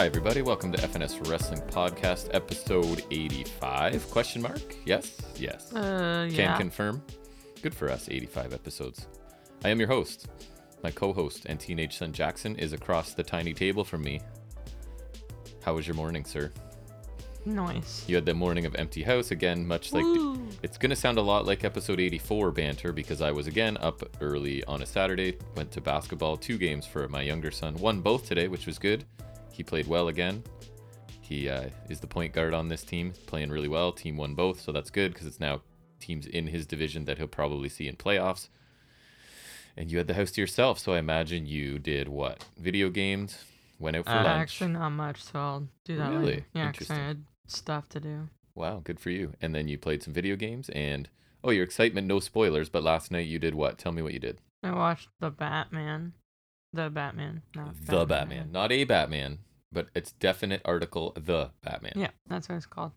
Hi everybody, welcome to FNS Wrestling Podcast, episode 85? Question mark? Yes, yes. Uh, Can yeah. confirm. Good for us, 85 episodes. I am your host. My co-host and teenage son Jackson is across the tiny table from me. How was your morning, sir? nice. You had the morning of empty house again, much like Woo. it's gonna sound a lot like episode 84 banter because I was again up early on a Saturday, went to basketball, two games for my younger son, won both today, which was good. He played well again. He uh, is the point guard on this team, playing really well. Team won both, so that's good because it's now teams in his division that he'll probably see in playoffs. And you had the house to yourself, so I imagine you did what? Video games, went out for Uh, lunch. actually, not much, so I'll do that Really? later. Yeah, 'cause I had stuff to do. Wow, good for you. And then you played some video games and oh, your excitement, no spoilers, but last night you did what? Tell me what you did. I watched the Batman. The Batman. Not the Batman. Not a Batman, but it's definite article the Batman. Yeah, that's what it's called.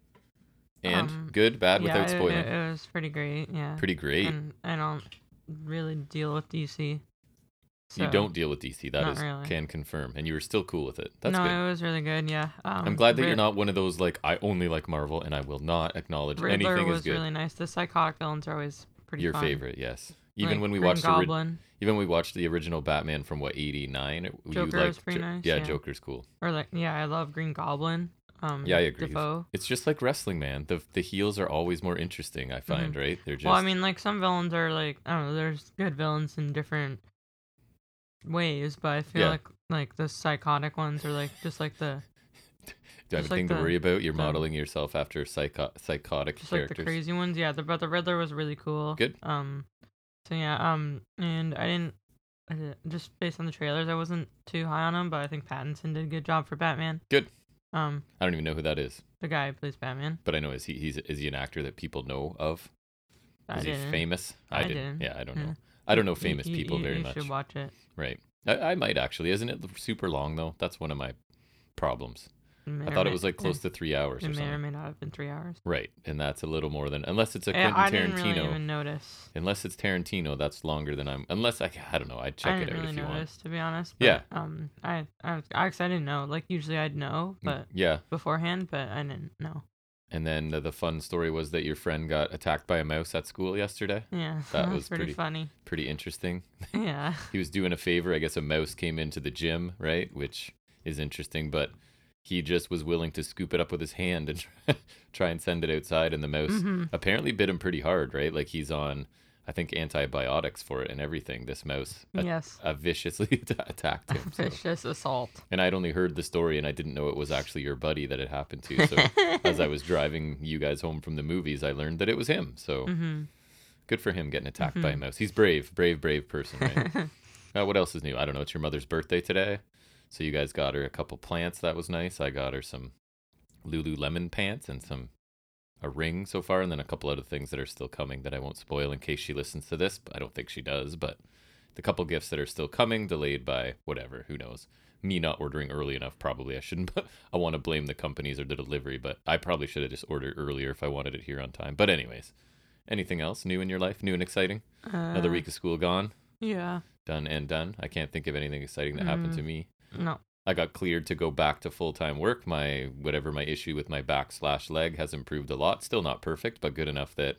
And Um, good, bad yeah, without spoiling. It, it was pretty great. Yeah. Pretty great. And I don't really deal with DC. you don't deal with DC. That is really. can confirm. And you were still cool with it. That's no, good. it was really good. Yeah. Um, I'm glad that you're not one of those like I only like Marvel and I will not acknowledge Riddler anything was is good. really nice. The psychotic villains are always pretty Your fun. favorite, yes. Even Like when we Green watched the ri- Goblin even we watched the original Batman from what 89, Joker liked was pretty Jo- nice, yeah, yeah. Joker's cool. or like yeah, I love Green Goblin. Um, Yeah, I agree. Dafoe. It's just like wrestling, man. The the heels are always more interesting. I find, right? They're just Mm-hmm. Well, I mean, like some villains are like I don't know. There's good villains in different ways, but I feel Yeah. like like the psychotic ones are like just like the do I have anything like to the- worry about? You're the- modeling yourself after psycho- psychotic just like the crazy ones. Yeah, the but the Riddler was really cool. Good. Um, so yeah. Um, and I didn't. Just based on the trailers, I wasn't too high on him, but I think Pattinson did a good job for Batman. Good. Um, I don't even know who that is, the guy who plays Batman. but I know is he he's is he an actor that people know of? I Is he didn't. famous? I didn't. didn't. Yeah, I don't Yeah. know. I don't know famous you- people you- very you much. should watch it. Right. I, I might actually. Isn't it super long though? That's one of my problems. I thought it was like close to three hours It or may or may not have been three hours. Right, and that's a little more than unless it's a Quentin I didn't Tarantino. really even notice. Unless it's Tarantino, that's longer than I'm. Unless I, I don't know. I'd check I it out really if you want. I didn't notice, to be honest. Yeah. Um, I, I, I, I didn't know. Like usually I'd know, Mm, but Yeah, beforehand, but I didn't know. and then the, the fun story was that your friend got attacked by a mouse at school yesterday. Yeah, That was pretty, pretty- funny. Pretty interesting. Yeah, He was doing a favor. I guess a mouse came into the gym, right? Which is interesting, but he just was willing to scoop it up with his hand and try and send it outside. And the mouse Mhm. apparently bit him pretty hard, right? Like he's on, I think, antibiotics for it and everything. This mouse a- yes. uh, viciously attacked him. so. Vicious assault. And I'd only heard the story and I didn't know it was actually your buddy that it happened to. So as I was driving you guys home from the movies, I learned that it was him. So hmm good for him getting attacked by a mouse. He's brave, brave, brave person, right? uh, what else is new? I don't know. It's your mother's birthday today. So you guys got her a couple plants. That was nice. I got her some Lululemon pants and some a ring so far, and then a couple other things that are still coming that I won't spoil in case she listens to this. But I don't think she does. But the couple gifts that are still coming, delayed by whatever, who knows? Me not ordering early enough, probably I shouldn't. I want to blame the companies or the delivery, but I probably should have just ordered earlier if I wanted it here on time. But anyways, anything else new in your life? New and exciting? Another Uh, week of school gone, Yeah. done and done. I can't think of anything exciting that happened to Mm. me. No. I got cleared to go back to full time work. My whatever my issue with my back slash leg has improved a lot. Still not perfect, but good enough that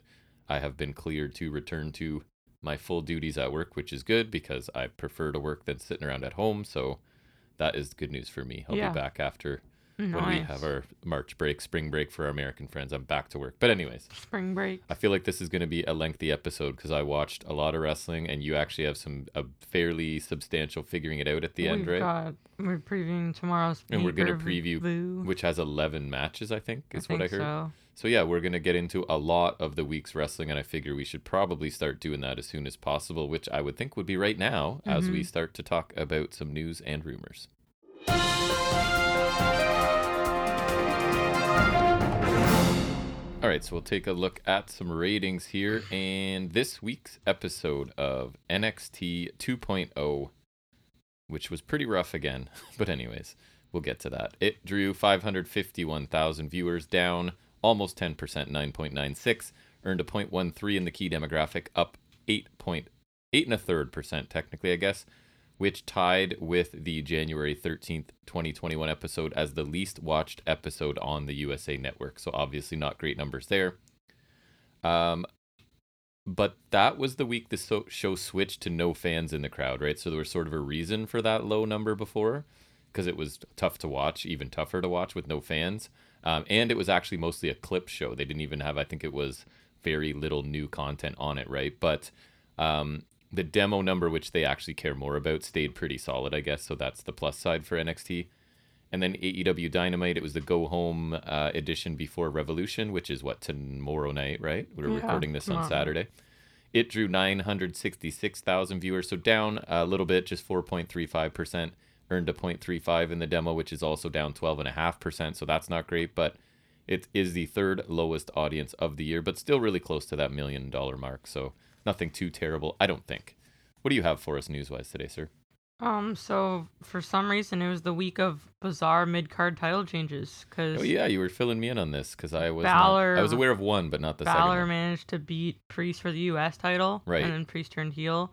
I have been cleared to return to my full duties at work, which is good because I prefer to work than sitting around at home. So that is good news for me. I'll Yeah. be back after Nice. when we have our March break, spring break for our American friends. I'm back to work. But anyways, spring break. I feel like this is going to be a lengthy episode because I watched a lot of wrestling, and you actually have some a fairly substantial figuring it out at the end, We've right? got we're previewing tomorrow's. And we're gonna pay-per-view. preview Which has eleven matches, I think, I is what I heard. So. So. yeah, we're gonna get into a lot of the week's wrestling, and I figure we should probably start doing that as soon as possible, which I would think would be right now as we Mhm. start to talk about some news and rumors. All right, so we'll take a look at some ratings here. And this week's episode of NXT 2.0, which was pretty rough again. But, anyways, we'll get to that. It drew 551,000 viewers, down almost 10%, 9.96. Earned a 0.13 in the key demographic, up 8.8 and a third percent, technically, I guess. Which tied with the January 13th, 2021 episode as the least watched episode on the USA Network. So obviously not great numbers there. Um, but that was the week the so- show switched to no fans in the crowd, right? So there was sort of a reason for that low number before because it was tough to watch, even tougher to watch with no fans. Um, and it was actually mostly a clip show. They didn't even have, I think it was very little new content on it, right? But um, the demo number, which they actually care more about, stayed pretty solid, I guess. So that's the plus side for NXT. And then AEW Dynamite, it was the go home uh, edition before Revolution, which is what tomorrow night, right? We're Yeah, recording this on. Saturday. It drew 966,000 viewers, so down a little bit, just 4.35%. Earned a 0.35 in the demo, which is also down 12.5%, so that's not great, but it is the third lowest audience of the year, but still really close to that million dollar mark, so nothing too terrible, I don't think. What do you have for us news wise today, sir? Um, so for some reason it was the week of bizarre mid card title changes because Oh yeah, you were filling me in on this because I was Balor- not, I was aware of one, but not the second Balor managed to beat Priest for the U.S. title, Right. And then Priest turned heel.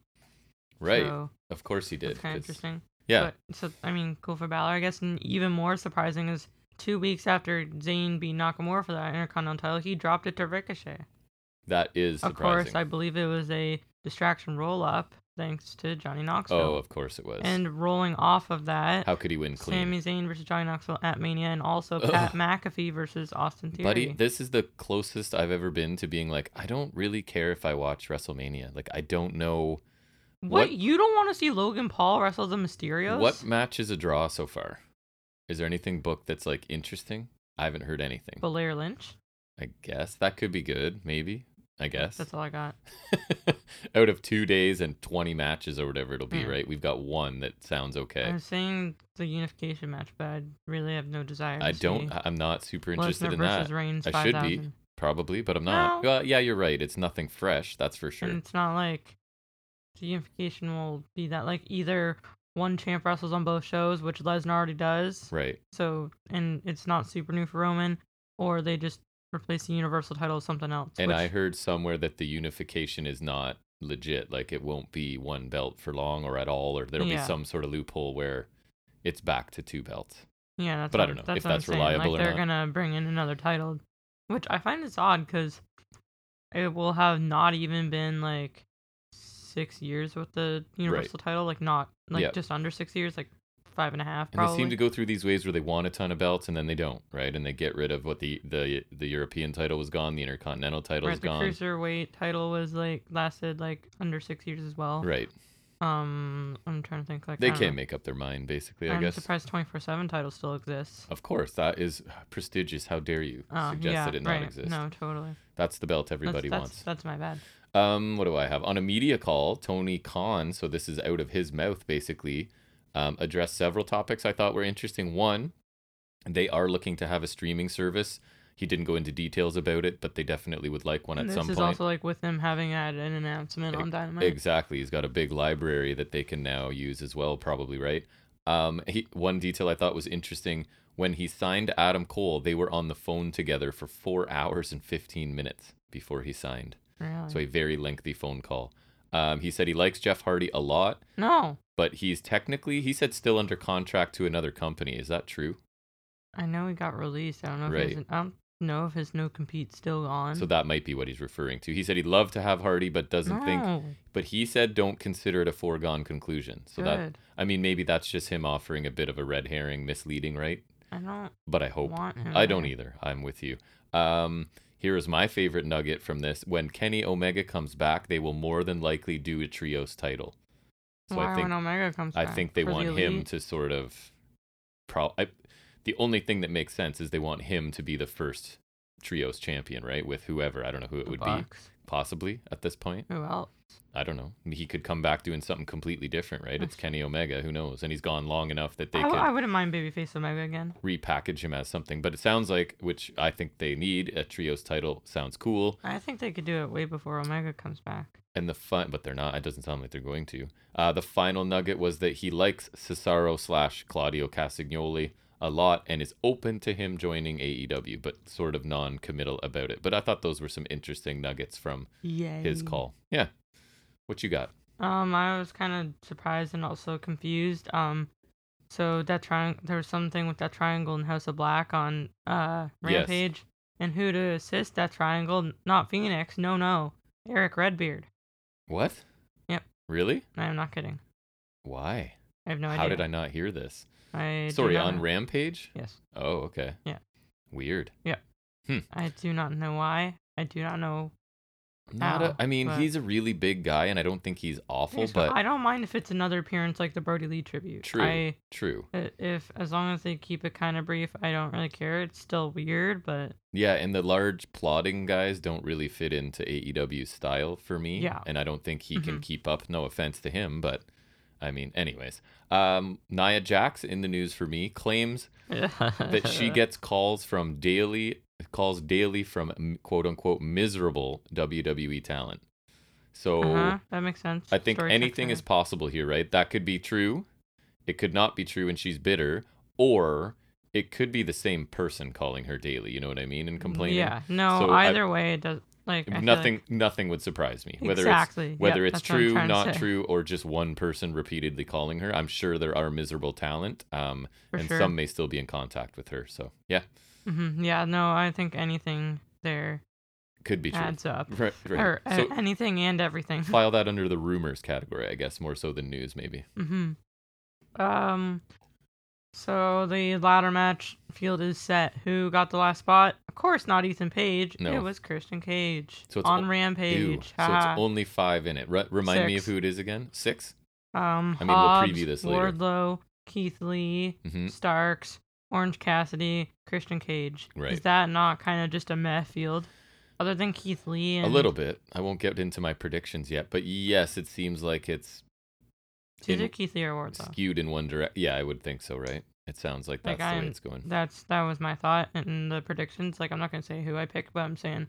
Right, So of course he did. kind of interesting. Yeah, But, so I mean, cool for Balor, I guess. And even more surprising is two weeks after Zayn beat Nakamura for that Intercontinental title, he dropped it to Ricochet. That is Of course, I believe it was a distraction roll up thanks to Johnny Knoxville. oh, of course it was. and rolling off of that, How could he win clean? Sami Zayn versus Johnny Knoxville at Mania, and also Ugh. Pat McAfee versus Austin Theory. Buddy, this is the closest I've ever been to being like, I don't really care if I watch WrestleMania. Like, I don't know what? what- You don't want to see Logan Paul wrestle the Mysterios? what match is a draw so far. Is there anything booked that's like interesting? I haven't heard anything. Belair Lynch. I guess that could be good. Maybe. I guess. That's all I got. Out of two days and 20 matches or whatever it'll be, Yeah. right? We've got one that sounds okay. I'm saying the unification match, but I really have no desire. To I don't, I'm not super interested Lesnar in versus that. Reigns I should be. Probably, but I'm not. No. Well, yeah, you're right. It's nothing fresh, that's for sure. And it's not like the unification will be that like either one champ wrestles on both shows, which Lesnar already does. Right. So and it's not super new for Roman, or they just replace the universal title with something else. And which, I heard somewhere that the unification is not legit. Like it won't be one belt for long or at all, or there'll Yeah. be some sort of loophole where it's back to two belts. yeah, that's but I don't know that's if that's reliable like, or they're not. gonna bring in another title, which I find is odd because it will have not even been like six years with the universal title, like not like Yeah. just under six years, like five and a half. And they seem to go through these waves where they want a ton of belts and then they don't, right? And they get rid of what the the the European title was gone, the Intercontinental title right, is the gone. cruiserweight title was like lasted like under six years as well. Right. Um, I'm trying to think like They can't know. make up their mind, basically, I I'm guess. surprised 24 seven title still exists. Of course, that is prestigious. How dare you Oh, suggest yeah, that it not right. exist? No, totally. That's the belt everybody that's, wants. That's, that's my bad. Um, what do I have on a media call? Tony Khan, so this is out of his mouth, basically, um, addressed several topics I thought were interesting. One, they are looking to have a streaming service. He didn't go into details about it, but they definitely would like one And at some point. this is also like with them having had an announcement on Dynamite. Exactly, he's got a big library that they can now use as well, probably right. Um, he, one detail I thought was interesting when he signed Adam Cole, they were on the phone together for four hours and fifteen minutes before he signed. Really? So a very lengthy phone call. Um, he said he likes Jeff Hardy a lot, no, but he's technically he said still under contract to another company. Is that true? I know he got released. I don't know if Right. his, I don't know if his no compete still on. So that might be what he's referring to. He said he'd love to have Hardy, but doesn't think. But he said don't consider it a foregone conclusion. So that I mean maybe that's just him offering a bit of a red herring, misleading, right? I don't But I hope. I don't either. I'm with you. Um, here is my favorite nugget from this. When Kenny Omega comes back, they will more than likely do a trios title. So Why I think when Omega comes I back? think they For the want him Elite? to sort of. Pro- I, the only thing that makes sense is they want him to be the first trios champion, right? With whoever I don't know who it would Bucks. be, possibly at this point. Who else? I don't know. He could come back doing something completely different, right? It's Kenny Omega. Who knows? And he's gone long enough that they I, could I wouldn't mind babyface Omega again. repackage him as something. But it sounds like, which I think they need, a trios title sounds cool. I think they could do it way before Omega comes back. And the fun, but they're not. It doesn't sound like they're going to. Uh, the final nugget was that he likes Cesaro slash Claudio Castagnoli a lot and is open to him joining AEW, but sort of non-committal about it. But I thought those were some interesting nuggets from Yay. his call. Yeah. What you got? Um, I was kind of surprised and also confused. Um, so that triangle, there was something with that triangle in House of Black on uh Yes. Rampage, and who to assist that triangle? Not Phoenix. No, no, Erick Redbeard. What? Yep. Really? I'm not kidding. Why? I have no How idea. How did I not hear this? I Sorry, on know. Rampage? Yes, Oh, okay. Yeah. Weird. Yep. Hmm. I do not know why. I do not know. Not How, a, I mean, but- he's a really big guy, and I don't think he's awful, Yes, but I don't mind if it's another appearance like the Brodie Lee tribute. True. I true. if as long as they keep it kind of brief, I don't really care. It's still weird, but Yeah, and the large plotting guys don't really fit into AEW's style for me. Yeah. And I don't think he can Mhm. keep up. No offense to him, but I mean, anyways. Um, Nia Jax in the news for me claims that she gets calls from daily calls daily from quote unquote miserable WWE talent. So uh-huh, that makes sense. I think Story anything is possible here, right? That could be true. It could not be true and she's bitter, or it could be the same person calling her daily. You know what I mean? And complaining. Yeah, no. So I- either way, it does. Like nothing. like- Nothing would surprise me. Whether exactly. it's whether Yep, it's that's what I'm true, not true, or just one person repeatedly calling her. I'm sure there are miserable talent, um, For and sure. some may still be in contact with her. So yeah, hmm Yeah, no. I think anything there could be true. adds up, Right, right. or uh, so anything and everything. file that under the rumors category, I guess, more so than news, maybe. hmm Um. So the ladder match field is set. Who got the last spot? Of course, not Ethan Page. No. It was Christian Cage So it's on o- Rampage. So it's only five in it. Re- remind me of who it is again. Six. um, I mean, we'll preview this later. Wardlow, Keith Lee, hmm Starks, Orange Cassidy, Christian Cage. Right. Is that not kind of just a meh field? Other than Keith Lee A little bit. I won't get into my predictions yet, but yes, it seems like it's It's either in- Keith Lee or Wardlow. skewed in one direction. Yeah, I would think so, right? It sounds like Like, that's the I'm- it's going. That's that was my thought in the predictions. Like I'm not gonna say who I picked, but I'm saying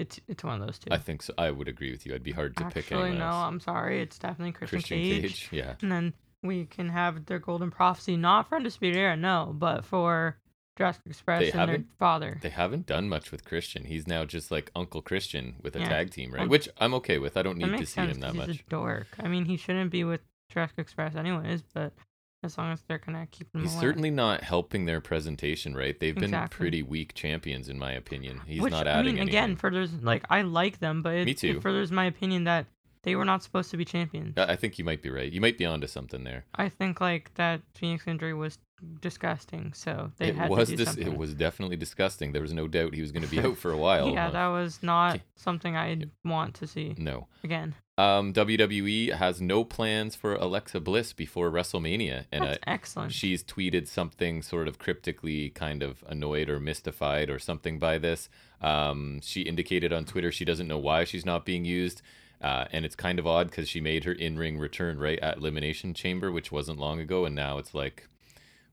it's it's one of those two. I think so. I would agree with you. I'd be hard to pick Actually, anyone no. I'm sorry. It's definitely Christian, Christian Cage. Cage. Yeah. And then we can have their golden prophecy, not for Undisputed Era, no, but for Jurassic Express They and their father. They haven't done much with Christian. He's now just like Uncle Christian with a Yeah. tag team, right? Well, Which I'm okay with. I don't need to see him that much. he's a dork. I mean, he shouldn't be with Jurassic Express anyways, but as long as they're gonna keep him He's certainly not helping their presentation, right? They've been Exactly. pretty weak champions, in my opinion. He's Which, not I adding mean, anything. again, furthers like I like them, but it, Me too. it furthers my opinion that they were not supposed to be champions. I think you might be right. You might be onto something there. I think like that Phoenix injury was disgusting, so they it had was to do dis- something. it was definitely disgusting. There was no doubt he was going to be out for a while. yeah, Uh, that was not something I'd want to see no. again. Um, WWE has no plans for Alexa Bliss before WrestleMania, and That's uh, excellent. she's tweeted something sort of cryptically kind of annoyed or mystified or something by this. Um, she indicated on Twitter she doesn't know why she's not being used. Uh, and it's kind of odd because she made her in-ring return right at Elimination Chamber, which wasn't long ago, and now it's like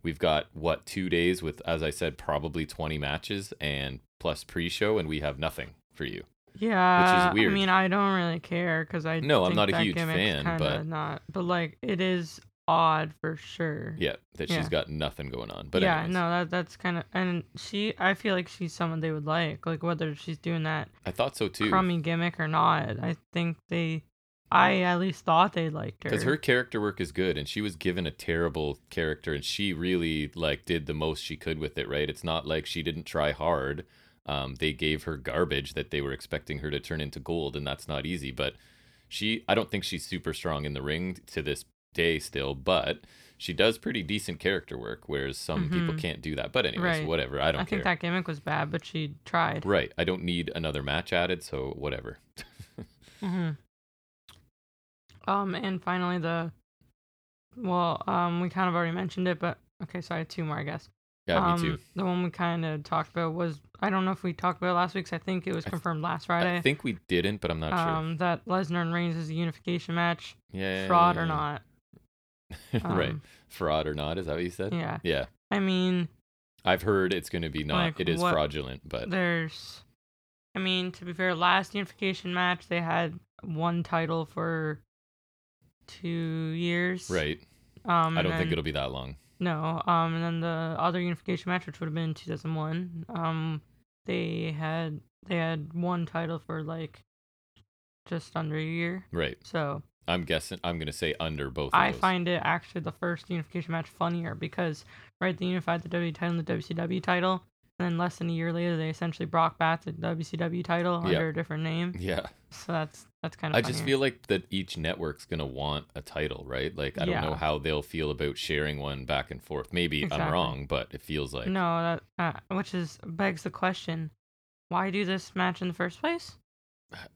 we've got what two days with, as I said, probably 20 matches and plus pre-show, and we have nothing for you. yeah, which is weird. I mean, I don't really care because I No, I'm not a huge fan, but- not. But like, it is odd for sure. Yeah, that Yeah. she's got nothing going on. But yeah, anyways, no, that that's kind of and she. I feel like she's someone they would like, like whether she's doing that I thought so too. crummy gimmick or not. I think they. I at least thought they liked her. because her character work is good and she was given a terrible character and she really like did the most she could with it right it's not like she didn't try hard um, they gave her garbage that they were expecting her to turn into gold and that's not easy but she i don't think she's super strong in the ring to this day still but she does pretty decent character work whereas some people Mhm. can't do that but anyways Right. whatever i don't I care think that gimmick was bad, but she tried. right i don't need another match added so whatever hmm Um, and finally the, well, um, we kind of already mentioned it, but okay, so I had two more, I guess. yeah um, me too The one we kind of talked about was I don't know if we talked about last week. 'cause I think it was I th- confirmed last Friday. i think we didn't but i'm not sure. um, that Lesnar and Reigns is a unification match, sure yeah fraud or not. right Um, fraud or not is that what you said Yeah. yeah I mean, I've heard it's going to be not. Like, it is what- fraudulent, but there's, I mean, to be fair, last unification match they had one title for two years. right. Um, I don't think it'll be that long. No, um, and then the other unification match, which would have been 2001, um, they had they had one title for like just under a year. Right. So I'm guessing I'm gonna say under both. I those. find it actually the first unification match funnier because right they unified the WWE title and the WCW title, and then less than a year later they essentially brought back the WCW title Yep. under a different name. Yeah, So that's that's kind of. I just feel like that each network's gonna want a title, right? Like I don't know how they'll feel about sharing one back and forth. Maybe I'm wrong, but it feels like no, that uh, which is begs the question, why do this match in the first place?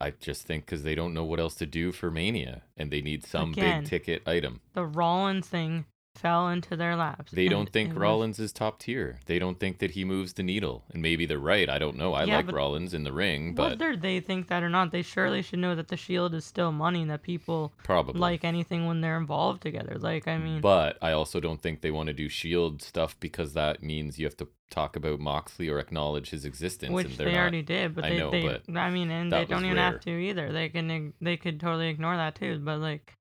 I just think because they don't know what else to do for Mania, and they need some Again. big ticket item. The Rollins thing fell into their laps. They don't think it was- Rollins is top tier. They don't think that he moves the needle, and maybe they're right. I don't know. I Yeah, like Rollins in the ring, but Whether they think that or not, they surely should know that the Shield is still money and that people probably like anything when they're involved together. Like, I mean, But I also don't think they want to do Shield stuff because that means you have to talk about Moxley or acknowledge his existence, which and they're they not. already did, but I they, know, they but I mean, and they don't even have to either. They can, they could totally ignore that too. But like,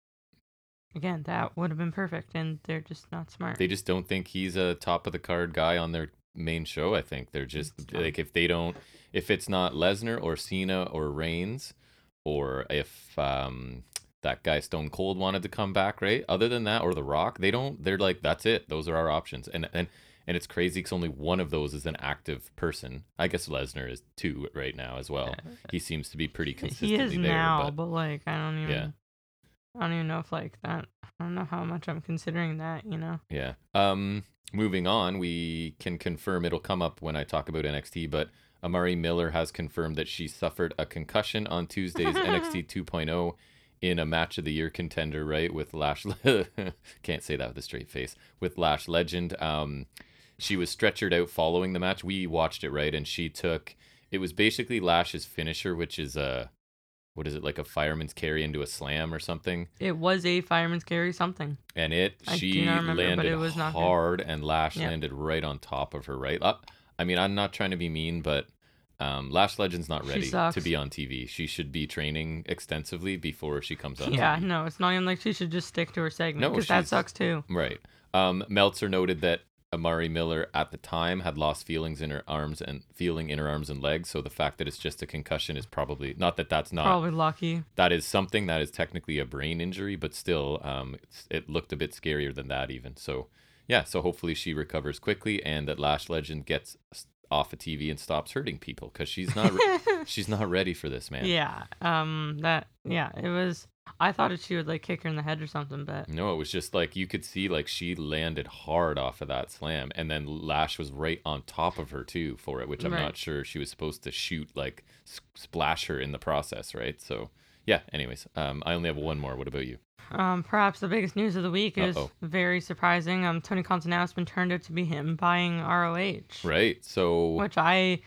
again, that would have been perfect, and they're just not smart. They just don't think he's a top of the card guy on their main show. I think they're just like if they don't, if it's not Lesnar or Cena or Reigns, or if um that guy Stone Cold wanted to come back, right? Other than that, or The Rock, they don't. They're like that's it. Those are our options, and and. And it's crazy because only one of those is an active person. I guess Lesnar is two right now as well. He seems to be pretty consistently he is there. now, but but, like, I don't even. Yeah. I don't even know if like that. I don't know how much I'm considering that. You know. Yeah. Um, moving on, we can confirm it'll come up when I talk about NXT, but Amari Miller has confirmed that she suffered a concussion on Tuesday's NXT 2.0 in a match of the year contender, right? With Lash, can't say that with a straight face. With Lash Legend, um, she was stretchered out following the match. We watched it, right? And she took it was basically Lash's finisher, which is a what is it like a fireman's carry into a slam or something? It was a fireman's carry something. and it I she remember, landed it was not good. hard and lash Yeah. landed right on top of her right i mean i'm not trying to be mean but um, lash legend's not ready to be on tv she should be training extensively before she comes on Yeah, TV. no, it's not even like she should just stick to her segment No, because that sucks too. right um, meltzer noted that amari miller at the time had lost feelings in her arms and feeling in her arms and legs so the fact that it's just a concussion is probably not that that's not Probably lucky. that is something that is technically a brain injury, but still, um, it's, it looked a bit scarier than that even. So, yeah, so hopefully she recovers quickly and that Lash Legend gets off of TV and stops hurting people because she's not re- she's not ready for this, man. yeah. Um. That. Yeah. It was. I thought that she would like kick her in the head or something, but No, it was just like you could see like she landed hard off of that slam, and then Lash was right on top of her too for it, which I'm Right. not sure she was supposed to shoot like splash her in the process, right? So, yeah. Anyways, um, I only have one more. What about you? um, perhaps the biggest news of the week is Uh-oh. very surprising. Um, Tony Khan's announcement turned out to be him buying ROH, Right. So which I,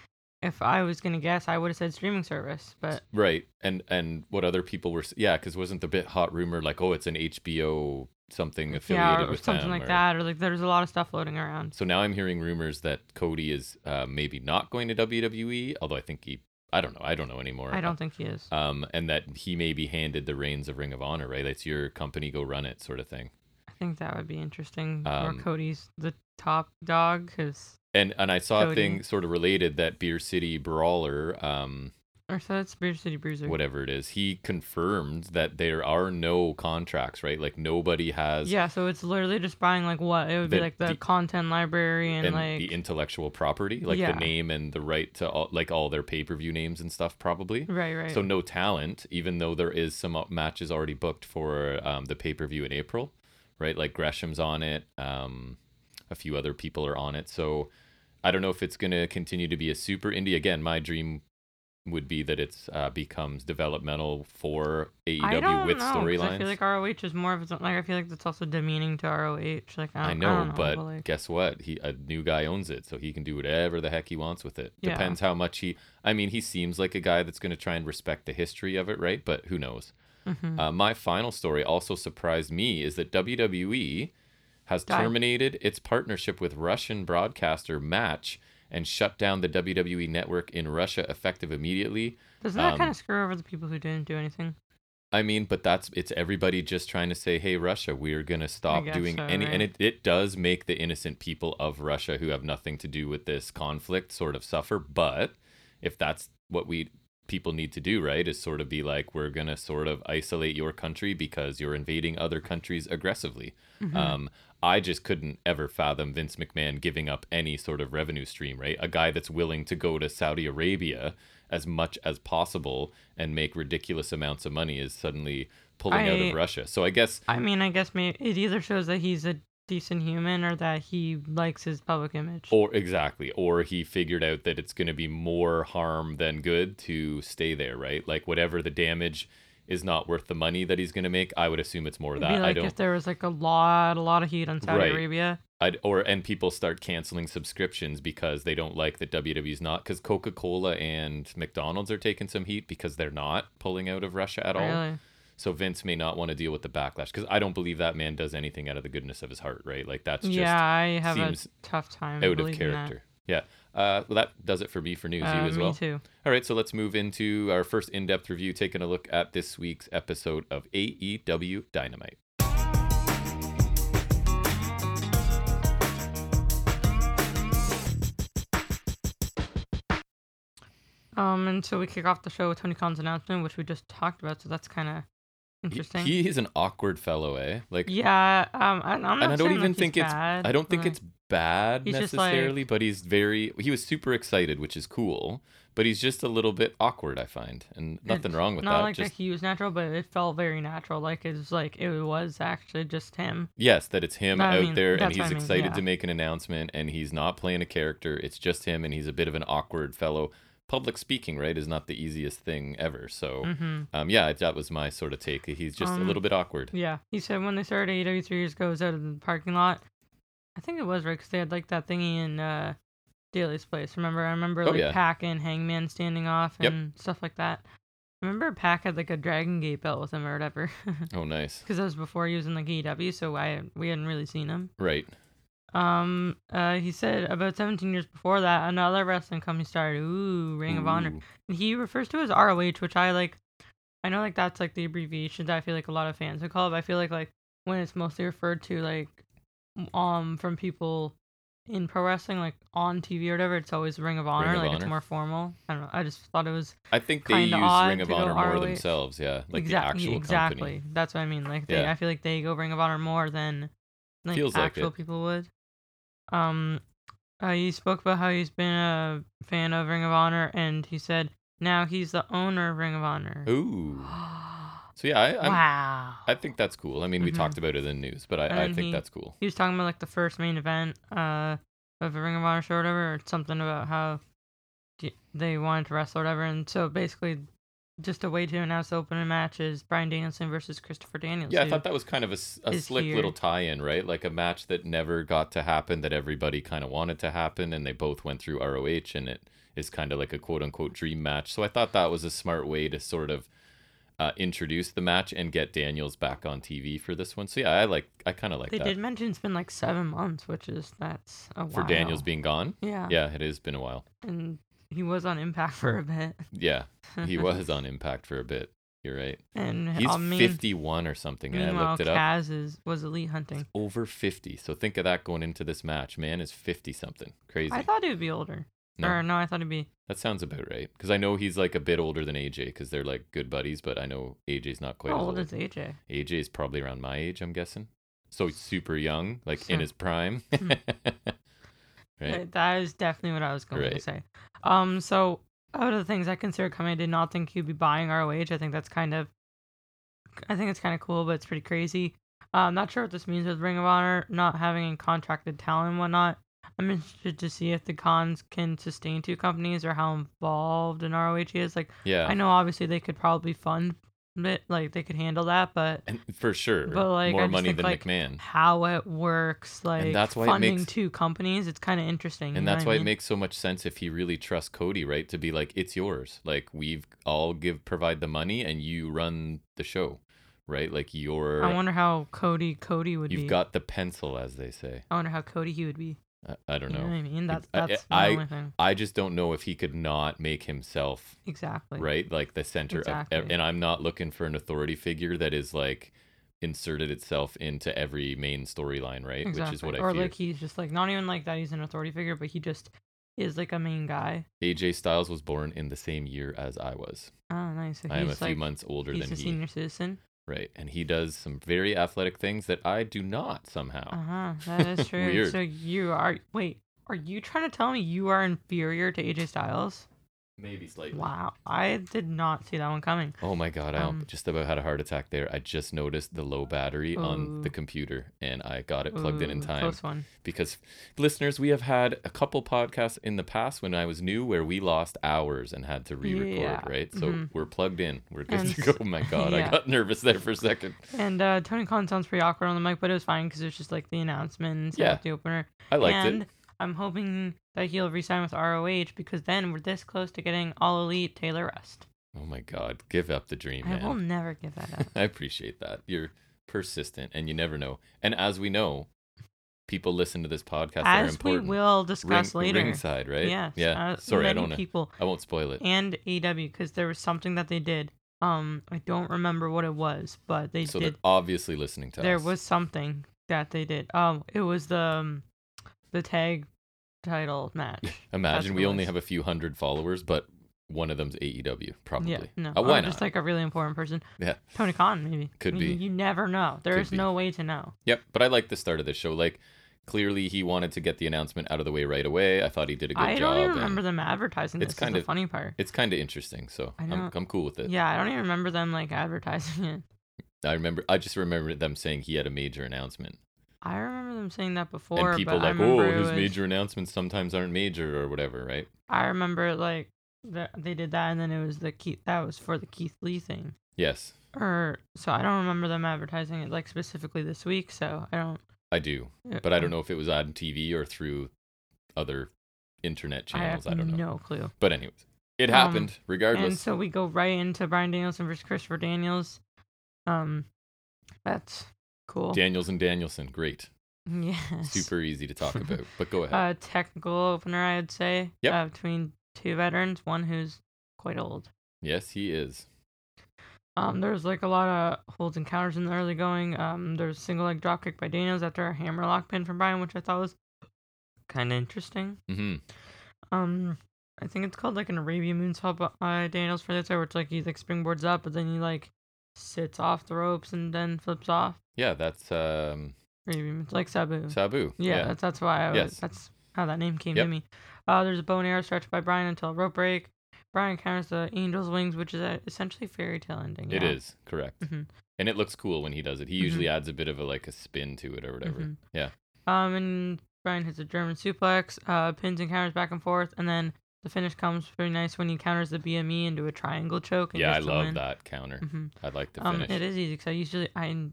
if I was gonna guess, I would have said streaming service, but Right, and and what other people were, yeah, because wasn't the bit hot rumor like, oh, it's an HBO something affiliated yeah, or with something them, like or- that, or like there's a lot of stuff floating around. So now I'm hearing rumors that Cody is uh, maybe not going to WWE, although I think he, I don't know, I don't know anymore. I don't think he is. Um, and that he may be handed the reins of Ring of Honor, right? That's your company, go run it, sort of thing. I think that would be interesting. Um, or Cody's the top dog, because And and I saw a thing sort of related that Beer City Brawler, um, or so it's Beer City Bruiser. whatever it is, he confirmed that there are no contracts, right? Like nobody has Yeah, so it's literally just buying like what it would be like the, the- content library and, and like the intellectual property, like Yeah. the name and the right to all, like all their pay per view names and stuff, probably. right, right. So no talent, even though there is some uh, matches already booked for um, the pay per view in April, right? Like Gresham's on it, um, a few other people are on it. So I don't know if it's gonna continue to be a super indie. Again, my dream would be that it's uh, becomes developmental for I AEW with storylines. I feel like ROH is more of its own, like I feel like that's also demeaning to ROH. Like I, I know, don't know, but like, guess what? He a new guy owns it, so he can do whatever the heck he wants with it. Yeah. Depends how much he. I mean, he seems like a guy that's going to try and respect the history of it, right? But who knows? mhm. Uh, my final story also surprised me is that WWE has Die. terminated its partnership with Russian broadcaster Match and shut down the WWE network in Russia effective immediately. doesn't that um, kind of screw over the people who didn't do anything? I mean, but that's it's everybody just trying to say, "Hey, Russia, we're gonna stop doing so, any," and it, it does make the innocent people of Russia who have nothing to do with this conflict sort of suffer. But if that's what we people need to do, right? Is sort of be like, we're gonna sort of isolate your country because you're invading other countries aggressively. Mhm. Um, I just couldn't ever fathom Vince McMahon giving up any sort of revenue stream, right? A guy that's willing to go to Saudi Arabia as much as possible and make ridiculous amounts of money is suddenly pulling out of Russia. So I guess I mean, I guess maybe it either shows that he's a decent human or that he likes his public image. or exactly, or he figured out that it's going to be more harm than good to stay there, right? Like whatever the damage is not worth the money that he's going to make. I would assume it's more of It'd that. be I like don't if there was like a lot, a lot of heat on Saudi Right. Arabia. I'd, or and people start canceling subscriptions because they don't like that WWE's not because Coca Cola and McDonald's are taking some heat because they're not pulling out of Russia at all. Really? So Vince may not want to deal with the backlash because I don't believe that man does anything out of the goodness of his heart, right? Like that's just Yeah, I have a seems tough time out of character. Yeah. Uh, well, that does it for me for news. that. you Uh, as me well. too. All right, so let's move into our first in-depth review, taking a look at this week's episode of AEW Dynamite. Um, and so we kick off the show with Tony Khan's announcement, which we just talked about. So that's kind of interesting. he is an awkward fellow, eh? Like yeah. Um, I, I'm not and I don't even think it's bad, I don't think but- it's bad just, like- necessarily, but he's very he was super excited, which is cool. But he's just a little bit awkward, I find, and nothing wrong with not that. like just that he was natural, but it felt very natural. Like it was like it was actually just him. yes, that it's him I out mean, there and he's I mean, excited yeah. to make an announcement, and he's not playing a character. It's just him, and he's a bit of an awkward fellow. Public speaking, right, is not the easiest thing ever. So, hmm um, yeah, that was my sort of take. He's just a Um, little bit awkward. Yeah, he said when they started AEW three years ago, it was out of the parking lot. I think it was right because they had like that thingy in uh, Daily's Place. Remember? I remember Oh, like yeah. Pac and Hangman standing off Yep. and stuff like that. I remember Pac had like a Dragon Gate belt with him or whatever, Oh, nice. because that was before he was in like AEW, so I we hadn't really seen him. Right. Um, uh, he said about 17 years before that, another wrestling company started. Ooh, Ring of Honor. And he refers to as ROH, which I like. I know like that's like the abbreviation that I feel like a lot of fans would call it. But I feel like like when it's mostly referred to like um from people in pro wrestling like on TV or whatever, it's always Ring of Honor. of like it's more formal. I don't know. I just thought it was I think they use Ring of Honor more ROH. themselves. Yeah, like exact- the actual exactly. company. That's what I mean. Like they, Yeah. I feel like they go Ring of Honor more than like Feels actual it. people would. Um, uh, he spoke about how he's been a fan of Ring of Honor, and he said now he's the owner of Ring of Honor. Ooh. So yeah, I I'm, wow. I think that's cool. I mean, we Mhm. talked about it in the news, but I, I think he- that's cool. he was talking about like the first main event uh of a Ring of Honor show or whatever, or something about how they wanted to wrestle or whatever, and so basically just a way to announce the opening match is Bryan Danielson versus Christopher Daniels. Yeah, I thought that was kind of a, is slick here. little tie-in, right? Like a match that never got to happen that everybody kind of wanted to happen, and they both went through ROH, and it is kind of like a quote-unquote dream match. So I thought that was a smart way to sort of uh, introduce the match and get Daniels back on TV for this one. So yeah, I like, I kind of like they that did mention it's been like seven months, which is that's a for. Daniels being gone. yeah, Yeah, it has been a while. and he was on Impact for a bit. Yeah, he was on Impact for a bit. You're right. and He's I mean, 51 or something. And I looked it up. Kaz is was elite hunting. Over 50. So think of that going into this match. Man is 50 something. Crazy. I thought he would be older. No. Or no, I thought he'd be. That sounds about right. Because I know he's like a bit older than AJ because they're like good buddies, but I know AJ's not quite How as old old. is AJ? AJ is probably around my age, I'm guessing. So he's super young, like in his prime. Hmm. right? Uh, That is definitely what I was going to say. Um, so out of the things I consider coming, I did not think he'd be buying ROH. I think that's kind of, I think it's kind of cool, but it's pretty crazy. Uh, I'm not sure what this means with Ring of Honor not having contracted talent and whatnot. I'm interested to see if the Khans can sustain two companies or how involved in ROH is. Like, Yeah. I know obviously they could probably fund like they could handle that, but And for sure. But, like, more money think, than like, McMahon. how it works, like that's why funding makes- two companies, it's kind of interesting. And that's why I it makes so much sense if he really trusts Cody, right? To be like, it's yours. Like we've all give provide the money and you run the show, right? Like you're I wonder how Cody Cody would you've be. got the pencil, as they say. I wonder how Cody he would be. I, I don't You know know. I mean? That's that's I- the only thing. I just don't know if he could not make himself Exactly. right like the center of and i'm not looking for an authority figure that is like inserted itself into every main storyline right Exactly. which is what i or fear like he's just like not even like that he's an authority figure, but he just is like a main guy. AJ Styles was born in the same year as I was. Oh, nice. So I am a he's few months older he's than a he. senior citizen. Right. And he does some very athletic things that I do not somehow. Uh huh. That is true. Weird. So you are wait. Are you trying to tell me you are inferior to AJ Styles? Maybe slightly. Wow, I did not see that one coming. Oh my god, I Um, just about had a heart attack there. I just noticed the low battery on the computer and I got it plugged in in time. Close one. Because listeners, we have had a couple podcasts in the past when I was new where we lost hours and had to re-record, Yeah, right? So mhm. we're plugged in. We're good And to go. Oh my god, I got nervous there for a second. And uh, Tony Khan sounds pretty awkward on the mic, but it was fine because it was just like the announcement and stuff, Yeah. the opener. I liked and it. I'm hoping that he'll resign with ROH because then we're this close to getting All Elite Taylor Rust. Oh my god, give up the dream, I man. will never give that up. I appreciate that. You're persistent and you never know. And as we know, people listen to this podcast As we will Ring- discuss later. Ringside, right? Yes. Yeah. uh, Sorry, I don't know. people I won't spoil it. and AW because there was something that they did. Um, I don't remember what it was, but they So did. they're obviously listening to There us. There was something that they did. Um, it was the um, the tag title match. Imagine we only have a few hundred followers, but one of them's AEW, probably. Yeah, no, Uh, why or not? just like a really important person. Yeah. Tony Khan, maybe. Could You- be. You never know. There Could is be. no way to know. Yep. But I like the start of this show. Like, clearly he wanted to get the announcement out of the way right away. I thought he did a good job. I don't even remember them advertising it's kind is of- the funny part. It's kind of interesting, so I I'm. I'm cool with it. Yeah, I don't even remember them like advertising it. I remember. I just remember them saying he had a major announcement, I remember them saying that before, and people I like, oh, his was- major announcements sometimes aren't major or whatever, right? I remember like that they did that, and then it was the Keith. That was for the Keith Lee thing. Yes, Or so I don't remember them advertising it like specifically this week. So I don't. I do, but I don't know if it was on TV or through other internet I channels. I, don't know. no clue. But anyways, it Um, regardless. And so we go right into Bryan Danielson versus Christopher Daniels. Um, that's cool. Daniels and Danielson, great, yes. super easy to talk about. But go ahead. uh, technical opener, I would say. Yep. Uh, between two veterans, one who's quite old. yes, he is. Um, there's like a lot of holds and counters in the early going. Um, there's a single leg drop kick by Daniels after a hammerlock pin from Bryan, which I thought was kind of interesting. hmm Um, I think it's called like an Arabian moonsault by Daniels for this, where it's like he like springboards up, but then he like sits off the ropes and then flips off. Yeah, that's um, it's like Sabu. Sabu. Yeah, that's that's why I was, Yes. that's how that name came Yep. to me. Uh, there's a bow and arrow stretched by Bryan until a rope break. Bryan counters the Angel's Wings, which is a, essentially fairy tale ending. It yeah. is correct, Mhm. and it looks cool when he does it. He usually adds a bit of a like a spin to it or whatever. Mhm. Yeah. Um, and Bryan hits a German suplex, uh, pins and counters back and forth, and then the finish comes pretty nice when he counters the BME into a triangle choke. And Yeah, I love win. that counter. hmm I like the Um, finish. it is easy because I usually I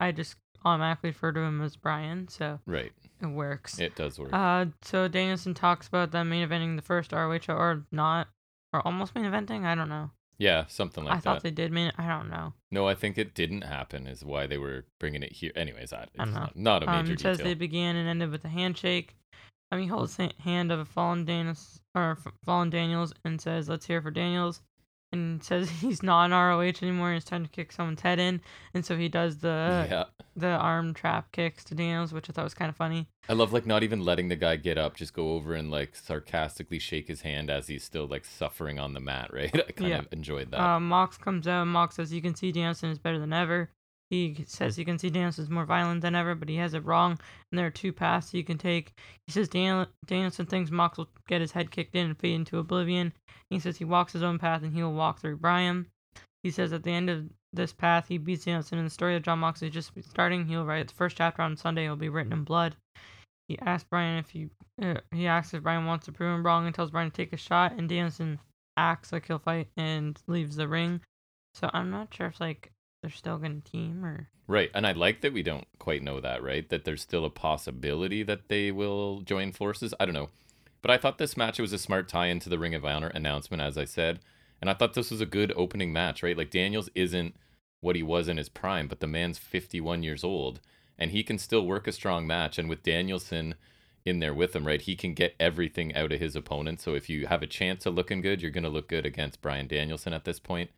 I just automatically refer to him as Bryan, so Right, it works. it does work. Uh, so Danielson talks about them main eventing the first ROH or not, or almost main eventing. I don't know. yeah, something like that. I thought they did main. I don't know. No, I think it didn't happen. Is why they were bringing it here. Anyways, I, it's I don't know. not, not a Um, major it says they began and ended with a handshake. I mean, he holds the hand of a fallen Daniels or fallen Daniels and says, "Let's hear for Daniels." And says he's not an ROH anymore. and It's time to kick someone's head in, and so he does the yeah, the arm trap kicks to Daniels, which I thought was kind of funny. I love like not even letting the guy get up, just go over and like sarcastically shake his hand as he's still like suffering on the mat. Right? I kind Yeah. of enjoyed that. Uh, Mox comes out. Mox says, "You can see Danielson is better than ever." He says you can see Danielson is more violent than ever, but he has it wrong, and there are two paths you can take. He says Daniel- Danielson thinks Mox will get his head kicked in and fade into oblivion. He says he walks his own path and he will walk through Bryan. He says at the end of this path, he beats Danielson, and the story of Jon Mox is just starting. He'll write the first chapter on Sunday. It'll be written in blood. He asks Bryan if he uh, he asks if Bryan wants to prove him wrong and tells Bryan to take a shot, and Danielson acts like he'll fight and leaves the ring. So I'm not sure if like they're still gonna team or Right. And I like that we don't quite know that, right? That there's still a possibility that they will join forces. I don't know. But I thought this match was a smart tie into the Ring of Honor announcement, as I said. And I thought this was a good opening match, right? Like Daniels isn't what he was in his prime, but the man's 51 years old and he can still work a strong match. And with Danielson in there with him, right, he can get everything out of his opponent. So if you have a chance of looking good, you're going to look good against Bryan Danielson at this point.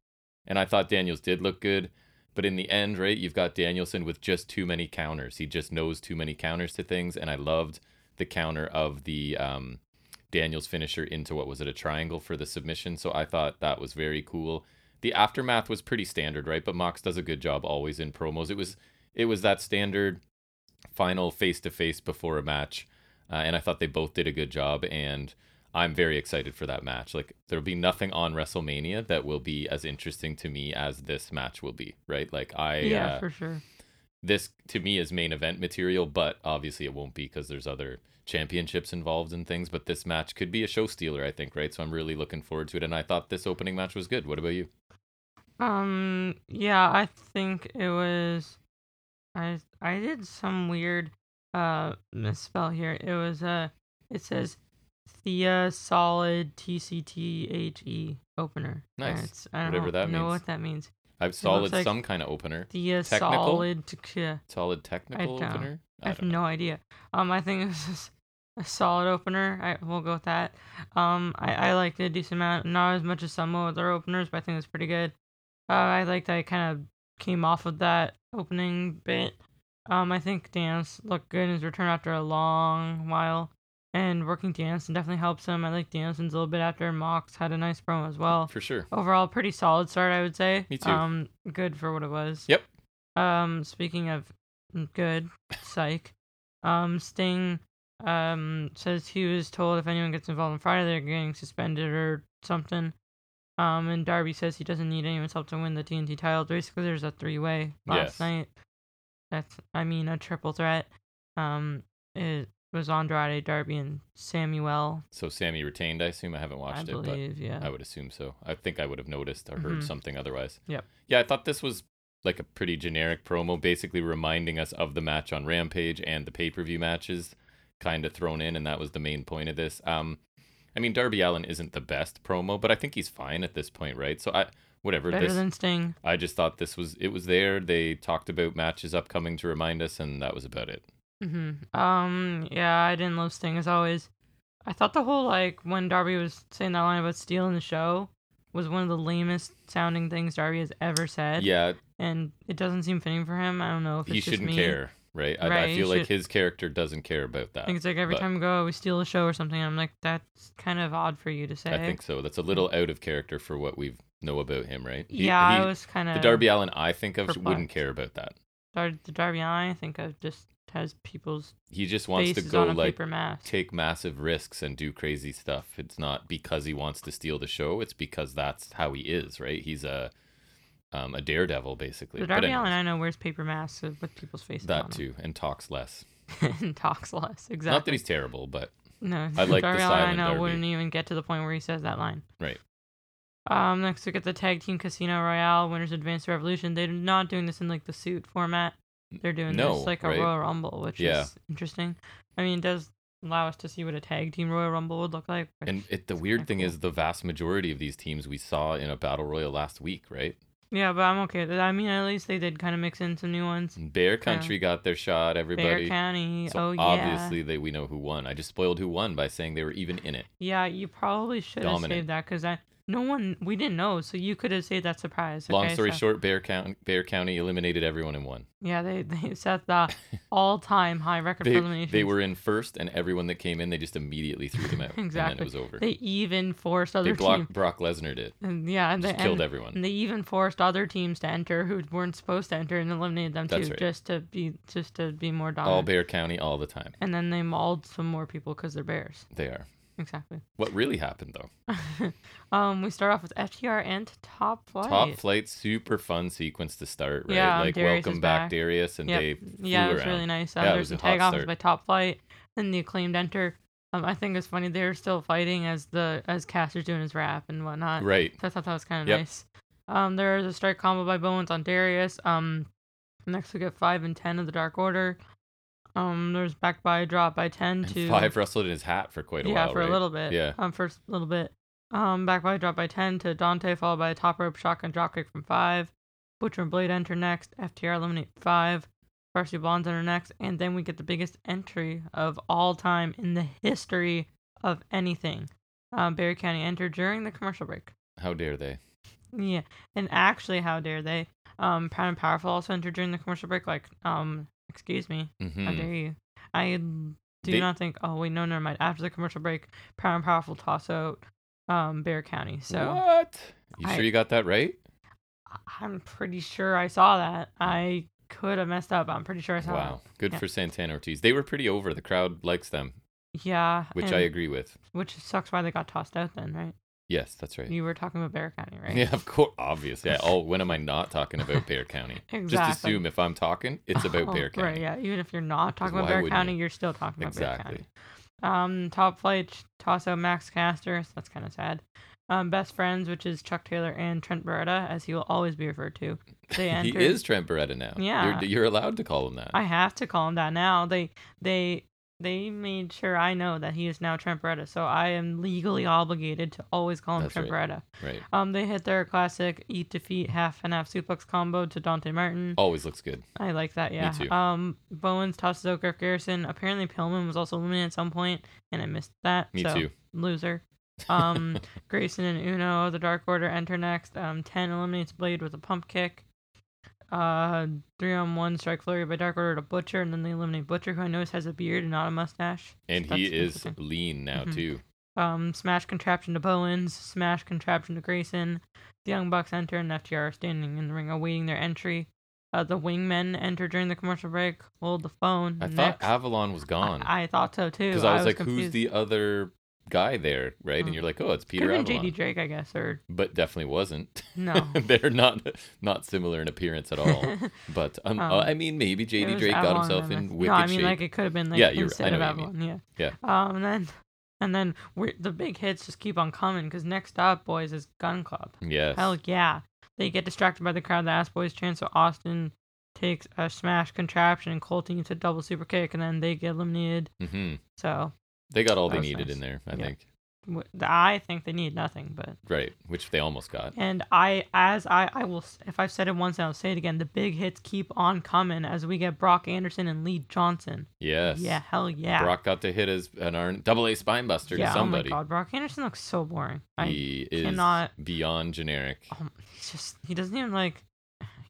And I thought Daniels did look good. But in the end, right, you've got Danielson with just too many counters. He just knows too many counters to things. And I loved the counter of the um, Daniel's finisher into what was it a triangle for the submission. So I thought that was very cool. The aftermath was pretty standard, right? But Mox does a good job always in promos. It was it was that standard final face to face before a match, uh, and I thought they both did a good job. And I'm very excited for that match. Like there'll be nothing on WrestleMania that will be as interesting to me as this match will be, right? Like I yeah, uh, for sure. this to me is main event material, but obviously it won't be because there's other championships involved and things. But this match could be a show stealer, I think, right? So I'm really looking forward to it. And I thought this opening match was good. What about you? Um, yeah, I think it was. I I did some weird uh misspell here. It was uh, it says Thea Solid TCTHE opener. Nice. I don't Whatever that know means. what that means. I've solid like- some kind of opener. Thea Technical? Solid. t- Solid technical don't- opener. I have don't know. no idea. Um, I think it was just a solid opener. I we'll go with that. Um, I I liked it a decent amount. Not as much as some of their openers, but I think it was pretty good. Uh, I liked that I kind of came off of that opening bit. Um, I think Dance looked good in his return after a long while, and working Danielson definitely helps him. I like Danielson's a little bit after Mox had a nice promo as well. For sure. Overall, pretty solid start, I would say. Me too. Um, good for what it was. Yep. Um, speaking of good, psych. Um, Sting um says he was told if anyone gets involved on Friday, they're getting suspended or something. Um, and Darby says he doesn't need anyone's help to win the TNT title. Basically, there's a three-way last Yes. night. That's, I mean, a triple threat. Um, it was Andrade, Darby, and Samuel. So Sammy retained, I assume. I haven't watched I it, but believe, yeah. I would assume so. I think I would have noticed or heard Mhm. something otherwise. Yep. Yeah, I thought this was like a pretty generic promo, basically reminding us of the match on Rampage and the pay per view matches, kind of thrown in, and that was the main point of this. Um, I mean, Darby Allin isn't the best promo, but I think he's fine at this point, right? So I, whatever. Better this, than Sting. I just thought this was it was there. They talked about matches upcoming to remind us, and that was about it. Hmm Um, yeah, I didn't love Sting as always. I thought the whole like when Darby was saying that line about stealing the show was one of the lamest sounding things Darby has ever said. Yeah, and it doesn't seem fitting for him. I don't know if it's he shouldn't care, right? I, I Right, he feel like should- his character doesn't care about that. I think it's like every but- time we go, we steal a show or something. I'm like, that's kind of odd for you to say. I think so. That's a little out of character for what we know about him, right? He- yeah, he- I was kind of the Darby Allin I think of wouldn't care about that. Dar- the Darby Allin, I think of just has people's He just wants to go like take massive risks and do crazy stuff. It's not because he wants to steal the show. It's because that's how he is, right? He's a um, a daredevil basically. the But Darby Allin I know wears paper masks with people's faces on that too, and talks less. and talks less. Exactly. Not that he's terrible, but No, I like the Darby Allin I know Darby. wouldn't even get to the point where he says that line. Right. Um, next we get the tag team Casino Royale winners advance Revolution. They're not doing this in like the suit format. They're doing No, this like a right? Royal Rumble, which Yeah. is interesting. I mean, it does allow us to see what a tag team Royal Rumble would look like. and it, the weird thing cool. is the vast majority of these teams we saw in a battle royal last week, right? yeah, but I'm okay with it. I mean, at least they did kind of mix in some new ones. Bear Country got their shot. Everybody. Bear County. So oh yeah. obviously they we know who won. I just spoiled who won by saying they were even in it. Yeah, you probably should have saved that because I no one we didn't know, so you could have saved that surprise. Long story So- short, Bear County, Bear County eliminated everyone in one. Yeah, they they set the all-time high record They, for eliminations. they were in first, and everyone that came in, they just immediately threw them out, and Exactly. then it was over. They even forced They other blocked teams. Brock Lesnar did. And yeah, and Just they, killed and, everyone. and they even forced other teams to enter who weren't supposed to enter and eliminated them That's too, right. just to be just to be more dominant. All. Bear County, all the time. and then they mauled some more people because they're bears. They are. Exactly. What really happened though? um, we start off with FTR and Top Flight. Top flight, super fun sequence to start, right? Yeah, like Darius welcome is back, back. Darius, and Yep. they yeah, it was around. really nice. Uh, Yeah, it there's some a tag offs start. by Top Flight. and the acclaimed enter. Um, I think it's funny they're still fighting as the as Caster's doing his rap and whatnot. Right. So I thought that was kind of Yep. nice. Um, there's a strike combo by Bowens on Darius. Um, next we get five and ten of the Dark Order. Um, there's back by drop by ten to Five wrestled in his hat for quite a yeah while, Yeah, for right? a little bit. Yeah. Um, first little bit. Um, back by drop by ten to Dante, followed by a top rope shotgun dropkick from five. Butcher and Blade enter next. FTR eliminate five. Varsity Blondes enter next, and then we get the biggest entry of all time in the history of anything. Um, Barry County entered during the commercial break. How dare they? Yeah, and actually, how dare they? Um, Proud and Powerful also entered during the commercial break. Like, um, excuse me, how hmm dare you? I Do They- not think. Oh wait, no, never mind. After the commercial break, Power and Powerful toss out um, Bear County. So what? You I- sure you got that right? I'm pretty sure I saw that. I could have messed up. I'm pretty sure I saw Wow, good Yeah. for Santana Ortiz. They were pretty over. The crowd likes them. Yeah. which I agree with. Which sucks why they got tossed out then, right? Yes, that's right. You were talking about Bear County, right? Yeah, of course. Obviously. Yeah. Oh, when am I not talking about Bear County? exactly. Just assume if I'm talking, it's about Oh, Bear County. Right, yeah. Even if you're not talking about Bear County, you? you're still talking about Bear County. Um, top flight out Max Caster. So that's kind of sad. Um, best friends, which is Chuck Taylor and Trent Beretta, as he will always be referred to. They he is Trent Beretta now. Yeah. You're, you're allowed to call him that. I have to call him that now. They they they made sure I know that he is now Trent Beretta, so I am legally obligated to always call him That's Trent Beretta. right. Um, they hit their classic eat defeat half and half suplex combo to Dante Martin. Always looks good. I like that, yeah. Me too. Um, Bowens tosses out Griff Garrison. Apparently, Pillman was also eliminated at some point, and I missed that. Me so, too. Loser. Um, Grayson and Uno, the Dark Order, enter next. Um, Ten eliminates Blade with a pump kick. Uh, three on one strike flurry by Dark Order to Butcher, and then they eliminate Butcher, who I notice has a beard and not a mustache. And That's he is lean now Mhm. too. Um, smash contraption to Bowens, smash contraption to Grayson. The Young Bucks enter, and FTR are standing in the ring awaiting their entry. Uh, the Wingmen enter during the commercial break. Hold the phone. I thought. Avalon was gone I, I thought so too. because I, was like, confused. "Who's the other guy there?" Right, Mm. and you're like, "Oh, it's Peter. Could have been JD Drake, I guess, or but definitely wasn't. no. They're not not similar in appearance at all. But um, Um, I mean, maybe JD Drake got himself in wicked No, I mean shape. like it could have been like Yeah, you're- I instead know of Avalon. Yeah. Um, and then and then we the big hits just keep on coming because next up, boys, is Gunn Club. yes. Hell yeah. They get distracted by the crowd. The Ass Boys chant, so Austin takes a smash contraption and Colton gets a double super kick, and then they get eliminated. hmm So They got all they needed nice. in there, I Yeah. think. I think they need nothing, but Right, which they almost got. and I as I I will if I've said it once, I'll say it again. The big hits keep on coming as we get Brock Anderson and Lee Johnson. Yes. Yeah, hell yeah. Brock got to hit as an Arn, double A spine buster yeah, to somebody. oh my god, Brock Anderson looks so boring. I he is cannot- beyond generic. um, he's just he doesn't even like.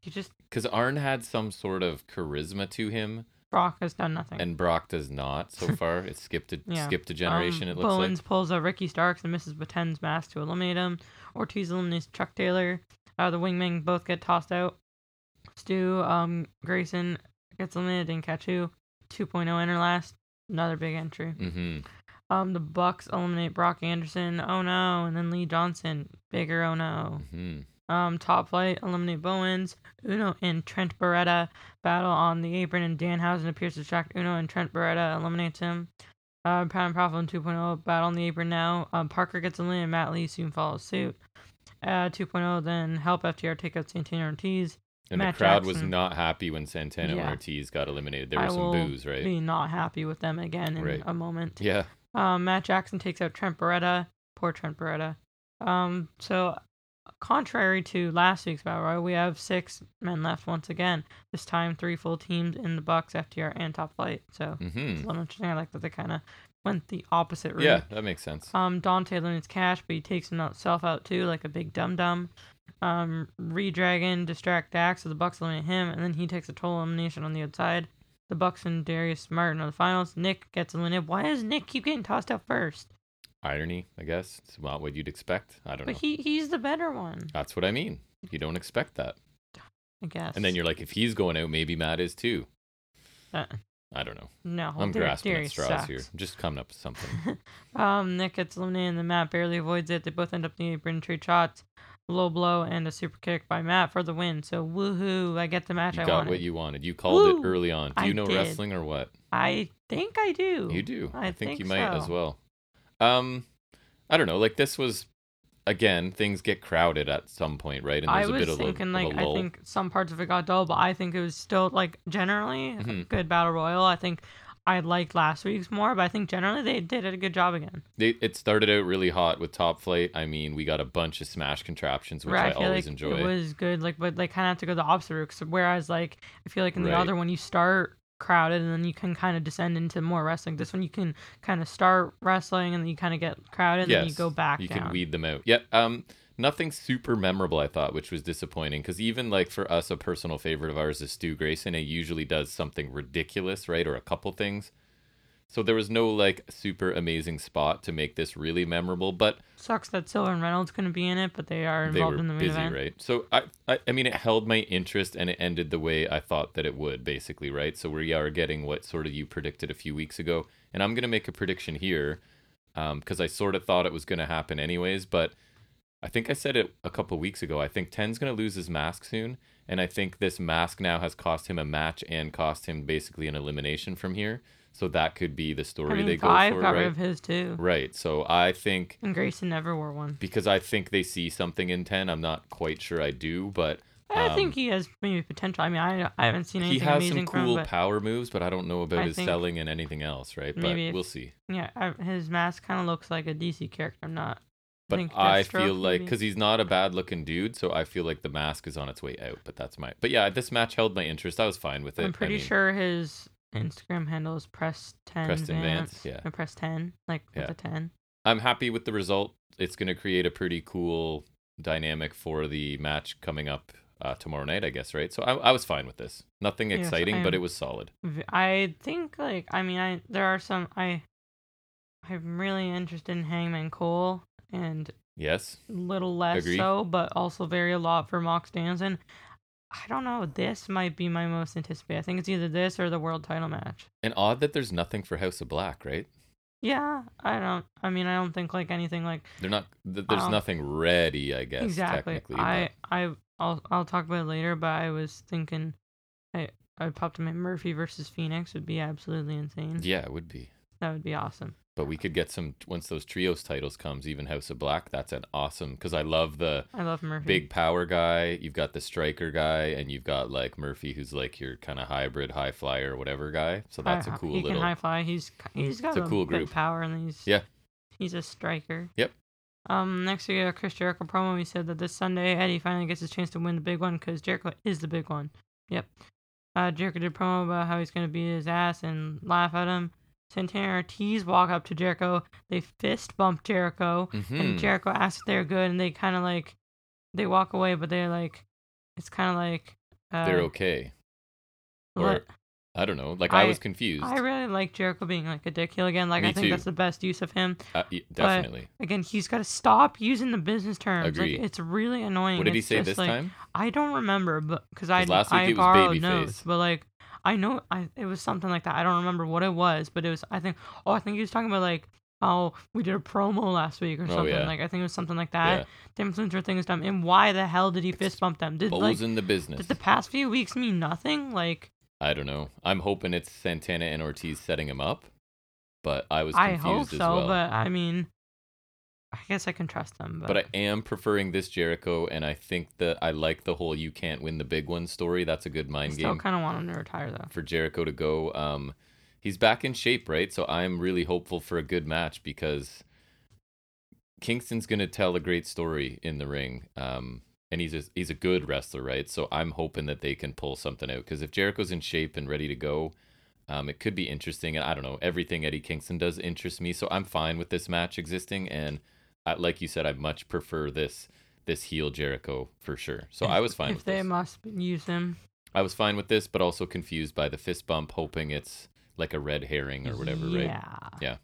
He just Because Arn had some sort of charisma to him, Brock has done nothing. and Brock does not so far. it's skipped a Yeah. skipped a generation. Um, it looks Bowens pulls a Ricky Starks and misses Baten's mask to eliminate him. Ortiz eliminates Chuck Taylor. Uh, the wingmen both get tossed out. Stu, um, Grayson gets eliminated. Catch who. 2.0 enter last. Another big entry. like. hmm Um, the Bucks eliminate Brock Anderson. Oh no, and then Lee Johnson. Bigger oh no. hmm Um, top flight eliminate Bowens. Uno and Trent Beretta battle on the apron, and Danhausen appears to distract Uno, and Trent Beretta eliminates him. Uh, Pound and and 2.0 battle on the apron now. Um, Parker gets eliminated. Matt Lee soon follows suit. Uh, 2.0 then help FTR take out Santana Ortiz. And Matt the crowd was not happy when Santana Yeah. Ortiz got eliminated. There I some boos, right? Be not happy with them again in Right. a moment. Yeah. Um, Matt Jackson takes out Trent Beretta. Poor Trent Beretta. Um, so contrary to last week's battle royal, we have six men left once again. This time, three full teams in the Bucks, FTR, and Top Flight. So hmm it's a little interesting. I like that they kind of went the opposite route. Yeah, that makes sense. Um, Dante limits cash, but he takes himself out too, like a big dum dum. Um, Redragon distract Dax, so the Bucks eliminate him, and then he takes a total elimination on the outside. The Bucks and Darius Martin are the finals. Nick gets eliminated. Why does Nick keep getting tossed out first? Irony, I guess. It's not what you'd expect. I don't know. But he he's the better one, That's what I mean. You don't expect that. I guess. And then you're like, if he's going out, maybe Matt is too. Uh, I don't know. no. I'm grasping at straws sucks. here. I'm just coming up with something. um, Nick gets eliminated, and the Matt barely avoids it. They both end up in the apron, shots, low blow, and a super kick by Matt for the win. So woohoo! I get the match You I got wanted. what you wanted. You called it early on. Do I you know did. wrestling or what? I think I do. You do. I think, you think might as well. Um, I don't know. Like this was, again, things get crowded at some point, right? And I there's a was bit of a, thinking of like a I lull. think some parts of it got dull, but I think it was still like generally a Mhm. good battle royal. I think I liked last week's more, but I think generally they did a good job again. They, it started out really hot with Top Flight. I mean, we got a bunch of smash contraptions, which I, feel always like enjoy. It was good, like but they kind of have to go the opposite route. whereas like I feel like in the Right. other one you start crowded and then you can kind of descend into more wrestling. This one you can kind of start wrestling and then you kind of get crowded and then you go back you down. can weed them out. Yeah. Um, nothing super memorable, I thought, which was disappointing because even like for us, a personal favorite of ours is Stu Grayson. He usually does something ridiculous, right, or a couple things. So there was no like super amazing spot to make this really memorable, but Sucks that Silver and Reynolds couldn't be in it, but they are they involved were in the main busy, event. right? So I, I I mean it held my interest and it ended the way I thought that it would, basically, right? So we are getting what sort of you predicted a few weeks ago, and I'm gonna make a prediction here, um, because I sort of thought it was gonna happen anyways, but I think I said it a couple weeks ago. I think Ten's gonna lose his mask soon, and I think this mask now has cost him a match and cost him basically an elimination from here. So that could be the I story mean, they go for, got right? rid of his too, Right. So I think and Grayson never wore one. because I think they see something in Ten. I'm not quite sure I do, but I um, think he has maybe potential. I mean, I I haven't seen he anything has some amazing him, cool but power moves, but I don't know about I his selling and anything else, right? But maybe if- we'll see. yeah, I, his mask kind of looks like a DC character. I'm not. But I, Deathstroke feel like because he's not a bad looking dude, so I feel like the mask is on its way out. But that's my. But yeah, this match held my interest. I was fine with it. I'm I pretty mean, sure his Instagram handle is press ten Preston Vance, yeah. or press ten, like Yeah. with a ten. I'm happy with the result. It's going to create a pretty cool dynamic for the match coming up uh, tomorrow night, I guess, right? So I, I was fine with this. Nothing Yes, exciting, but it was solid. I think like I mean I there are some I I'm really interested in Hangman Cole and Yes. little less Agree. so, but also very a lot for Mox Danielson. I don't know. This might be my most anticipated. I think it's either this or the world title match. And odd that there's nothing for House of Black, right? Yeah, I don't. I mean, I don't think like anything like They're not. Th- there's Um, nothing ready, I guess. exactly. Technically, I I I'll I'll talk about it later, but I was thinking, I I popped in my Murphy versus Fenix would be absolutely insane. yeah, it would be. That would be awesome. But we could get some once those trios titles comes. Even House of Black, that's an awesome because I love the I love Murphy. big power guy. You've got the striker guy, and you've got like Murphy, who's like your kind of hybrid high flyer, whatever guy. So that's a Hi- cool He little. can high fly. He's he's got It's a cool group. power, and he's Yeah. he's a striker. Yep. Um, next we got a Chris Jericho promo. We said that this Sunday Eddie finally gets his chance to win the big one because Jericho is the big one. Yep. Uh, Jericho did promo about how he's gonna beat his ass and laugh at him. Santana and Ortiz walk up to Jericho. They fist bump Jericho, Mhm. and Jericho asks if they're good, and they kind of like they walk away, but they're like, it's kind of like uh, They're okay. Or what- I don't know. Like I, I- was confused. I really like Jericho being like a dick heel again. Like Me I think too. that's the best use of him. Uh, y- definitely. Again, he's got to stop using the business terms. Agree. Like it's really annoying. What did he say this like, time? I don't remember, but because I last week I it was borrowed babyface. notes, but like I know I it was something like that. I don't remember what it was, but it was I think oh I think he was talking about like how we did a promo last week or Oh, something yeah. like I think it was something like Yeah. that. The influencer thing is dumb. And why the hell did he fist bump them? Did Bulls like in the business. did the past few weeks mean nothing? Like I don't know. I'm hoping it's Santana and Ortiz setting him up, but I was I confused hope as so, well. but I mean I guess I can trust them. But, But I am preferring this Jericho, and I think that I like the whole "you can't win the big one" story. That's a good I mind still game Still kind of want him to retire though. for Jericho to go. Um, he's back in shape, right? So I'm really hopeful for a good match because Kingston's gonna tell a great story in the ring. Um, and he's a, he's a good wrestler, right? So I'm hoping that they can pull something out because if Jericho's in shape and ready to go, um, it could be interesting. And I don't know, everything Eddie Kingston does interests me, so I'm fine with this match existing. And I, like you said, I much prefer this this heel Jericho for sure. So I was fine if with they this. must use him. I was fine with this, but also confused by the fist bump, hoping it's like a red herring or whatever, right? yeah. Yeah.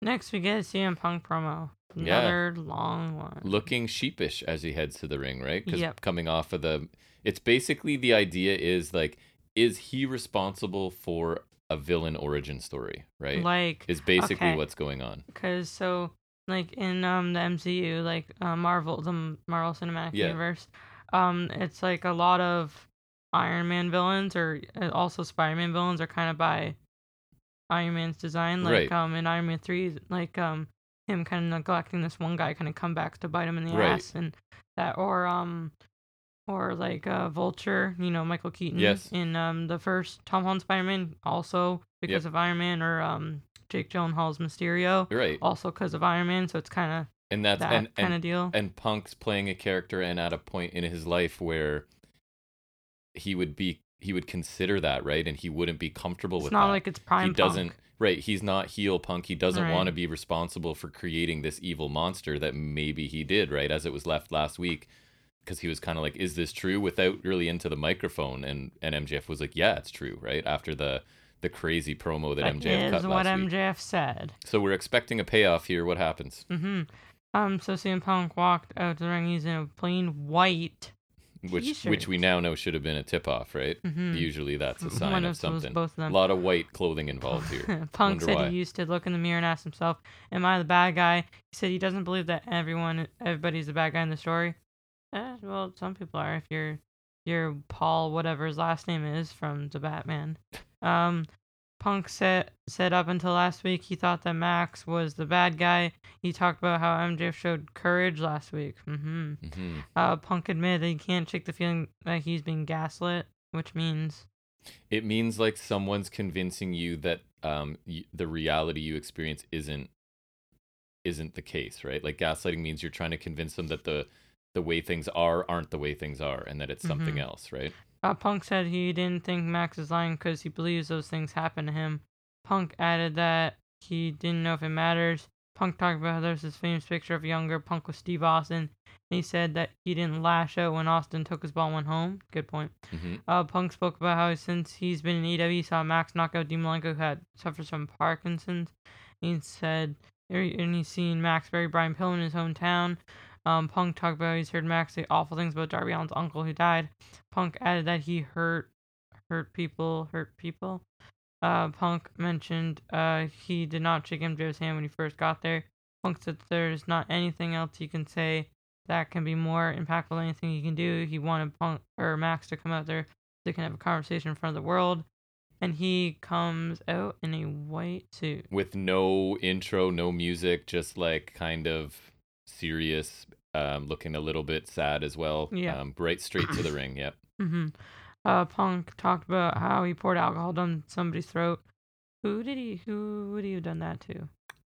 Next, we get a CM Punk promo. Yeah. Another long one. Looking sheepish as he heads to the ring, right? Because Yep. coming off of the, it's basically the idea is like, is he responsible for a villain origin story, right? Like, is basically okay. what's going on. because so like in um the MCU, like uh, Marvel, the Marvel Cinematic Yeah. Universe, um, it's like a lot of Iron Man villains or uh, also Spider Man villains are kind of by Iron Man's design. Like Right. um in Iron Man three, like um him kind of neglecting this one guy kind of come back to bite him in the Right. ass and that or um or like uh Vulture, you know Michael Keaton Yes. in um the first Tom Holland Spider Man also because of Iron Man or um Jake Gyllenhaal's Mysterio Right. also because of Iron Man, so it's kind of And that's that and kind of deal. and Punk's playing a character and at a point in his life where he would be he would consider that, right? And he wouldn't be comfortable It's with not that. like it's prime. he doesn't Punk. right he's not heel punk he doesn't Right. want to be responsible for creating this evil monster that maybe he did right as it was left last week because he was kind of like is this true without really into the microphone and and mjf was like yeah it's true right after the the crazy promo that, That MJF cut what last week. MJF said. So we're expecting a payoff here. What happens? Mm-hmm. Um, so CM Punk walked out to the ring. In a plain white. Which T-shirt. which we now know should have been a tip off, right? Mm-hmm. Usually that's a sign One of something. both of them. A lot of white clothing involved here. Punk Wonder said why. he used to look in the mirror and ask himself, "Am I the bad guy?" He said he doesn't believe that everyone, everybody's the bad guy in the story. Eh, well, some people are. If you're, you're Paul, whatever his last name is from the Batman. Um, Punk said said up until last week he thought that Max was the bad guy. He talked about how MJF showed courage last week. hmm hmm Uh, Punk admitted that he can't shake the feeling that he's being gaslit, which means It means like someone's convincing you that um y- the reality you experience isn't isn't the case, right? Like gaslighting means you're trying to convince them that the the way things are aren't the way things are and that it's something Mhm. else, right? Uh, Punk said he didn't think Max is lying because he believes those things happen to him. Punk added that he didn't know if it matters. Punk talked about how there's this famous picture of younger Punk with Steve Austin. And he said that he didn't lash out when Austin took his ball and went home. Good point. hmm Uh, Punk spoke about how since he's been in EW, he saw Max knock out Dean Malenko, who had suffers from Parkinson's. He said, and he's seen Max bury Brian Pill in his hometown. Um, Punk talked about he's heard Max say awful things about Darby Allin's uncle who died. Punk added that he hurt, hurt people, hurt people. Uh, Punk mentioned uh, he did not shake MJF's hand when he first got there. Punk said there's not anything else he can say that can be more impactful than anything he can do. He wanted Punk or Max to come out there so they can have a conversation in front of the world. And he comes out in a white suit. With no intro, no music, just like kind of serious, um, looking a little bit sad as well. Yeah. Um, right straight to the ring. Yep. hmm Uh, Punk talked about how he poured alcohol down somebody's throat. Who did he? Who would he have done that to?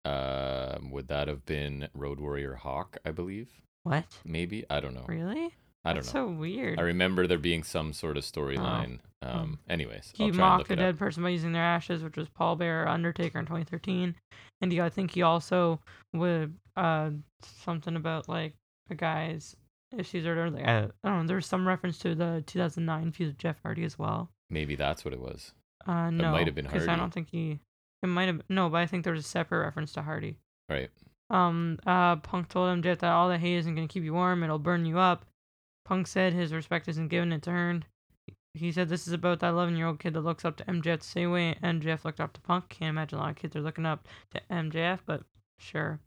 Um, would that have been Road Warrior Hawk? I believe. What? Maybe I don't know. Really? I don't That's know. so weird. I remember there being some sort of storyline. Um, anyways, he I'll try and mocked a dead up. person by using their ashes, which was Paul Bearer, Undertaker in 2013. And he, I think he also would uh something about like a guy's issues or like, I don't know. There's some reference to the 2009 feud with Jeff Hardy as well. Maybe that's what it was. Uh, no, it might have been because I don't think he. It might have no, but I think there was a separate reference to Hardy. Right. Um, uh, Punk told him Jeff that all that hate isn't gonna keep you warm; it'll burn you up. Punk said his respect isn't given; it's earned. He said this is about that 11-year-old kid that looks up to MJF the same way MJF looked up to Punk. Can't imagine a lot of kids are looking up to MJF, but sure.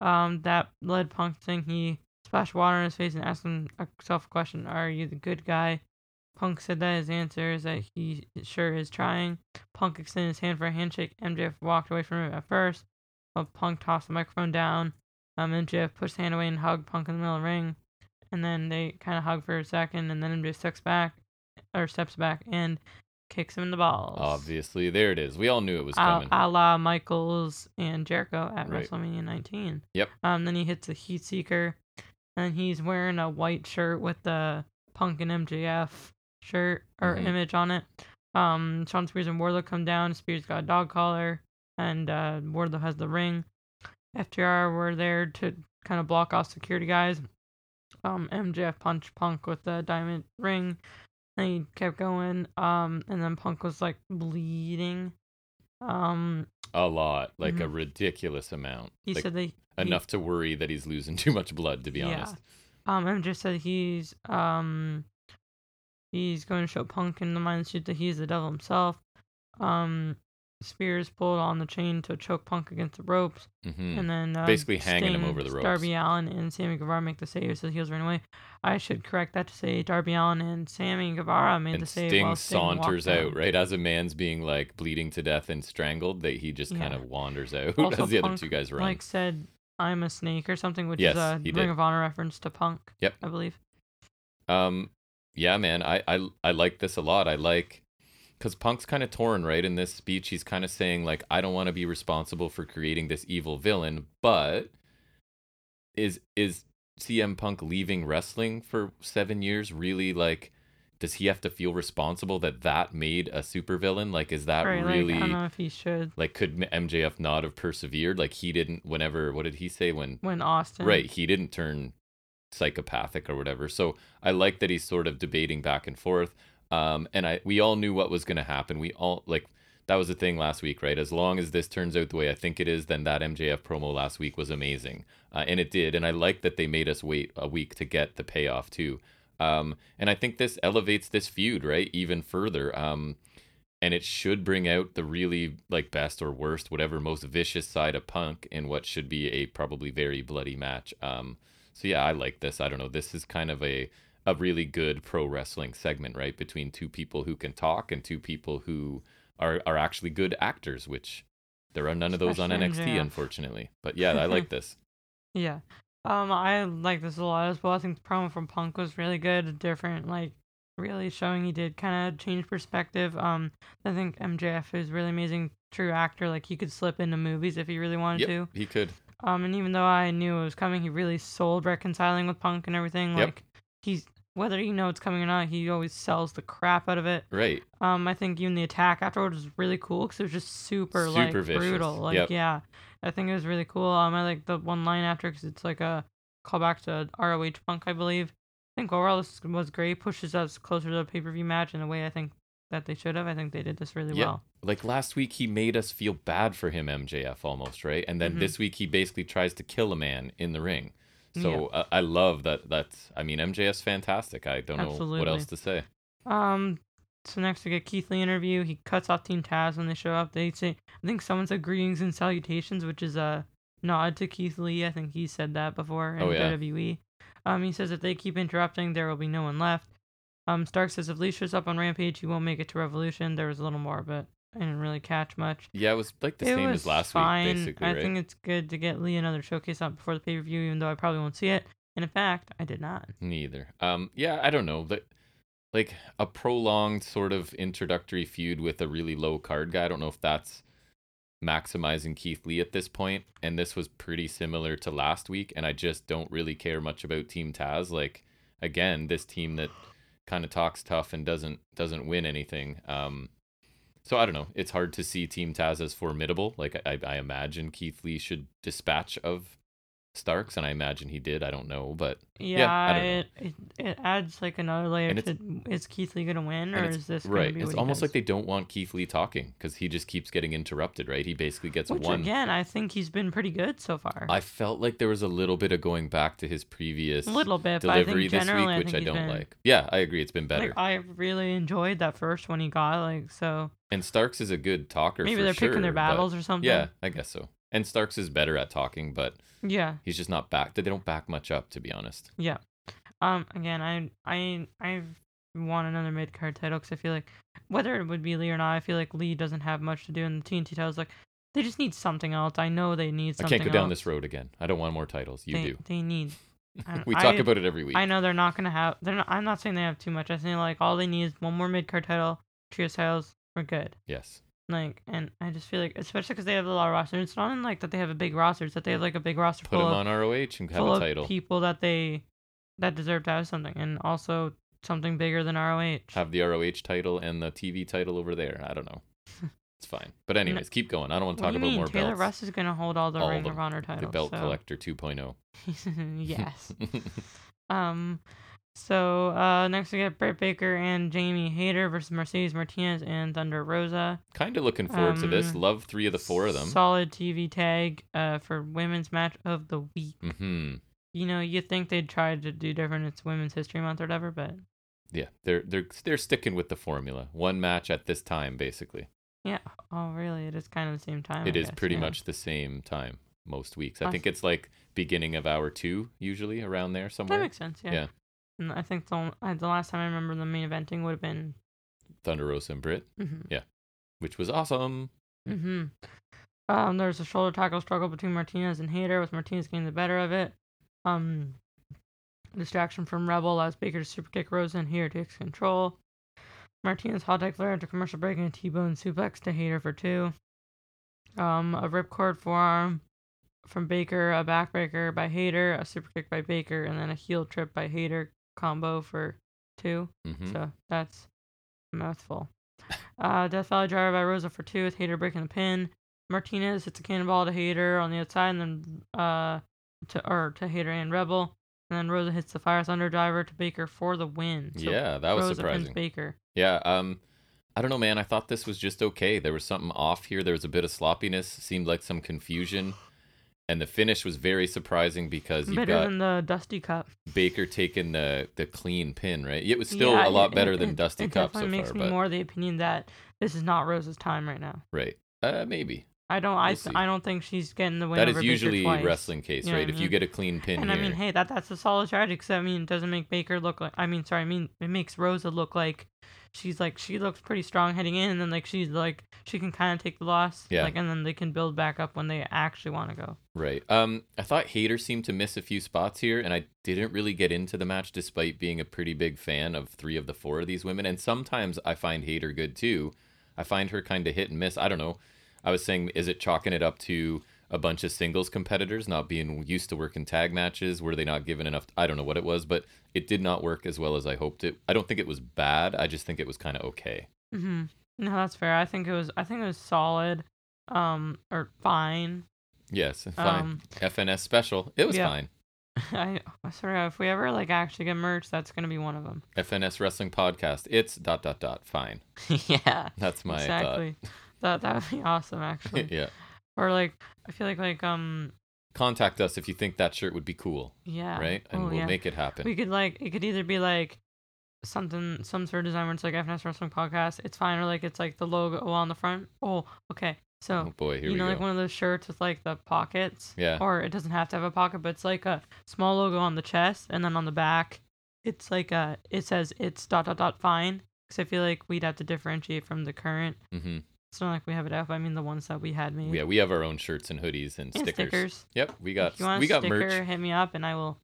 Um, that led Punk to think he splashed water in his face and asked himself a question: Are you the good guy? Punk said that his answer is that he sure is trying. Punk extended his hand for a handshake. MJF walked away from him at first, but Punk tossed the microphone down. Um, MJF pushed the hand away and hugged Punk in the middle of the ring. And then they kind of hug for a second, and then MJF steps back, or steps back and kicks him in the balls. Obviously, there it is. We all knew it was A, coming. a la Michaels and Jericho at Right. WrestleMania 19. Yep. Um, then he hits a Heat Seeker, and he's wearing a white shirt with the Punk and MJF shirt or Mhm. image on it. Um, Shawn Spears and Wardlow come down. Spears got a dog collar, and uh, Wardlow has the ring. FTR were there to kind of block off security guys. Um, MJF punched Punk with the diamond ring. And he kept going. Um, and then Punk was like bleeding. Um, a lot, like a Mhm. ridiculous amount. he like said that he- enough to worry that he's losing too much blood. To be Yeah. honest. Um, MJ said he's um he's going to show Punk in the mind suit that he's the devil himself. Um, Spears pulled on the chain to choke Punk against the ropes, hmm and then uh, Basically hanging him over the ropes. Darby Allin and Sammy Guevara make the save, so the heels ran away. I should correct that to say Darby Allin and Sammy Guevara made and the save. Sting while Sting saunters out right as a man's being like bleeding to death and strangled. That he just kind of wanders out Also, as the other two guys run. Like said, I'm a snake or something, which Yes, is a Ring did. of Honor reference to Punk. Yep. I believe. Um, yeah, man, I I I like this a lot. I like because Punk's kind of torn, right? In this speech, he's kind of saying like, I don't want to be responsible for creating this evil villain, but is is CM Punk leaving wrestling for seven years really like? Does he have to feel responsible that that made a supervillain? Like, is that right, really like, I don't know if he should. like could MJF not have persevered? Like he didn't. Whenever, what did he say when When Austin. Right, he didn't turn psychopathic or whatever. So I like that he's sort of debating back and forth. Um, and I we all knew what was going to happen. We all like that was the thing last week, right? As long as this turns out the way I think it is, then that MJF promo last week was amazing, uh, and it did. And I like that they made us wait a week to get the payoff too. Um, and I think this elevates this feud right even further. Um, and it should bring out the really like best or worst, whatever most vicious side of Punk in what should be a probably very bloody match. Um, so yeah, I like this. I don't know. This is kind of a a really good pro wrestling segment, right? Between two people who can talk and two people who are are actually good actors, which there are none of those on Especially NXT, MJF. unfortunately. But yeah, I like this. Yeah. Um, I like this a lot as well. I think the promo from Punk was really good, different, like really showing he did kind of change perspective. Um, I think MJF is really amazing, true actor. Like he could slip into movies if he really wanted Yep, to. he could. Um, and even though I knew it was coming, he really sold reconciling with Punk and everything. Yep. Like he's whether you know it's coming or not, he always sells the crap out of it. Right. Um, I think even the attack afterwards was really cool because it was just super, like vicious. brutal. Like Yep. yeah, I think it was really cool. Um, I like the one line after because it's like a callback to ROH Punk, I believe. I think overall this was great. Pushes us closer to the pay per view match in a way I think that they should have. I think they did this really Yeah. well. Like last week, he made us feel bad for him, MJF, almost, right? And then Mhm. this week, he basically tries to kill a man in the ring. So uh, I love that. That's, I mean, MJF's fantastic. I don't know what else to say. Um, so next we get Keith Lee interview. He cuts off Team Taz when they show up. They say, I think someone said greetings and salutations, which is a nod to Keith Lee. I think he said that before in Oh, yeah. WWE. Um, he says if they keep interrupting, there will be no one left. Um, Stark says if Lee shows up on Rampage, he won't make it to Revolution. There was a little more, but I didn't really catch much. Yeah, it was like the it same as last fine. week, basically, I right? think it's good to get Lee another showcase up before the pay per view, even though I probably won't see it. And in fact, I did not. Neither. Um, yeah, I don't know. But like a prolonged sort of introductory feud with a really low card guy. I don't know if that's maximizing Keith Lee at this point. And this was pretty similar to last week. And I just don't really care much about Team Taz. Like again, this team that kind of talks tough and doesn't doesn't win anything. Um, so I don't know. It's hard to see Team Taz as formidable. Like I, I imagine Keith Lee should dispatch of Starks, and I imagine he did. I don't know, but Yeah, know. it, it it adds like another layer And to is Keith Lee gonna win or is this right. be It's almost like they don't want Keith Lee talking because he just keeps getting interrupted. Right? He basically gets Which one. again, I think he's been pretty good so far. I felt like there was a little bit of going back to his previous a little bit, delivery this week, which I don't been, like. Yeah, I agree. It's been better. Like I really enjoyed that first one he got. Like so, and Starks is a good talker. maybe they're picking their sure, battles or something. Yeah, I guess so. And Starks is better at talking, but yeah, he's just not back. They don't back much up, to be honest. yeah. Um, again, I I I want another mid card title because I feel like whether it would be Lee or not, I feel like Lee doesn't have much to do in the TNT titles. Like they just need something else. I know they need I can't go down this road again. I don't want more titles. You they, do. They need. We talk I- about it every week. I know they're not gonna have. They're not. I'm not saying they have too much. I think like all they need is one more mid card title, trio titles. We're good. Yes. Like, and I just feel like, especially because they have a lot of rosters. It's not in, like that they have a big roster. It's that they have like a big roster Put full him of on ROH and have full a of title. people that they that deserve to have something, and also something bigger than ROH. Have the ROH title and the TV title over there. I don't know. It's fine. But anyways, keep going. I don't want to talk about mean? more Taylor belts. Russ is gonna hold all the All of Ring of them. Honor titles. the belt so- collector oh. 2.0. yes. Um. So uh, next we get Britt Baker and Jamie Hayter versus Mercedes Martinez and Thunder Rosa. kind of looking forward to this. Um, Love three of the four of them. Solid TV tag uh, for women's match of the week. hmm You know, you think they'd try to do different. It's Women's History Month or whatever, but Yeah, they're they're they're sticking with the formula. One match at this time, basically. yeah. Oh, really? It is kind of the same time. It I is guess, pretty yeah. much the same time most weeks. I Awesome. think it's like beginning of hour two, usually around there somewhere. That makes sense. Yeah. Yeah. And I think the on- uh, the last time I remember the main eventing would have been. Thunder Rosa and Britt, hmm which was awesome. hmm Um, there's a shoulder tackle struggle between Martinez and Hayter, with Martinez getting the better of it. Um, distraction from Rebel allows Baker to super kick Rosa, and Hayter takes control. Martinez hot tag flare into commercial break and a T-bone suplex to Hayter for two. Um, a ripcord forearm from Baker, a backbreaker by Hayter, a super kick by Baker, and then a heel trip by Hayter combo for two. hmm So that's a mouthful. Uh, Death Valley Driver by Rosa for two with Hayter breaking the pin. Martinez hits a cannonball to Hayter on the outside and then uh to or to Hayter and Rebel. And then Rosa hits the Fire Thunder Driver to Baker for the win. So yeah, that was Rosa surprising. Baker. Yeah, um, I don't know, man. I thought this was just okay. There was something off here. There was a bit of sloppiness. Seemed like some confusion, and the finish was very surprising because you've Better got than the Dusty Cup. Baker taking the the clean pin. Right? It was still Yeah, a lot it- better it- than it- Dusty it Cup so definitely makes far. me But more of the opinion that this is not Rose's time right now. right? Uh, maybe I don't. I We'll. I don't think she's getting the win. that is usually twice. wrestling case, You know right? I If you get a clean pin And here, I mean, hey, that that's a solid strategy because I mean, it doesn't make Baker look like. I mean, sorry, I mean, it makes Rosa look like she's like she looks pretty strong heading in, and then like she's like she can kind of take the loss. Yeah. Like, and then they can build back up when they actually want to go. Right. Um, I thought Hayter seemed to miss a few spots here, and I didn't really get into the match despite being a pretty big fan of three of the four of these women. And sometimes I find Hayter good too. I find her kind of hit and miss. I don't know. I was saying, is it chalking it up to a bunch of singles competitors not being used to working tag matches? Were they not given enough? I don't know what it was, but it did not work as well as I hoped it. I don't think it was bad. I just think it was kind of okay. hmm No, that's fair. I think it was. I think it was solid. Um, or fine. Yes, fine. Um, FNS special. It was yeah. fine. I swear, if we ever like actually get merch, that's gonna be one of them. FNS Wrestling Podcast. It's dot dot dot fine. yeah. That's my exactly. That that would be awesome, actually. yeah. or like, I feel like like um, Contact us if you think that shirt would be cool, yeah. right? And we'll yeah. make it happen. We could like it could either be like something some sort of design where it's like FNS Wrestling Podcast. It's fine, or like it's like the logo on the front. Oh, okay. So oh boy, here you know, like one of those shirts with like the pockets. Yeah. Or it doesn't have to have a pocket, but it's like a small logo on the chest, and then on the back, it's like a it says it's dot dot dot fine. Because I feel like we'd have to differentiate from the current. hmm It's not like we have it up. I mean, the ones that we had made. Yeah, we have our own shirts and hoodies and And stickers. stickers. Yep, we got if you want we a got sticker, merch. hit me up, and I will.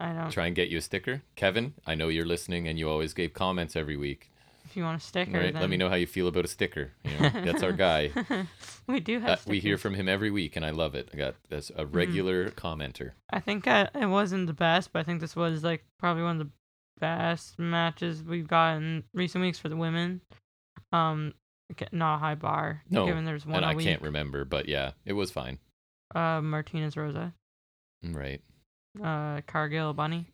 I don't. Try and get you a sticker, Kevin. I know you're listening, and you always gave comments every week. If you want a sticker, Right? Let me know how you feel about a sticker. You know, that's our guy. we do Uh, have. we hear from him every week, and I love it. I got this a regular commenter. I think I, it wasn't the best, but I think this was like probably one of the best matches we've got in recent weeks for the women. Um, not a high bar. No, given there's one and I week. can't remember, but yeah, it was fine. Uh, Martinez Rosa, Right. uh, Cargill Bunny.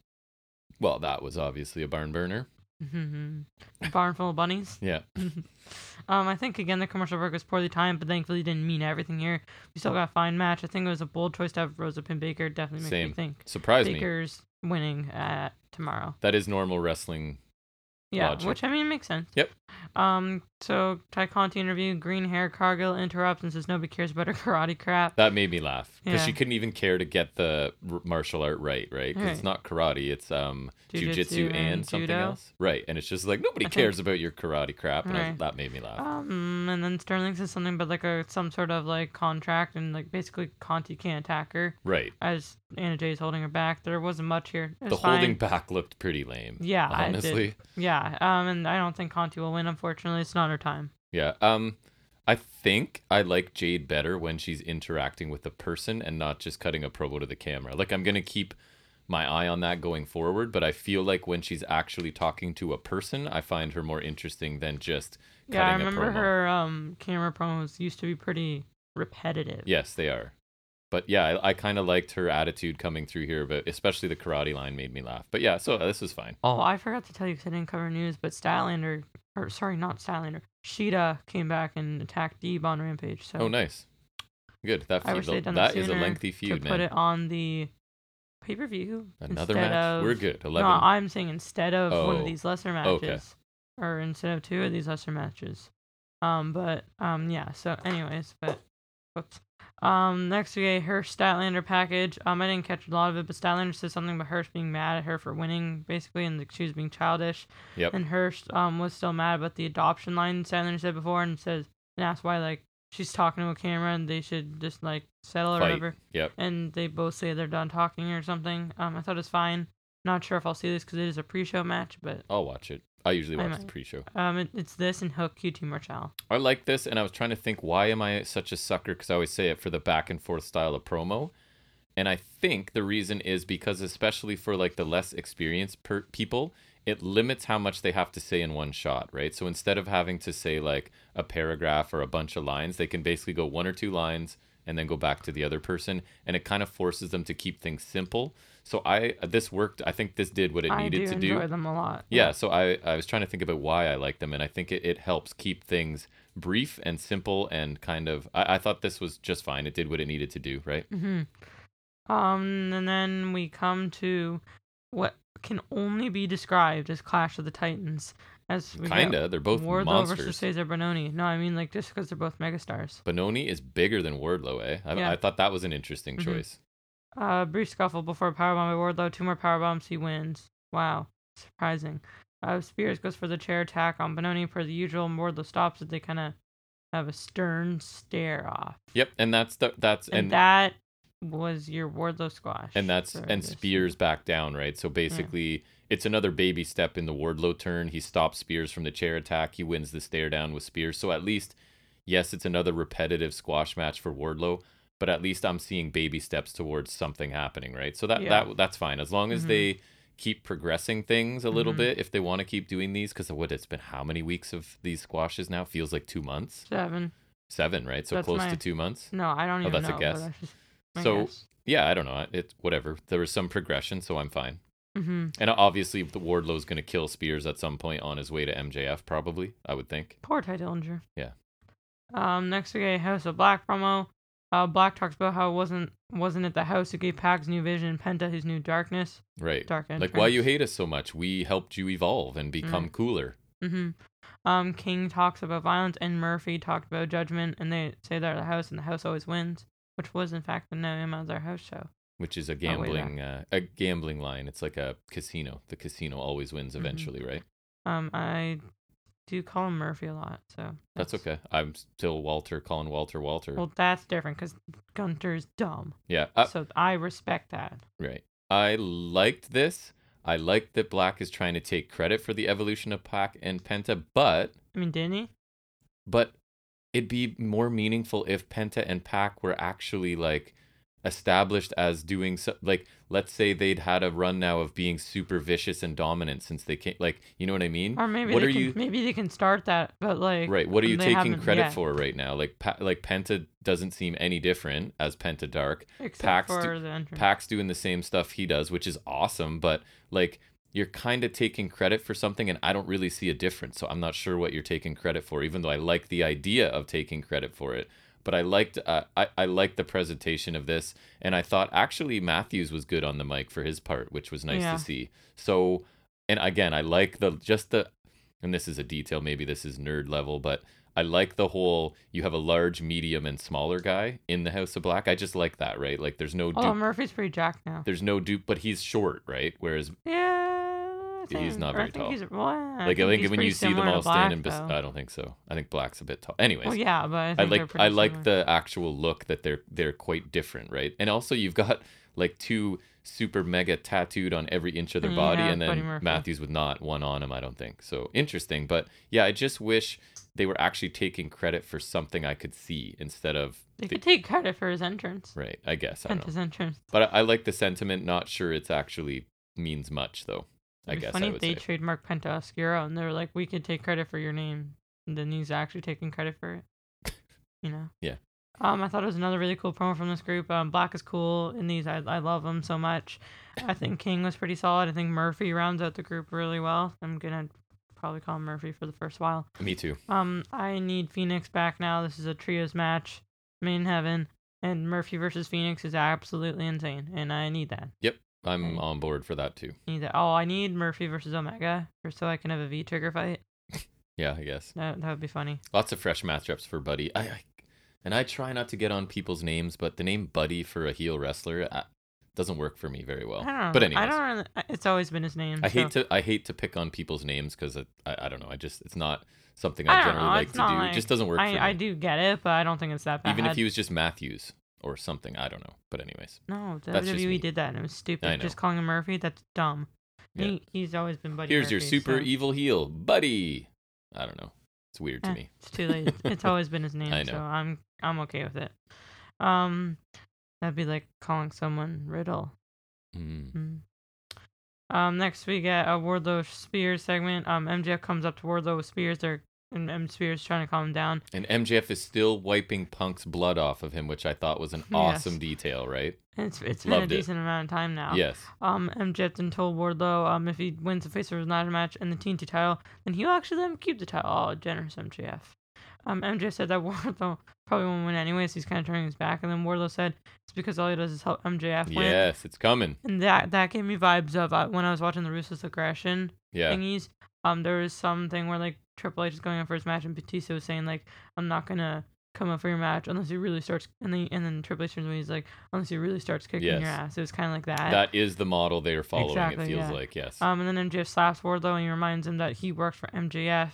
Well, that was obviously a barn burner. a barn full of bunnies. Yeah. um, I think again the commercial break was poorly timed, but thankfully didn't mean everything here. We still got a fine match. I think it was a bold choice to have Rosa Pin Baker. Definitely makes Same. me think Surprised me. Baker's winning at tomorrow. That is normal wrestling. Yeah, Logic. which I mean makes sense. Yep. Um, so Tay Conti interview, green hair, Cargill interrupts and says nobody cares about her karate crap. That made me laugh because she couldn't even care to get the r- martial art right, right? Because it's not karate, it's um jujitsu and, and something judo. else, right? And it's just like nobody cares about your karate crap, and Right. that made me laugh. Um, and then Sterling says something about like a some sort of like contract and like basically Conti can't attack her right. as Anna Jay's holding her back. There wasn't much here. It The was holding back looked pretty lame. Yeah, honestly. Yeah. Um, and I don't think Conti will win. Unfortunately, it's not time. Yeah. Um, I think I like Jade better when she's interacting with a person and not just cutting a promo to the camera. Like I'm gonna keep my eye on that going forward, but I feel like when she's actually talking to a person, I find her more interesting than just Yeah, I remember promo. her um camera promos used to be pretty repetitive. Yes, they are. But yeah, I, I kind of liked her attitude coming through here, but especially the karate line made me laugh. But yeah, so uh, this is fine. Oh, I forgot to tell you because I didn't cover news, but Statlander, or sorry, not Statlander, Shida came back and attacked Deeb on Rampage. So Oh, nice. Good. That I feud, wish they'd done that is a lengthy to feud, put it on the pay per view. Another match. We're good. Eleven. No, I'm saying instead of one Oh, of these lesser matches, okay. or instead of two of these lesser matches. Um, but um, yeah. So, anyways, but whoops. Um, next we get her Statlander package. Um, I didn't catch a lot of it, but Statlander says something about Hirsch being mad at her for winning, basically, and she was being childish. Yep. And Hirsch um was still mad about the adoption line Statlander said before, and says and asks why like she's talking to a camera and they should just like settle or Fight. whatever Yep. and they both say they're done talking or something. Um, I thought it was fine. Not sure if I'll see this because it is a pre-show match, but I'll watch it. I usually I watch the might. pre-show. um, it, it's this and Hook QT Marshall. I like this, and I was trying to think why am I such a sucker? Because I always say it for the back and forth style of promo, and I think the reason is because especially for like the less experienced per- people, it limits how much they have to say in one shot, right? So instead of having to say like a paragraph or a bunch of lines, they can basically go one or two lines and then go back to the other person, and it kind of forces them to keep things simple. So I this worked. I think this did what it I do needed to enjoy do. them a lot. Yeah. So I I was trying to think about why I like them, and I think it, it helps keep things brief and simple and kind of. I, I thought this was just fine. It did what it needed to do. Right. hmm Um, and then we come to what can only be described as Clash of the Titans. As we Kinda. They're both Wardlow versus monsters. Cezar Bononi. No, I mean like just because they're both megastars. Bononi is bigger than Wardlow. Eh. I, Yeah. I thought that was an interesting Mhm. choice. Uh, brief scuffle before powerbomb by Wardlow. Two more powerbombs, he wins. Wow, surprising. Uh, Spears goes for the chair attack on Bononi per the usual. Wardlow stops it. They kind of have a stern stare off, Yep. And that's the that's and, and that was your Wardlow squash. and that's and this. Spears back down, right? So basically, it's another baby step in the Wardlow turn. He stops Spears from the chair attack. He wins the stare down with Spears. So at least, yes, it's another repetitive squash match for Wardlow, but at least I'm seeing baby steps towards something happening, right? So that Yeah. that that's fine as long as Mhm. they keep progressing things a little Mhm. bit if they want to keep doing these because what it's been how many weeks of these squashes now feels like two months seven. seven right so That's close my- to two months No, I don't even know. Oh, that's a guess. That's So- guess. yeah i don't know it's whatever there was some progression so i'm fine hmm And obviously, the Wardlow's going to kill Spears at some point on his way to MJF, probably. I would think. Poor Tye Dillinger. Yeah. Um, next we get House of Black promo. Uh, Black talks about how it wasn't wasn't it the house who gave Pac's new vision, Penta his new darkness, Right. dark entrance. Like, why you hate us so much? We helped you evolve and become cooler. Mm-hmm. Um, King talks about violence, and Murphy talked about judgment, and they say they're the house, and the house always wins, which was in fact the name of their house show. Which is a Oh, gambling, uh, a gambling line. It's like a casino. The casino always wins Mhm. eventually, right? Um, I do call him Murphy a lot, so That's okay. I'm still Walter, calling Walter Walter. Well, that's different because Gunther's dumb, yeah, uh, so I respect that. right. I liked this. I liked that Black is trying to take credit for the evolution of Pac and Penta, but I mean, didn't he? but it'd be more meaningful if Penta and Pac were actually like established as doing so like let's say they'd had a run now of being super vicious and dominant since they came like you know what I mean? Or maybe what are can, you maybe they can start that, but like right what are you taking credit yet, for right now? Like pa- like Penta doesn't seem any different as Penta Dark. Except Pac's for do- the entrance. Pac's doing the same stuff he does which is awesome but like you're kind of taking credit for something and I don't really see a difference so I'm not sure what you're taking credit for even though I like the idea of taking credit for it but I liked uh, I I liked the presentation of this, and I thought actually Matthews was good on the mic for his part, which was nice Yeah. to see. So, and again, I like the just the, and this is a detail, maybe this is nerd level, but I like the whole you have a large, medium, and smaller guy in the House of Black. I just like that, right? Like there's no Although dupe, Murphy's pretty jacked now. there's no dupe, but he's short, right? Whereas Yeah, I He's not very think tall. He's, well, I like I think when you see them all standing, Black, bes- I don't think so. I think Black's a bit tall. Anyways, Well, yeah, but I, I think like I like similar. the actual look that they're they're quite different, right? And also you've got like two super mega tattooed on every inch of their Mm, body, yeah, and then Matthews with not one on him. I don't think so. Interesting, but yeah, I just wish they were actually taking credit for something I could see instead of They the- could take credit for his entrance. right. I guess I Penta's entrance. but I, I like the sentiment. Not sure it's actually means much though. I It'd be guess funny I if they say. trademark Penta Oscuro and they're like, we could take credit for your name, and then he's actually taking credit for it. You know. Yeah. Um, I thought it was another really cool promo from this group. Um, Black is cool in these. I I love them so much. I think King was pretty solid. I think Murphy rounds out the group really well. I'm gonna probably call him Murphy for the first while. Me too. Um, I need Fenix back now. This is a trios match, main heaven, and Murphy versus Fenix is absolutely insane, and I need that. I'm on board for that too. Oh, I need Murphy versus Omega, so I can have a V trigger fight. Yeah, I guess. That that would be funny. Lots of fresh matchups for Buddy. I, I and I try not to get on people's names, but the name Buddy for a heel wrestler uh, doesn't work for me very well. I don't. But I don't. Really, it's always been his name. I hate to I hate to pick on people's names because I, I don't know. I just it's not something I I, generally know, like to do. like- it just doesn't work for me. I I do get it, but I don't think it's that bad. Even if he was just Matthews or something, I don't know. But anyways, no, WWE did that and it was stupid. Just calling him Murphy, that's dumb. Yeah. He, he's always been Buddy. here's your super so- evil heel, Buddy. I don't know. It's weird to Eh, me. It's too late. it's always been his name, I know. so I'm I'm okay with it. Um, that'd be like calling someone Riddle. Mm. Mm. Um, next we get a Wardlow Spears segment. Um, MJF comes up to Wardlow with Spears. They're and M Spears trying to calm him down. And MJF is still wiping Punk's blood off of him, which I thought was an Yes. awesome detail, right? And it's it's been Loved a it. decent amount of time now. Yes. Um, MJF then told Wardlow, um, if he wins the face of his ladder match and the TNT title, then he'll actually let him keep the title. Oh, generous MJF. Um, MJF said that Wardlow probably won't win anyways. He's kind of turning his back, and then Wardlow said it's because all he does is help MJF win. Yes, it's coming. And that that gave me vibes of uh, when I was watching the Ruthless Aggression Yeah. thingies. Um, there was something where like Triple H is going on for his match, and Batista was saying like, "I'm not gonna come up for your match unless he really starts." And then and then Triple H turns away, he's like, "Unless he really starts kicking your ass." It was kind of like that. That is the model they are following, Exactly, it feels yeah. like, yes. Um, and then MJF slaps Wardlow and he reminds him that he worked for MJF,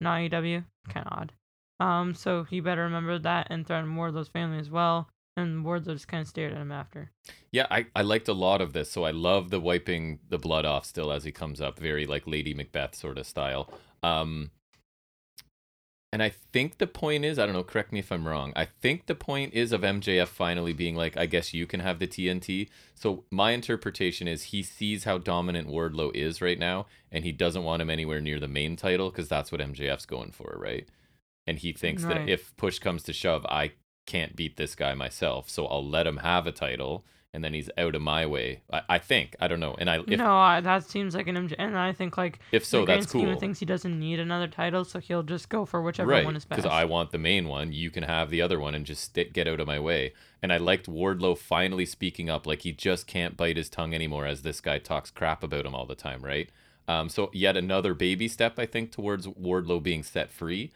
not AEW. Kind of odd. Um, so he better remember that and threaten Wardlow's family as well. And Wardlow just kind of stared at him after. Yeah, I, I liked a lot of this. So I love the wiping the blood off still as he comes up, very like Lady Macbeth sort of style. Um, and I think the point is, I don't know, correct me if I'm wrong. I think the point is of MJF finally being like, I guess you can have the TNT. So my interpretation is he sees how dominant Wardlow is right now, and he doesn't want him anywhere near the main title because that's what MJF's going for, right? And he thinks Right. that if push comes to shove, I can't beat this guy myself, so I'll let him have a title, and then he's out of my way. I, I think I don't know, and I if no, I, that seems like an MJ. And I think like if so, that's cool. of things, he doesn't need another title, so he'll just go for whichever right one is best. because i want the main one you can have the other one and just sti get out of my way and i liked wardlow finally speaking up like he just can't bite his tongue anymore as this guy talks crap about him all the time right um, so yet another baby step i think towards wardlow being set free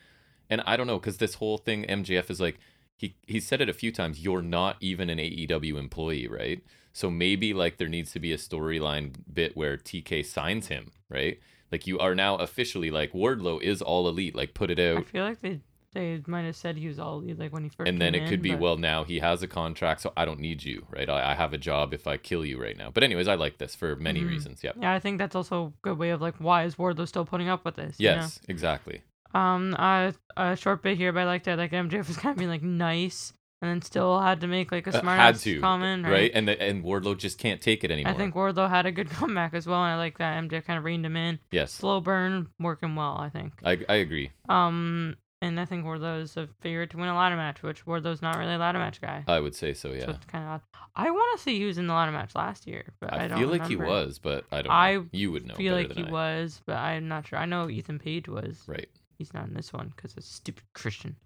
and i don't know because this whole thing mjf is like he he said it a few times you're not even an aew employee right so maybe like there needs to be a storyline bit where tk signs him right like you are now officially like Wardlow is all elite. Like put it out. I feel like they they might have said he was all elite, like when he first. and then it could be but- well now he has a contract, so I don't need you, right? I, I have a job if I kill you right now. But anyways, I like this for many Mhm. reasons. Yeah. Yeah, I think that's also a good way of like why is Wardlow still putting up with this? you know? Yes, exactly. Um, uh, a short bit here, but I like that. Like MJF was kind of being like nice, and then still had to make like a Uh, smart had to, comment, right? right? And the, and Wardlow just can't take it anymore. I think Wardlow had a good comeback as well, and I like that MJF kind of reined him in. yes, Slow burn, working well, I think. I I agree. Um, and I think Wardlow is a favorite to win a ladder match, which Wardlow's not really a ladder match guy. I would say so. So Yeah. it's kind of odd. I want to see he was in the ladder match last year, but I, I, don't feel like he was, but I don't. I know. You would know. feel like he I. was, but I'm not sure. I know Ethan Page was. Right. He's not in this one because it's stupid Christian.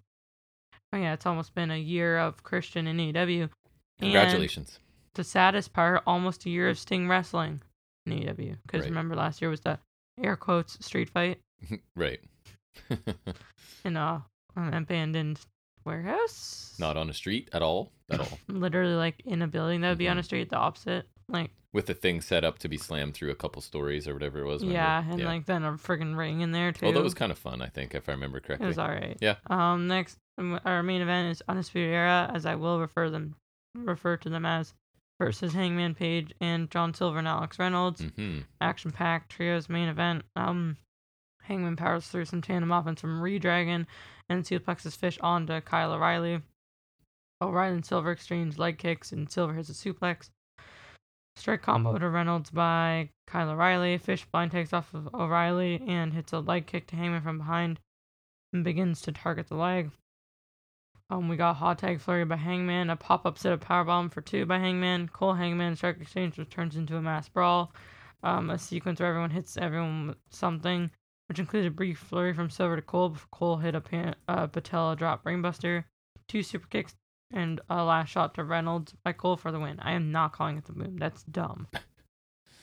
Oh yeah, it's almost been a year of Christian in AEW. Congratulations. the saddest part, almost a year of Sting wrestling in AEW. Because Right. remember last year was the air quotes street fight right. in a an abandoned warehouse. Not on a street at all. At all. literally like in a building that would be on mm-hmm. a street, the opposite. Like With the thing set up to be slammed through a couple stories or whatever it was. remember? yeah, and like then a friggin' ring in there too. Oh, that was kind of fun. I think if I remember correctly. It was alright. Yeah. Um. Next, um, our main event is Undisputed Era, as I will refer them, refer to them as, versus Hangman Page and John Silver and Alex Reynolds. hmm Action-packed trios main event. Um, Hangman powers through some tandem offense from Redragon and suplexes Fish onto Kyle O'Reilly. O'Reilly and Silver exchange leg kicks, and Silver hits a suplex. Straight combo to Reynolds by Kyle O'Reilly. Fish blind takes off of O'Reilly and hits a leg kick to Hangman from behind and begins to target the leg. Um, we got hot tag flurry by Hangman, a pop up set of powerbomb for two by Hangman, Cole Hangman strike exchange, which turns into a mass brawl. Um, a sequence where everyone hits everyone with something, which included a brief flurry from Silver to Cole before Cole hit a pan- uh, patella drop brainbuster, two super kicks, and a last shot to Reynolds by Cole for the win. I am not calling it the boom. That's dumb.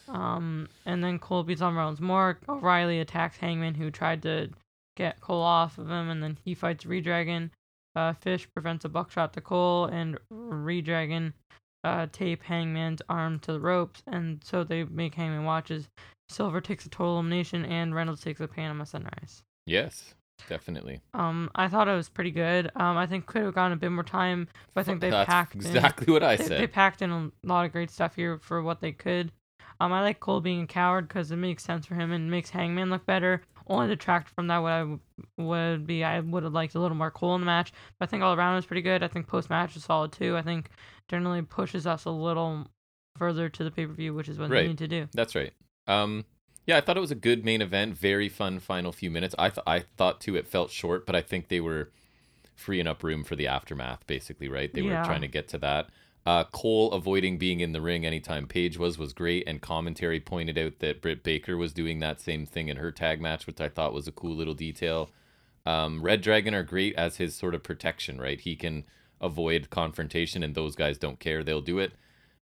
Um, and then Cole beats on Reynolds more. O'Reilly attacks Hangman, who tried to get Cole off of him, and then he fights Redragon. Uh, Fish prevents a buckshot to Cole, and Redragon uh, tape Hangman's arm to the ropes, and so they make Hangman watches. Silver takes a total elimination, and Reynolds takes a Panama Sunrise. Yes, definitely. Um, I thought it was pretty good. Um, I think could have gone a bit more time, but I think they That's packed in- exactly what I they, said. they packed in a lot of great stuff here for what they could. Um, I like Cole being a coward because it makes sense for him and makes Hangman look better. Only detract from that what I w- would be I would have liked a little more Cole in the match. But I think all around was pretty good. I think post match was solid too. I think generally pushes us a little further to the pay per view, which is what Right. they need to do. That's right. Um, Yeah, I thought it was a good main event. Very fun final few minutes. I th- I thought too it felt short, but I think they were freeing up room for the aftermath. Basically, right? They Yeah. were trying to get to that. Uh, Cole avoiding being in the ring anytime Page was was great, and commentary pointed out that Britt Baker was doing that same thing in her tag match, which I thought was a cool little detail. Um, Red Dragon are great as his sort of protection, right? He can avoid confrontation, and those guys don't care; they'll do it.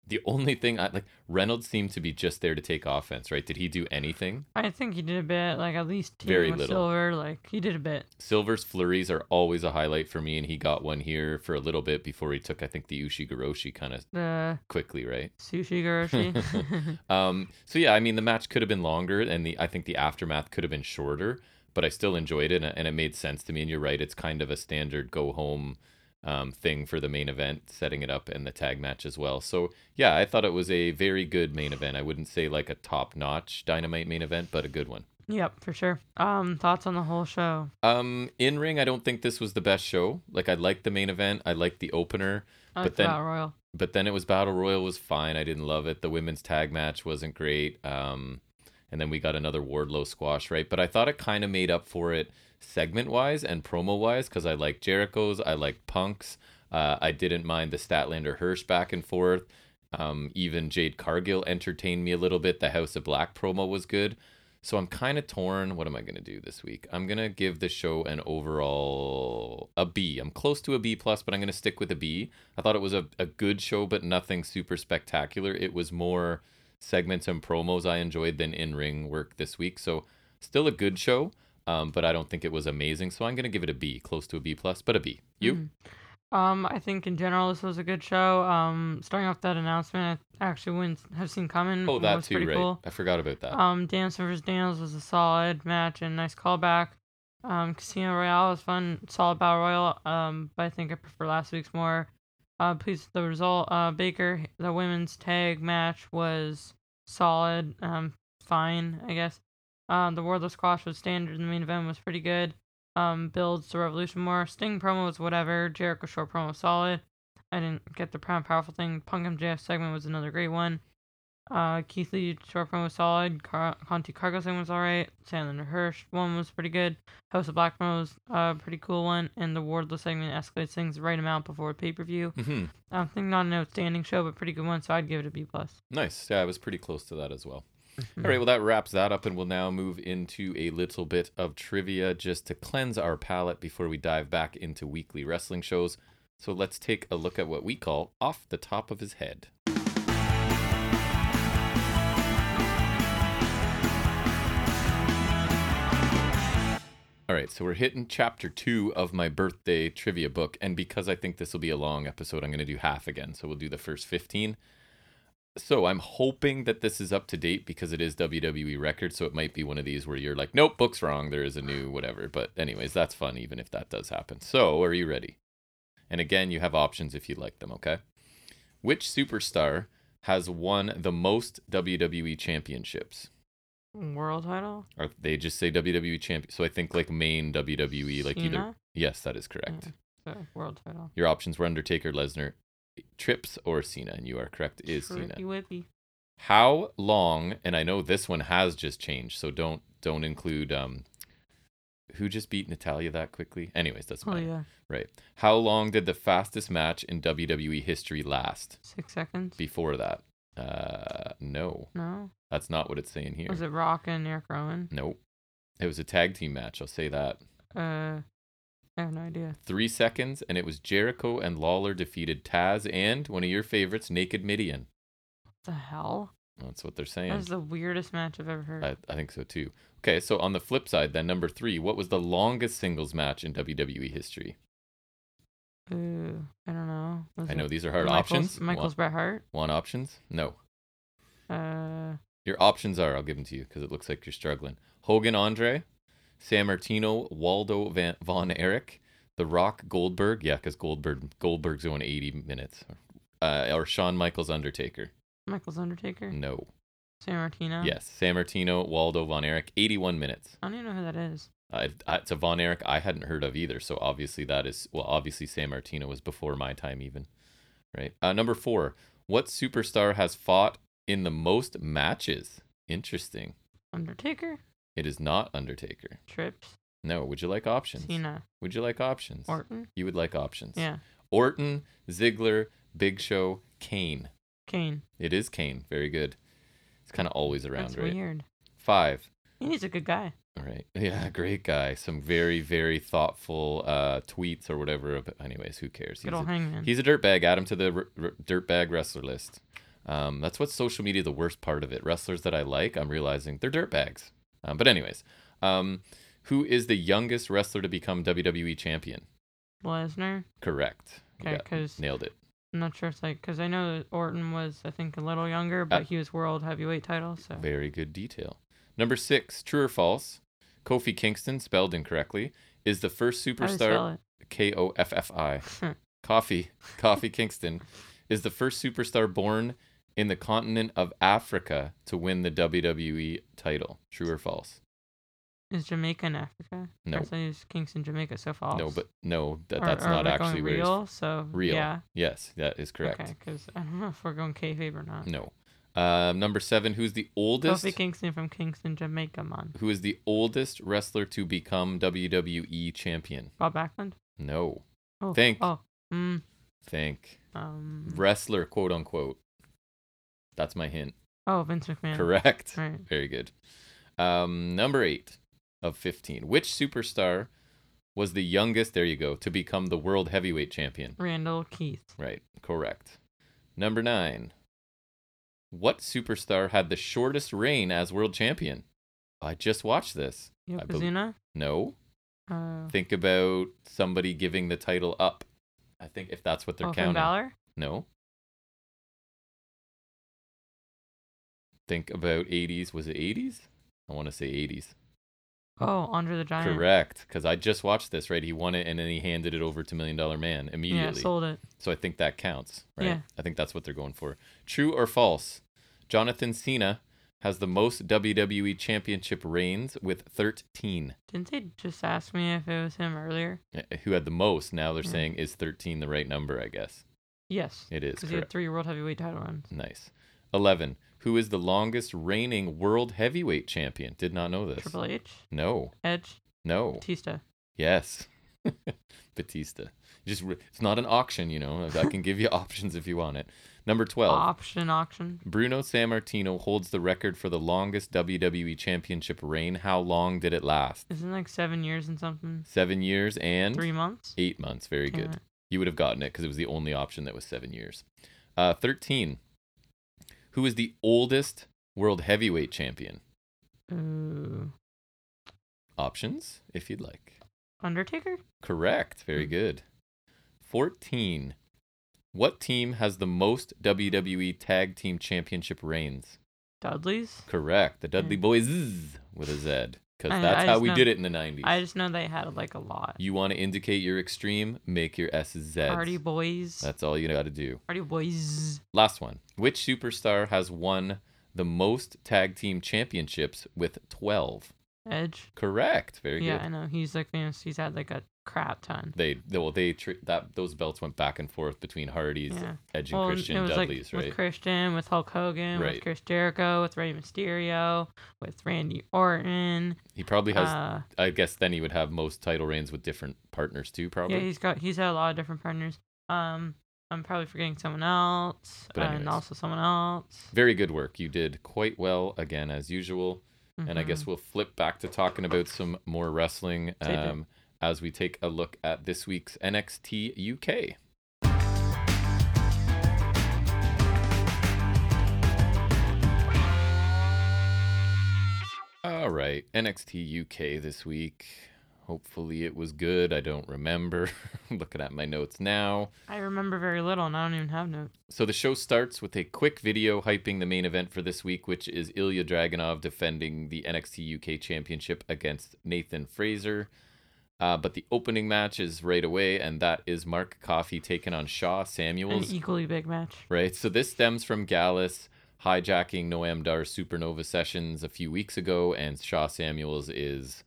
The only thing I like, Reynolds seemed to be just there to take offense, right? Did he do anything? I think he did a bit, like at least Very little. Silver. Like he did a bit. Silver's flurries are always a highlight for me, and he got one here for a little bit before he took, I think, the Ushigoroshi kind of The quickly, right? sushi Goroshi. Um, so yeah, I mean, the match could have been longer, and the I think the aftermath could have been shorter, but I still enjoyed it, and, and it made sense to me. And you're right, it's kind of a standard go home um, thing for the main event, setting it up and the tag match as well. So yeah, I thought it was a very good main event. I wouldn't say like a top notch dynamite main event, but a good one. yep, for sure. Um, thoughts on the whole show? Um, in ring, I don't think this was the best show. Like I liked the main event, I liked the opener. I But then- Battle Royal. but then it was battle royal was fine i didn't love it the women's tag match wasn't great um and then we got another wardlow squash right? But i thought it kind of made up for it segment wise and promo wise because i like jericho's i like punk's uh, i didn't mind the statlander hirsch back and forth. Um, even jade cargill entertained me a little bit. The house of black promo was good. So i'm kind of torn. What am i going to do this week? I'm going to give the show an overall a b. I'm close to a b plus but i'm going to stick with a b. I thought it was a, a good show, but nothing super spectacular. It was more segments and promos I enjoyed than in ring work this week. So still a good show, um, but I don't think it was amazing. So I'm gonna give it a B, close to a B plus, but a B. You? Mhm. Um, I think in general this was a good show. Um, starting off that announcement, I actually wouldn't have seen coming. Oh, that was too, pretty right? cool. I forgot about that. Um, Danielson versus Daniels was a solid match and nice callback. Um, Casino Royale was fun, solid battle royal. Um, but I think I prefer last week's more. Uh, pleased with the result. Uh, Baker, the women's tag match was solid. Um, fine, I guess. Um, the Wardlow squash was standard. The main event was pretty good. Um, builds the Revolution more. Sting promo was whatever. Jericho short promo solid. I didn't get the proud powerful thing. Punk MJF segment was another great one. Uh, Keith Lee short promo was solid. Car- Conti Cargill segment was alright. Sandler Hirsch one was pretty good. House of Black was a pretty cool one. And the Wardlow segment escalates things the right amount before the pay per view. hmm I think not an outstanding show, but pretty good one. So I'd give it a B plus. Nice. Yeah, I was pretty close to that as well. All right, well, that wraps that up, and we'll now move into a little bit of trivia just to cleanse our palate before we dive back into weekly wrestling shows. So let's take a look at what we call off the top of his head. All right, so we're hitting chapter two of my birthday trivia book, and because I think this will be a long episode, I'm going to do half again. So we'll do the first 15. So I'm hoping that this is up to date because it is WWE record. So it might be one of these where you're like, nope, book's wrong. There is a new whatever. But anyways, that's fun, even if that does happen. So are you ready? And again, you have options if you like them. Okay. Which superstar has won the most WWE championships? World title? Or they just say WWE champion. So I think like main WWE, like either. Yes, that is correct. Yeah. So, world title. Your options were Undertaker, Lesnar, Trips, or Cena, and you are correct. Is Cena. Tricky whippy. How long? And I know this one has just changed, so don't don't include um. Who just beat Natalya that quickly? Anyways, doesn't Oh matter. yeah, Right. How long did the fastest match in WWE history last? six seconds. Before that, uh, no, no, that's not what it's saying here. was it Rock and Erick Rowan? Nope. It was a tag team match. I'll say that. Uh, I have no idea. Three seconds, and it was Jericho and Lawler defeated Taz and one of your favorites, Naked Mideon. What the hell? That's what they're saying. That's the weirdest match I've ever heard. I, I think so too. Okay, so on the flip side, then number three, what was the longest singles match in WWE history? Ooh, I don't know. Was I know these are hard Michaels, options. Michaels Bret Hart. want options? No. Uh, Your options are, I'll give them to you because it looks like you're struggling. Hogan Andre, Sammartino, Waldo Van, Von Erich, The Rock Goldberg. Yeah, because Goldberg Goldberg's going 80 minutes. Uh, or Shawn Michaels Undertaker. Michaels Undertaker. No. Sammartino. Yes, Sammartino, Waldo Von Erich, 81 minutes. I don't even know who that is. Uh, it's a Von Erich I hadn't heard of either. So obviously that is well, obviously Sammartino was before my time even, right? Uh, number four, what superstar has fought in the most matches? Interesting. Undertaker, It is not Undertaker. Trips, No. Would you like options? Cena, Would you like options? Orton. you would like options. Yeah, Orton, Ziggler, Big Show, Kane. Kane. It is Kane. Very good. It's kind of always around, That's right? weird. Five. He's a good guy. All right. Yeah, great guy. Some very, very thoughtful uh, tweets or whatever. But anyways, who cares? Good He's old a, Hangman. he's a dirtbag. Add him to the r- r- dirtbag wrestler list. Um, that's what social media. The worst part of it. Wrestlers that I like, I'm realizing they're dirtbags. Um, but anyways, um, who is the youngest wrestler to become WWE champion? Lesnar. Correct. Okay, because nailed it. I'm not sure if like because I know that Orton was I think a little younger, but he was world heavyweight title. So Very good detail. Number six, true or false? Kofi Kingston, spelled incorrectly, is the first How do you superstar. K O F F I. Hmm. Coffee, Coffee Kingston, is the first superstar born in the continent of Africa to win the WWE title. True or false? Is Jamaica in Africa? No. Or is Kingston, Jamaica. So false. No, but no, that, that's or not we're going actually where he's- real. So real. Yeah. Yes, that is correct. Okay, because I don't know if we're going kayfabe or not. No. Um, number seven, who's the oldest? Kofi Kingston from Kingston, Jamaica, man. Who is the oldest wrestler to become WWE champion? Bob Backlund. No. Oh. Think. Oh. Mm. Think. Um. Wrestler, quote unquote. That's my hint. Oh, Vince McMahon. Correct. Right. Very good. Um, number eight of 15. Which superstar was the youngest, there you go, to become the world heavyweight champion? Randall Keith. Right. Correct. Number nine. What superstar had the shortest reign as world champion? I just watched this. Yokozuna. No. Uh, Think about somebody giving the title up. I think if that's what they're counting. No. Think about 80s. Was it 80s? I want to say 80s. Oh, Andre the Giant. Correct. Because I just watched this, right? He won it and then he handed it over to Million Dollar Man immediately. Yeah, sold it. so I think that counts, right? Yeah. I think that's what they're going for. True or false? Jonathan Cena has the most WWE championship reigns with 13. Didn't they just ask me if it was him earlier? Uh, Who had the most? Now they're Yeah. saying is 13 the right number, I guess. Yes. It is. Because he had three world heavyweight title runs. Nice. 11. Who is the longest reigning world heavyweight champion? Did not know this. Triple H, No. Edge, No. Batista. Yes. Batista. Just re- it's not an auction, you know. I can give you options if you want it. Number 12. Option auction. Bruno Sammartino holds the record for the longest WWE championship reign. How long did it last? Isn't it like seven years and something? 7 years and Three months? 8 months. Very Damn good. it. You would have gotten it cuz it was the only option that was 7 years. Uh 13. Who is the oldest world heavyweight champion? Ooh. Options if you'd like. Undertaker? Correct. Very Hmm. good. 14. What team has the most WWE Tag Team Championship reigns? Dudley's? Correct. The Dudley Hmm. Boys with a Z. Because that's I how we know- did it in the 90s. I just know they had like a lot. You want to indicate your extreme? Make your S's Z's. Party boys. That's all you got to do. Party boys. Last one. Which superstar has won the most tag team championships with 12? Edge. Correct. Very yeah, good. Yeah, I know. He's like famous. He's had like a crap ton. They, they well they tr- that those belts went back and forth between Hardy's, Yeah. Edge and well, Christian, Dudley's, like right? with Christian, with Hulk Hogan, Right. with Chris Jericho, with Rey Mysterio, with Randy Orton. He probably has. uh, I guess then he would have most title reigns with different partners too. Probably. yeah, he's got he's had a lot of different partners. Um, I'm probably forgetting someone else, But and anyways. also someone else. Very good work. You did quite well again as usual. And I guess Mhm. we'll flip back to talking about some more wrestling um, as we take a look at this week's NXT UK. All right, NXT UK this week. Hopefully it was good. I don't remember. Looking at my notes now. I remember very little, and I don't even have notes. So the show starts with a quick video hyping the main event for this week, which is Ilya Dragunov defending the NXT UK Championship against Nathan Frazer. Uh, but the opening match is right away, and that is Mark Coffey taking on Sha Samuels. An equally big match. Right. So this stems from Gallus hijacking Noam Dar's Supernova sessions a few weeks ago, and Sha Samuels is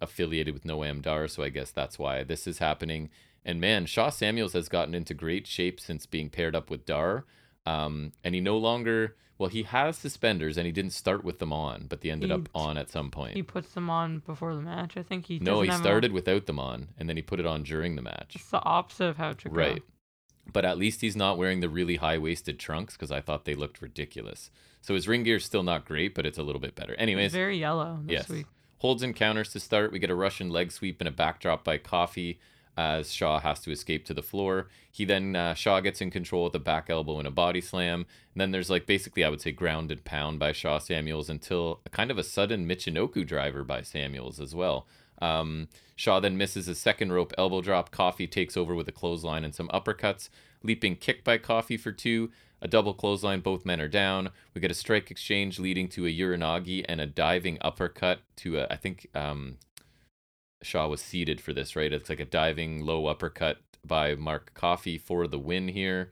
affiliated with Noam Dar, so I guess that's why this is happening. And man, Sha Samuels has gotten into great shape since being paired up with Dar. Um, and he no longer, well, he has suspenders and he didn't start with them on, but they ended He- up on at some point. He puts them on before the match. I think he no, he have 'em on- started without them on and then he put it on during the match. It's the opposite of how it should go. Right. But at least he's not wearing the really high waisted trunks because I thought they looked ridiculous. So his ring gear is still not great, but it's a little bit better. Anyways, It's very yellow this yes. week. holds and counters to start. We get a Russian leg sweep and a backdrop by Coffee as Sha has to escape to the floor. He then, uh, Sha gets in control with a back elbow and a body slam. And then there's like basically, I would say, ground and pound by Sha Samuels until a kind of a sudden Michinoku driver by Samuels as well. Um, Sha then misses a second rope elbow drop. Coffey takes over with a clothesline and some uppercuts. Leaping kick by Coffey for two. A double clothesline, both men are down. We get a strike exchange leading to a Uranage and a diving uppercut to a, I think um, Sha was seated for this, right? It's like a diving low uppercut by Mark Coffey for the win here.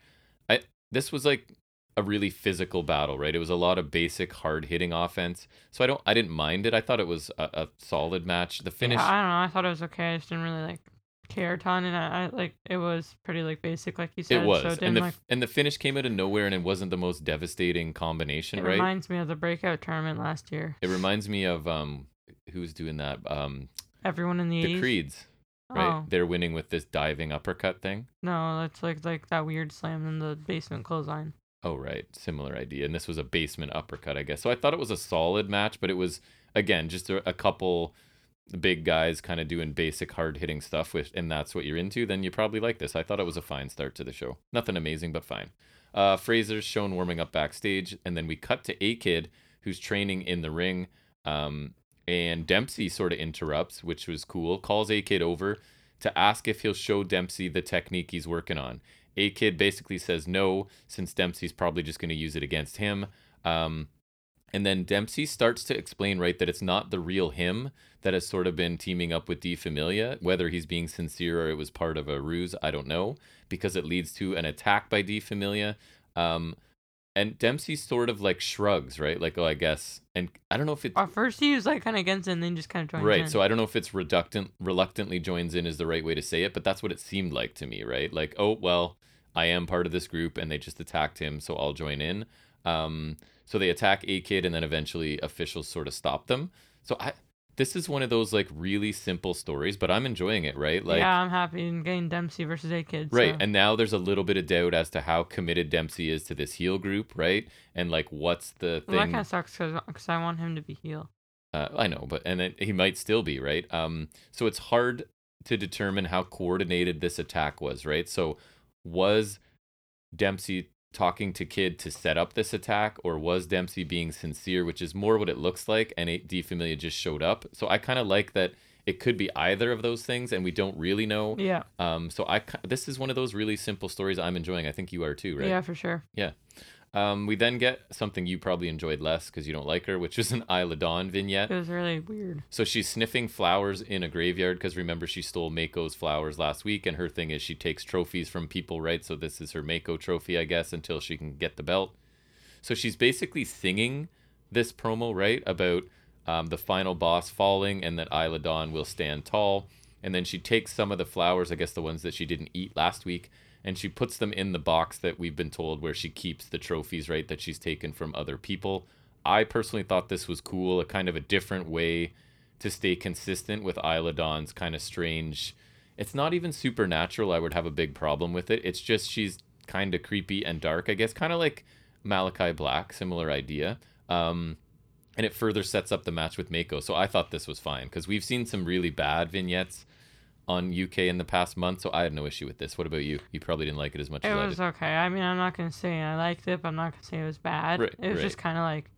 I this was like a really physical battle, right? It was a lot of basic hard hitting offense. So I don't I didn't mind it. I thought it was a, a solid match. The finish Yeah, I don't know. I thought it was okay. I just didn't really like care a ton, and I, I like it was pretty like basic, like you said. it was. So it and the like. and the finish came out of nowhere and it wasn't the most devastating combination, It right? It reminds me of the breakout tournament last year. it reminds me of um who's doing that? Um Everyone in the, the 80s. Creeds, right? Oh They're winning with this diving uppercut thing. no, that's like like that weird slam in the basement clothesline. Oh, right. Similar idea. And this was a basement uppercut, I guess. So I thought it was a solid match, but it was, again, just a, a couple big guys kind of doing basic hard hitting stuff, with, and that's what you're into, then you probably like this. I thought it was a fine start to the show. Nothing amazing, but fine. Uh, Frazer's shown warming up backstage, and then we cut to A Kid, who's training in the ring. Um, and Dempsey sort of interrupts, which was cool, calls A Kid over to ask if he'll show Dempsey the technique he's working on. A Kid basically says no, since Dempsey's probably just going to use it against him. Um, and then Dempsey starts to explain, right, that it's not the real him that has sort of been teaming up with D Familia. Whether he's being sincere or it was part of a ruse, I don't know, because it leads to an attack by D Familia. Um, and Dempsey sort of like shrugs, right? Like, oh, I guess. And I don't know if it's At first he was like kind of against it, and then just kind of joined right in. Right. So i don't know if it's reductant reluctantly joins in is the right way to say it but that's what it seemed like to me right like oh well i am part of this group and they just attacked him so i'll join in um so they attack a kid and then eventually officials sort of stop them so i this is one of those like really simple stories but i'm enjoying it right like yeah, I'm happy in getting Dempsey versus A Kid. Right. so- And now there's a little bit of doubt as to how committed Dempsey is to this heel group, right? And like what's the well, that thing kind of sucks because I want him to be heel. uh, I know, but and it, he might still be right. Um, so it's hard to determine how coordinated this attack was, right? So was Dempsey talking to Kid to set up this attack, or was Dempsey being sincere, which is more what it looks like, and D Familia just showed up. So I kind of like that. It could be either of those things, and we don't really know. Yeah, Um, so I this is one of those really simple stories I'm enjoying. I think you are too, right? yeah, for sure. Um, we then get something you probably enjoyed less because you don't like her, which is an Isla Dawn vignette. It was really weird. So she's sniffing flowers in a graveyard because remember she stole Meiko's flowers last week, and her thing is she takes trophies from people, right? So this is her Meiko trophy, I guess, until she can get the belt. So she's basically singing this promo, right, about um, the final boss falling and that Isla Dawn will stand tall. And then she takes some of the flowers, I guess the ones that she didn't eat last week, and she puts them in the box that we've been told where she keeps the trophies, right, that she's taken from other people. I personally thought this was cool, a kind of a different way to stay consistent with Isla Dawn's kind of strange. It's not even supernatural. I would have a big problem with it. It's just she's kind of creepy and dark, I guess, kind of like Malakai Black, similar idea. Um, and it further sets up the match with Meiko. So I thought this was fine because we've seen some really bad vignettes on UK in the past month. So I had no issue with this. What about you? You probably didn't like it as much It as I was did. okay. I mean, I'm not gonna say I liked it, but I'm not gonna say it was bad. Right, it was right. just kind of like,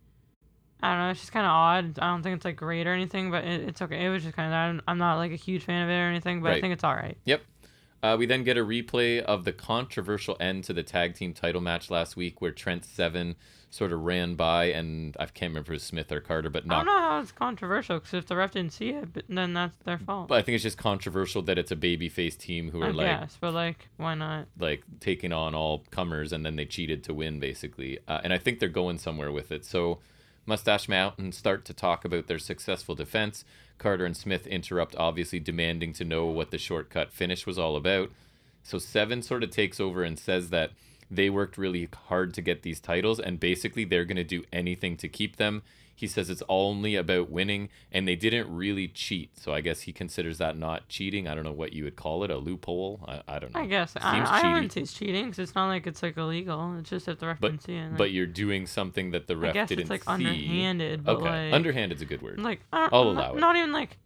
I don't know. It's just kind of odd. I don't think it's like great or anything, but it, it's okay. It was just kind of. I'm, I'm not like a huge fan of it or anything, but Right. I think it's all right. Yep. Uh, we then get a replay of the controversial end to the tag team title match last week, where Trent Seven sort of ran by, and I can't remember if it was Smith or Carter, but I don't know how it's controversial because if the ref didn't see it, but then that's their fault. But I think it's just controversial that it's a babyface team who I are like yes, but like, why not? like taking on all comers, and then they cheated to win, basically. Uh, and I think they're going somewhere with it. So Mustache Mountain start to talk about their successful defense. Carter and Smith interrupt, obviously demanding to know what the shortcut finish was all about. So Seven sort of takes over and says that they worked really hard to get these titles, and basically they're going to do anything to keep them. He says it's only about winning, and they didn't really cheat. So I guess he considers that not cheating. I don't know what you would call it, a loophole. I, I don't know. I guess Seems I, I wouldn't say it's cheating because it's not like it's like illegal. It's just if the ref But- didn't see it. But you're doing something that the I ref guess didn't it's like see. underhanded, but okay, like underhanded's a good word. like I don't, I'll not, allow it. not even like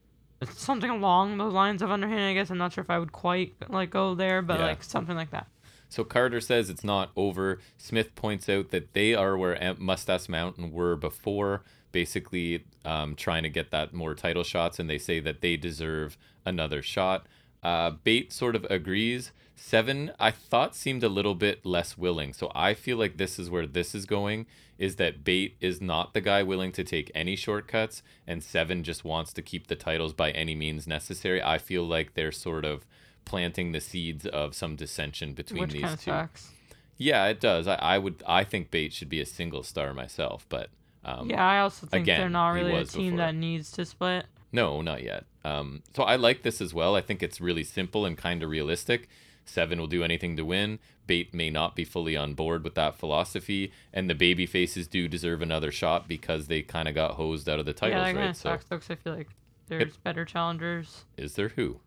something along those lines of underhanded. I guess I'm not sure if I would quite like go there, but Yeah. like something like that. So Carter says it's not over. Smith points out that they are where Mustache Mountain were before, basically um, trying to get that more title shots, and they say that they deserve another shot. Uh, Bate sort of agrees. Seven, I thought seemed a little bit less willing. So I feel like this is where this is going. Is that Bate is not the guy willing to take any shortcuts, and Seven just wants to keep the titles by any means necessary. I feel like they're sort of planting the seeds of some dissension between which these two. sucks. Yeah, it does. I, I would. I think Bates should be a single star myself, but um, yeah, I also think they're not really a team before. that needs to split. no, not yet. Um, so I like this as well. I think it's really simple and kind of realistic. Seven will do anything to win. Bate may not be fully on board with that philosophy, and the baby faces do deserve another shot because they kind of got hosed out of the titles, yeah, that right? So sucks though, I feel like there's better challengers. is there who?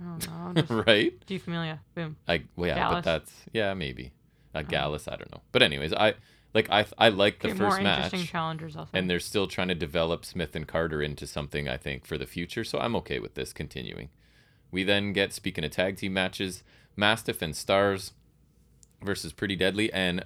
I don't know. Just right? D Familia. Boom. I well, yeah, but that's yeah, maybe. Uh, Gallus, I don't know. But anyways, I like I I like the Okay, first more match. interesting challengers also. and they're still trying to develop Smith and Carter into something I think for the future. So I'm okay with this continuing. We then get speaking of tag team matches, Mastiff and Starz versus Pretty Deadly, and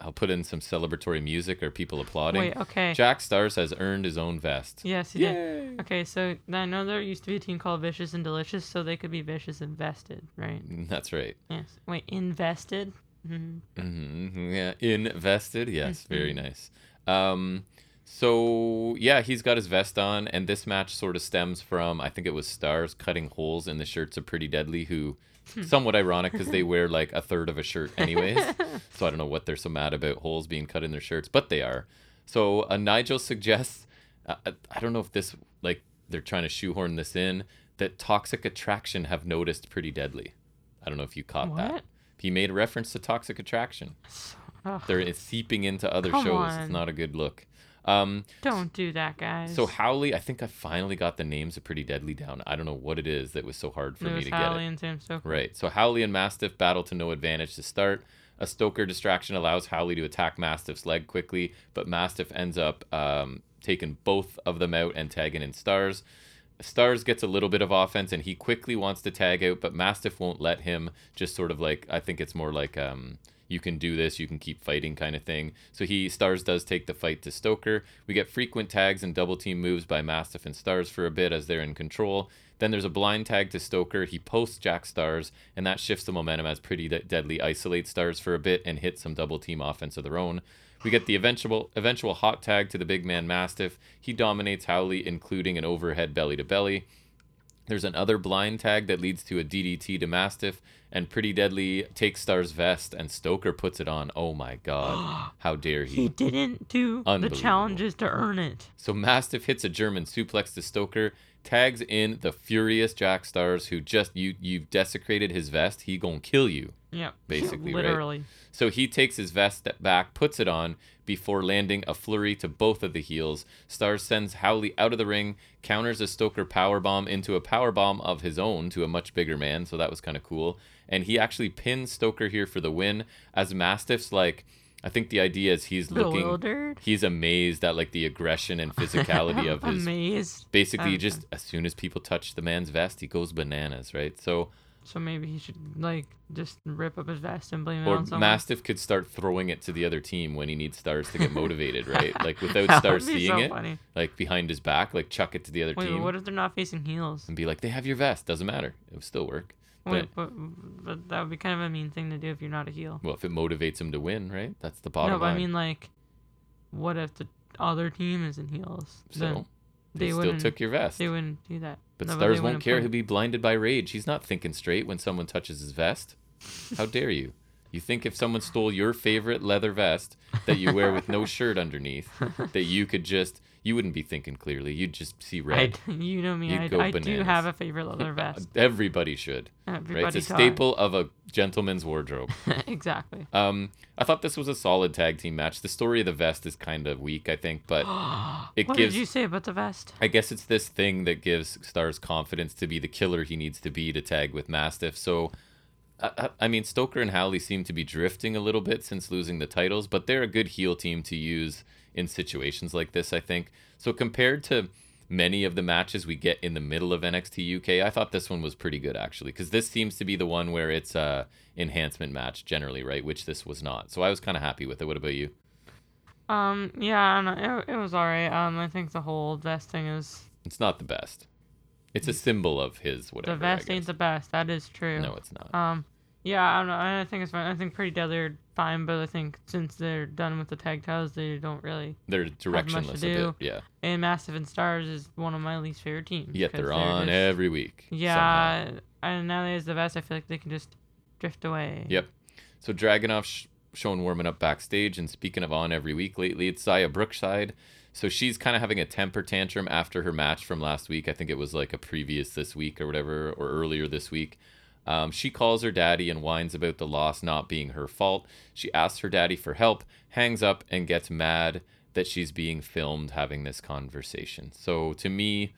I'll put in some celebratory music or people applauding. Wait, okay. Jack Starz has earned his own vest. yes, he did. Okay, so I know there used to be a team called Vicious and Delicious, so they could be Vicious and Vested, right? That's right. Yes. Wait, invested? hmm hmm Yeah, invested. Yes, very Mhm. nice. Um, so yeah, he's got his vest on, and this match sort of stems from I think it was Starz cutting holes in the shirts of Pretty Deadly, who somewhat ironic because they wear like a third of a shirt anyways. so I don't know what they're so mad about holes being cut in their shirts, but they are. So uh, Nigel suggests, uh, I- don't know if this like they're trying to shoehorn this in that Toxic Attraction have noticed Pretty Deadly. I don't know if you caught that. He made a reference to Toxic Attraction. Ugh, They're it's seeping into other Come shows. It's not a good look. Um, don't do that, guys. so Howley, I think I finally got the names of Pretty Deadly down. I don't know what it is that was so hard for me Lewis to get Howley it. and Sam Stoker. Right. So Howley and Mastiff battle to no advantage to start. A Stoker distraction allows Howley to attack Mastiff's leg quickly, but Mastiff ends up um, taking both of them out and tagging in Starz. Starz gets a little bit of offense and he quickly wants to tag out, but Mastiff won't let him. Just sort of like I think it's more like um, you can do this, you can keep fighting kind of thing. So he Starz does take the fight to Stoker. We get frequent tags and double team moves by Mastiff and Starz for a bit as they're in control. Then there's a blind tag to Stoker. He posts Jack Starz, and that shifts the momentum as Pretty De- Deadly isolates Stars for a bit and hits some double team offense of their own. We get the eventual eventual hot tag to the big man Mastiff. He dominates Howley, including an overhead belly to belly. There's another blind tag that leads to a DDT to Mastiff, and Pretty Deadly takes Star's vest, and Stoker puts it on. Oh my god. How dare he? He didn't do the challenges to earn it. So Mastiff hits a German suplex to Stoker, tags in the furious Jack Starz, who just you you've desecrated his vest. He gonna kill you. Yep. Basically, right? Literally. So he takes his vest back, puts it on before landing a flurry to both of the heels. Starz sends Howley out of the ring, counters a Stoker power bomb into a power bomb of his own to a much bigger man. So that was kind of cool. And he actually pins Stoker here for the win. As Mastiff's like, I think the idea is he's looking, Bewildered. he's amazed at like the aggression and physicality of his Amazed. basically just as soon as people touch the man's vest he goes bananas right so So maybe he should like just rip up his vest and blame it or on someone. mastiff could start throwing it to the other team when he needs stars to get motivated right like without stars seeing so it funny. like behind his back like chuck it to the other Wait, team what if they're not facing heels? and be like they have your vest doesn't matter it would still work Wait, but, but that would be kind of a mean thing to do if you're not a heel. well if it motivates him to win right? That's the bottom no, but line. I mean like, what if the other team is in heels? Then so they, they still took your vest. they wouldn't do that. but No, stars they won't care. put- he'll be blinded by rage. He's not thinking straight when someone touches his vest. How dare you? You think if someone stole your favorite leather vest that you wear with no shirt underneath that you could just You wouldn't be thinking clearly. You'd just see I, red. you know me. You'd I, go I do have a favorite leather vest. Everybody should. Everybody right? It's a staple of a gentleman's wardrobe. exactly. Um, I thought this was a solid tag team match. The story of the vest is kind of weak, I think, but it what gives. did you say about the vest? I guess it's this thing that gives Starz confidence to be the killer he needs to be to tag with Mastiff. So, I, I- I mean, Stoker and Howley seem to be drifting a little bit since losing the titles, but they're a good heel team to use in situations like this, I think. So, compared to many of the matches we get in the middle of NXT UK, I thought this one was pretty good, actually, because this seems to be the one where it's a enhancement match generally, right? Which this was not. So, I was kind of happy with it. What about you? Um, yeah, and it, it was alright. Um, I think the whole vest thing is It's not the best. It's a symbol of his whatever. the vest ain't the best. That is true. No, it's not. Um, yeah, I don't know. I think it's fine. I think Pretty Deadly fine, but I think since they're done with the tag titles, they don't really. They're directionless a bit. Yeah. And Mastiff and Starz is one of my least favorite teams. Yet 'cause they're on just- every week. somehow. Yeah, and now there's the best. I feel like they can just drift away. Yep. So Dragunov sh- shown warming up backstage, and speaking of on every week lately, it's Xia Brookside. So she's kind of having a temper tantrum after her match from last week. I think it was like a previous this week or whatever, or earlier this week. Um, she calls her daddy and whines about the loss not being her fault. She asks her daddy for help, hangs up, and gets mad that she's being filmed having this conversation. So to me,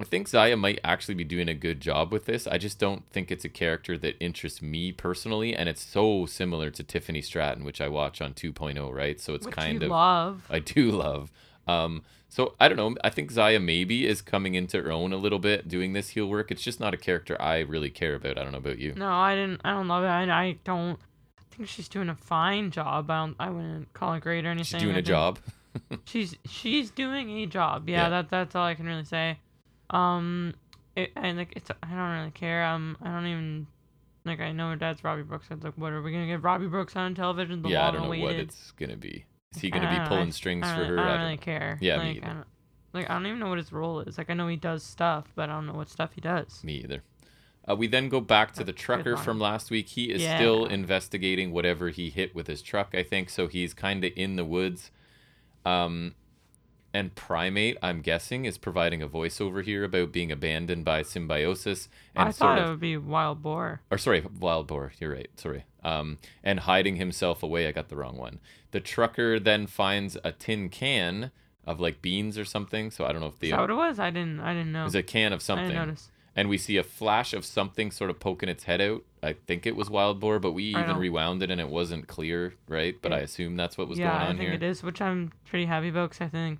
I think Xia might actually be doing a good job with this. I just don't think it's a character that interests me personally, and it's so similar to Tiffany Stratton, which I watch on 2.0, right? So it's which kind of love. I do love. Um, so I don't know. I think Xia maybe is coming into her own a little bit doing this heel work. It's just not a character I really care about. I don't know about you. No, I didn't. I don't love it. I, I don't I think she's doing a fine job. I don't. I wouldn't call it great or anything. She's doing a job. She's she's doing a job. Yeah, Yeah. that that's all I can really say. Um, it, and like it's I don't really care. Um, I don't even like I know her dad's Robbie Brooks. I was like, what are we gonna get Robbie Brooks on television? The yeah, I don't know long-awaited- what it's gonna be. Is he gonna be know, pulling strings for don't- her? I I don't don't really know. care. Yeah, me either. I don't, like I don't even know what his role is. Like I know he does stuff, but I don't know what stuff he does. Me either. Uh, we then go back to the That's good trucker from last week. He is still investigating whatever he hit with his truck, I think. So he's kind of in the woods. Um, and Primate, I'm guessing, is providing a voiceover here about being abandoned by symbiosis and I sort thought of it would be Wild Boar. or sorry, wild boar. You're right. Sorry. Um, and hiding himself away. I got the wrong one. The trucker then finds a tin can of like beans or something. So I don't know if the Is that what it was? I didn't. I didn't know. it was a can of I something. didn't notice. And we see a flash of something sort of poking its head out. I think it was wild boar, but we even rewound it and it wasn't clear, right? But I assume that's what was yeah, going I on think here. it is, which I'm pretty happy about because I think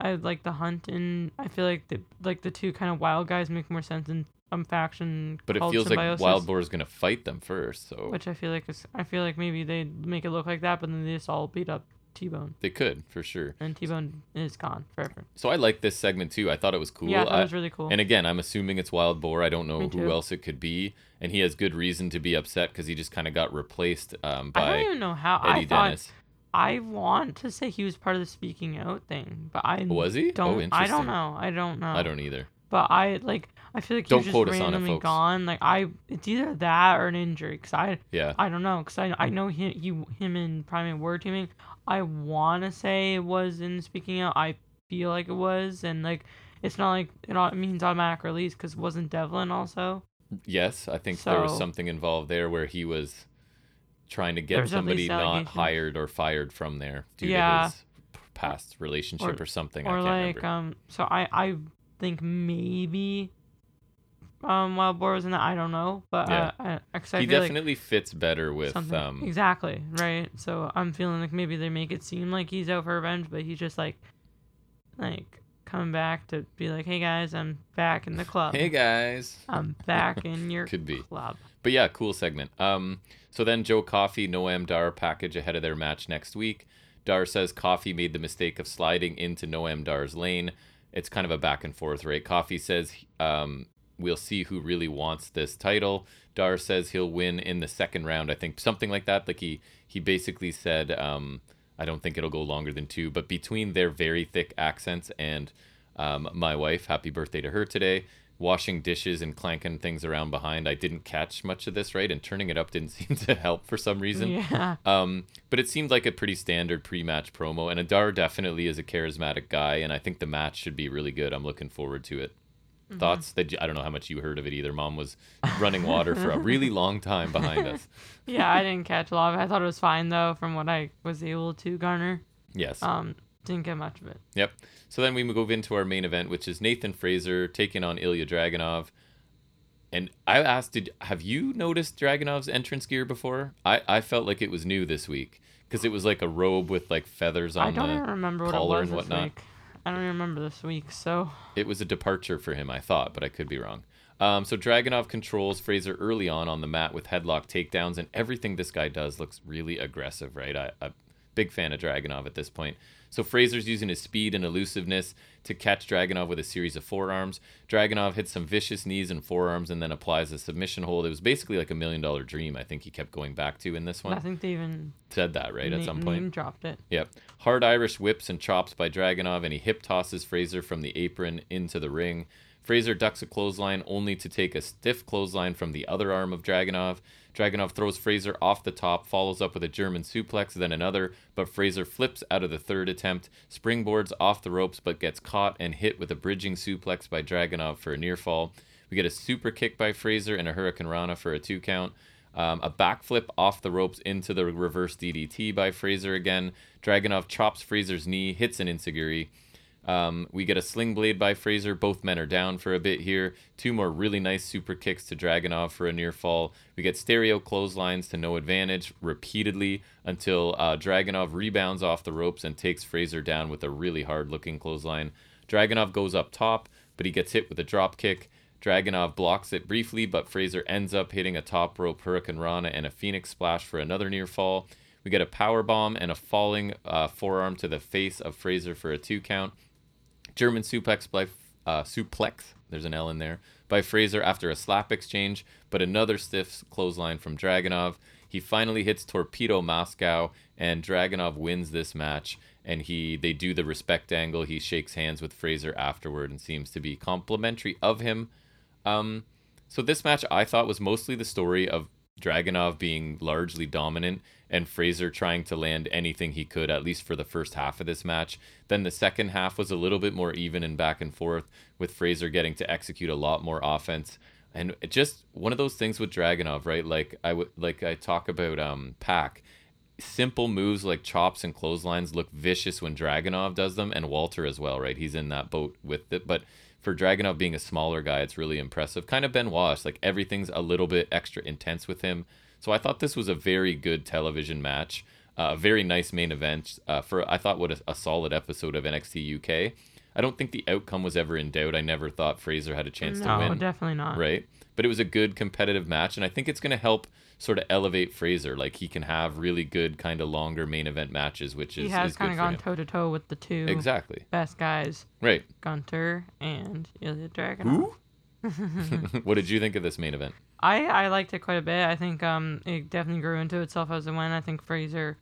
I like the hunt, and I feel like the like the two kind of wild guys make more sense in um faction. But it feels like wild boar is gonna fight them first, so which I feel like is I feel like maybe they make it look like that, but then they just all beat up T Bone, they could for sure. and T Bone is gone forever. So I like this segment too. I thought it was cool. Yeah, I it was really cool. And again, I'm assuming it's Wild Boar. I don't know who else it could be, and he has good reason to be upset because he just kind of got replaced um, by. I don't even know how. Eddie I thought Dennis. I want to say he was part of the speaking out thing, but I Was he? Oh, don't. I interesting. don't know. I don't know. I don't either. But I like. I feel like he Don't just quote us on it, randomly folks. gone. Like I, it's either that or an injury. Cause I, Yeah, I don't know. Cause I, I know him, you, him and Primate were teaming. I wanna say it was in speaking out. I feel like it was, and like it's not like it, it means automatic release. Cause wasn't Devlin also? yes, I think there was something involved there where he was trying to get somebody not hired or fired from there due Yeah. to his past relationship or, something. I or can't like remember. um. So I, I think maybe. Um, Wild Boar was in that. I don't know, but Yeah. uh, I, cause I he feel like definitely fits better with um. exactly right so i'm feeling like maybe they make it seem like he's out for revenge but he's just like like coming back to be like hey guys i'm back in the club Hey guys. i'm back in your Could be. club But yeah, cool segment. Um, so then Joe Coffey, Noam Dar package ahead of their match next week. Dar says Coffey made the mistake of sliding into Noam Dar's lane. It's kind of a back and forth, right? Coffey says um, we'll see who really wants this title. Dar says he'll win in the second round. I think something like that. Like he he basically said, um, I don't think it'll go longer than two. But between their very thick accents and Um, my wife, happy birthday to her today. Washing dishes and clanking things around behind. I didn't catch much of this, right? And turning it up didn't seem to help for some reason. Yeah. Um, but it seemed like a pretty standard pre-match promo, and Adar definitely is a charismatic guy, and I think the match should be really good. I'm looking forward to it. Mm-hmm. Thoughts? That you, I don't know how much you heard of it either. Mom was running water for a really long time behind us. Yeah, I didn't catch a lot of it. I thought it was fine though, from what I was able to garner. Yes. Um, didn't get much of it. Yep. So then we move into our main event, which is Nathan Frazer taking on Ilya Dragunov. And I asked, did have you noticed Dragunov's entrance gear before? I, I felt like it was new this week because it was like a robe with like feathers on I don't the. remember what it collar was and whatnot. week. I don't remember this week, so It was a departure for him, I thought, but I could be wrong. Um, so Dragunov controls Frazer early on on the mat with headlock takedowns, and everything this guy does looks really aggressive, right? I, I'm big fan of Dragunov at this point. So Frazer's using his speed and elusiveness to catch Dragunov with a series of forearms. Dragunov hits some vicious knees and forearms and then applies a submission hold. It was basically like a million dollar dream, I think he kept going back to in this one. I think they even Said that, right, at some point? dropped it. Yep. Hard Irish whips and chops by Dragunov, and he hip tosses Frazer from the apron into the ring. Frazer ducks a clothesline only to take a stiff clothesline from the other arm of Dragunov. Dragunov throws Frazer off the top, follows up with a German suplex, then another, but Frazer flips out of the third attempt, springboards off the ropes, but gets caught and hit with a bridging suplex by Dragunov for a near fall. We get a super kick by Frazer and a hurricanrana for a two count. Um, a backflip off the ropes into the reverse DDT by Frazer again. Dragunov chops Frazer's knee, hits an enzuigiri. Um, we get a sling blade by Frazer. Both men are down for a bit here. Two more really nice super kicks to Dragunov for a near fall. We get stereo clotheslines to no advantage repeatedly until uh, Dragunov rebounds off the ropes and takes Frazer down with a really hard looking clothesline. Dragunov goes up top, but he gets hit with a drop kick. Dragunov blocks it briefly, but Frazer ends up hitting a top rope hurricanrana and a Phoenix Splash for another near fall. We get a power bomb and a falling uh, forearm to the face of Frazer for a two count. German suplex by uh, suplex. There's an L in there by Frazer after a slap exchange, but another stiff clothesline from Dragunov. He finally hits Torpedo Moscow, and Dragunov wins this match. And he they do the respect angle. He shakes hands with Frazer afterward and seems to be complimentary of him. Um, so this match I thought was mostly the story of Dragunov being largely dominant and Frazer trying to land anything he could, at least for the first half of this match. Then the second half was a little bit more even and back and forth, with Frazer getting to execute a lot more offense. And just one of those things with Dragunov, right? Like I would like I talk about um Pac. Simple moves like chops and clotheslines look vicious when Dragunov does them, and Walter as well, right? He's in that boat with it. But for Dragunov being a smaller guy, it's really impressive. Kind of Ben Wash, like everything's a little bit extra intense with him. So I thought this was a very good television match, uh, a very nice main event. Uh, for I thought what a, a solid episode of NXT UK. I don't think the outcome was ever in doubt. I never thought Frazer had a chance no, to win, No, definitely not. right? But it was a good competitive match, and I think it's going to help sort of elevate Frazer. Like he can have really good kind of longer main event matches, which is He has kind of gone toe to toe with the two Exactly. best guys, Right. Gunther and Ilya Dragunov. what did you think of this main event? I I liked it quite a bit. I think um it definitely grew into itself as it went. I think Frazer.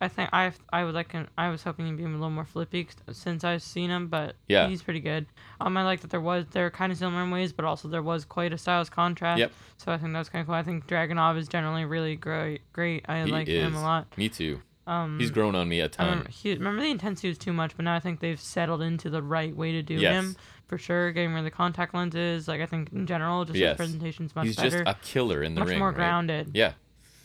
I think I I would like I was hoping he'd be a little more flippy since I've seen him, but Yeah. he's pretty good. Um, I like that there was they're kind of similar in ways, but also there was quite a styles contrast. Yep. So I think that's kind of cool. I think Dragunov is generally really great. Great. I He like is. him a lot. Me too. Um, He's grown on me a ton. remember, he, remember the intensity was too much, but now I think they've settled into the right way to do Yes. him for sure. Getting rid of the contact lenses, like I think in general, just Yes. his presentation's much He's better, just a killer in the much ring. more right? grounded. Yeah.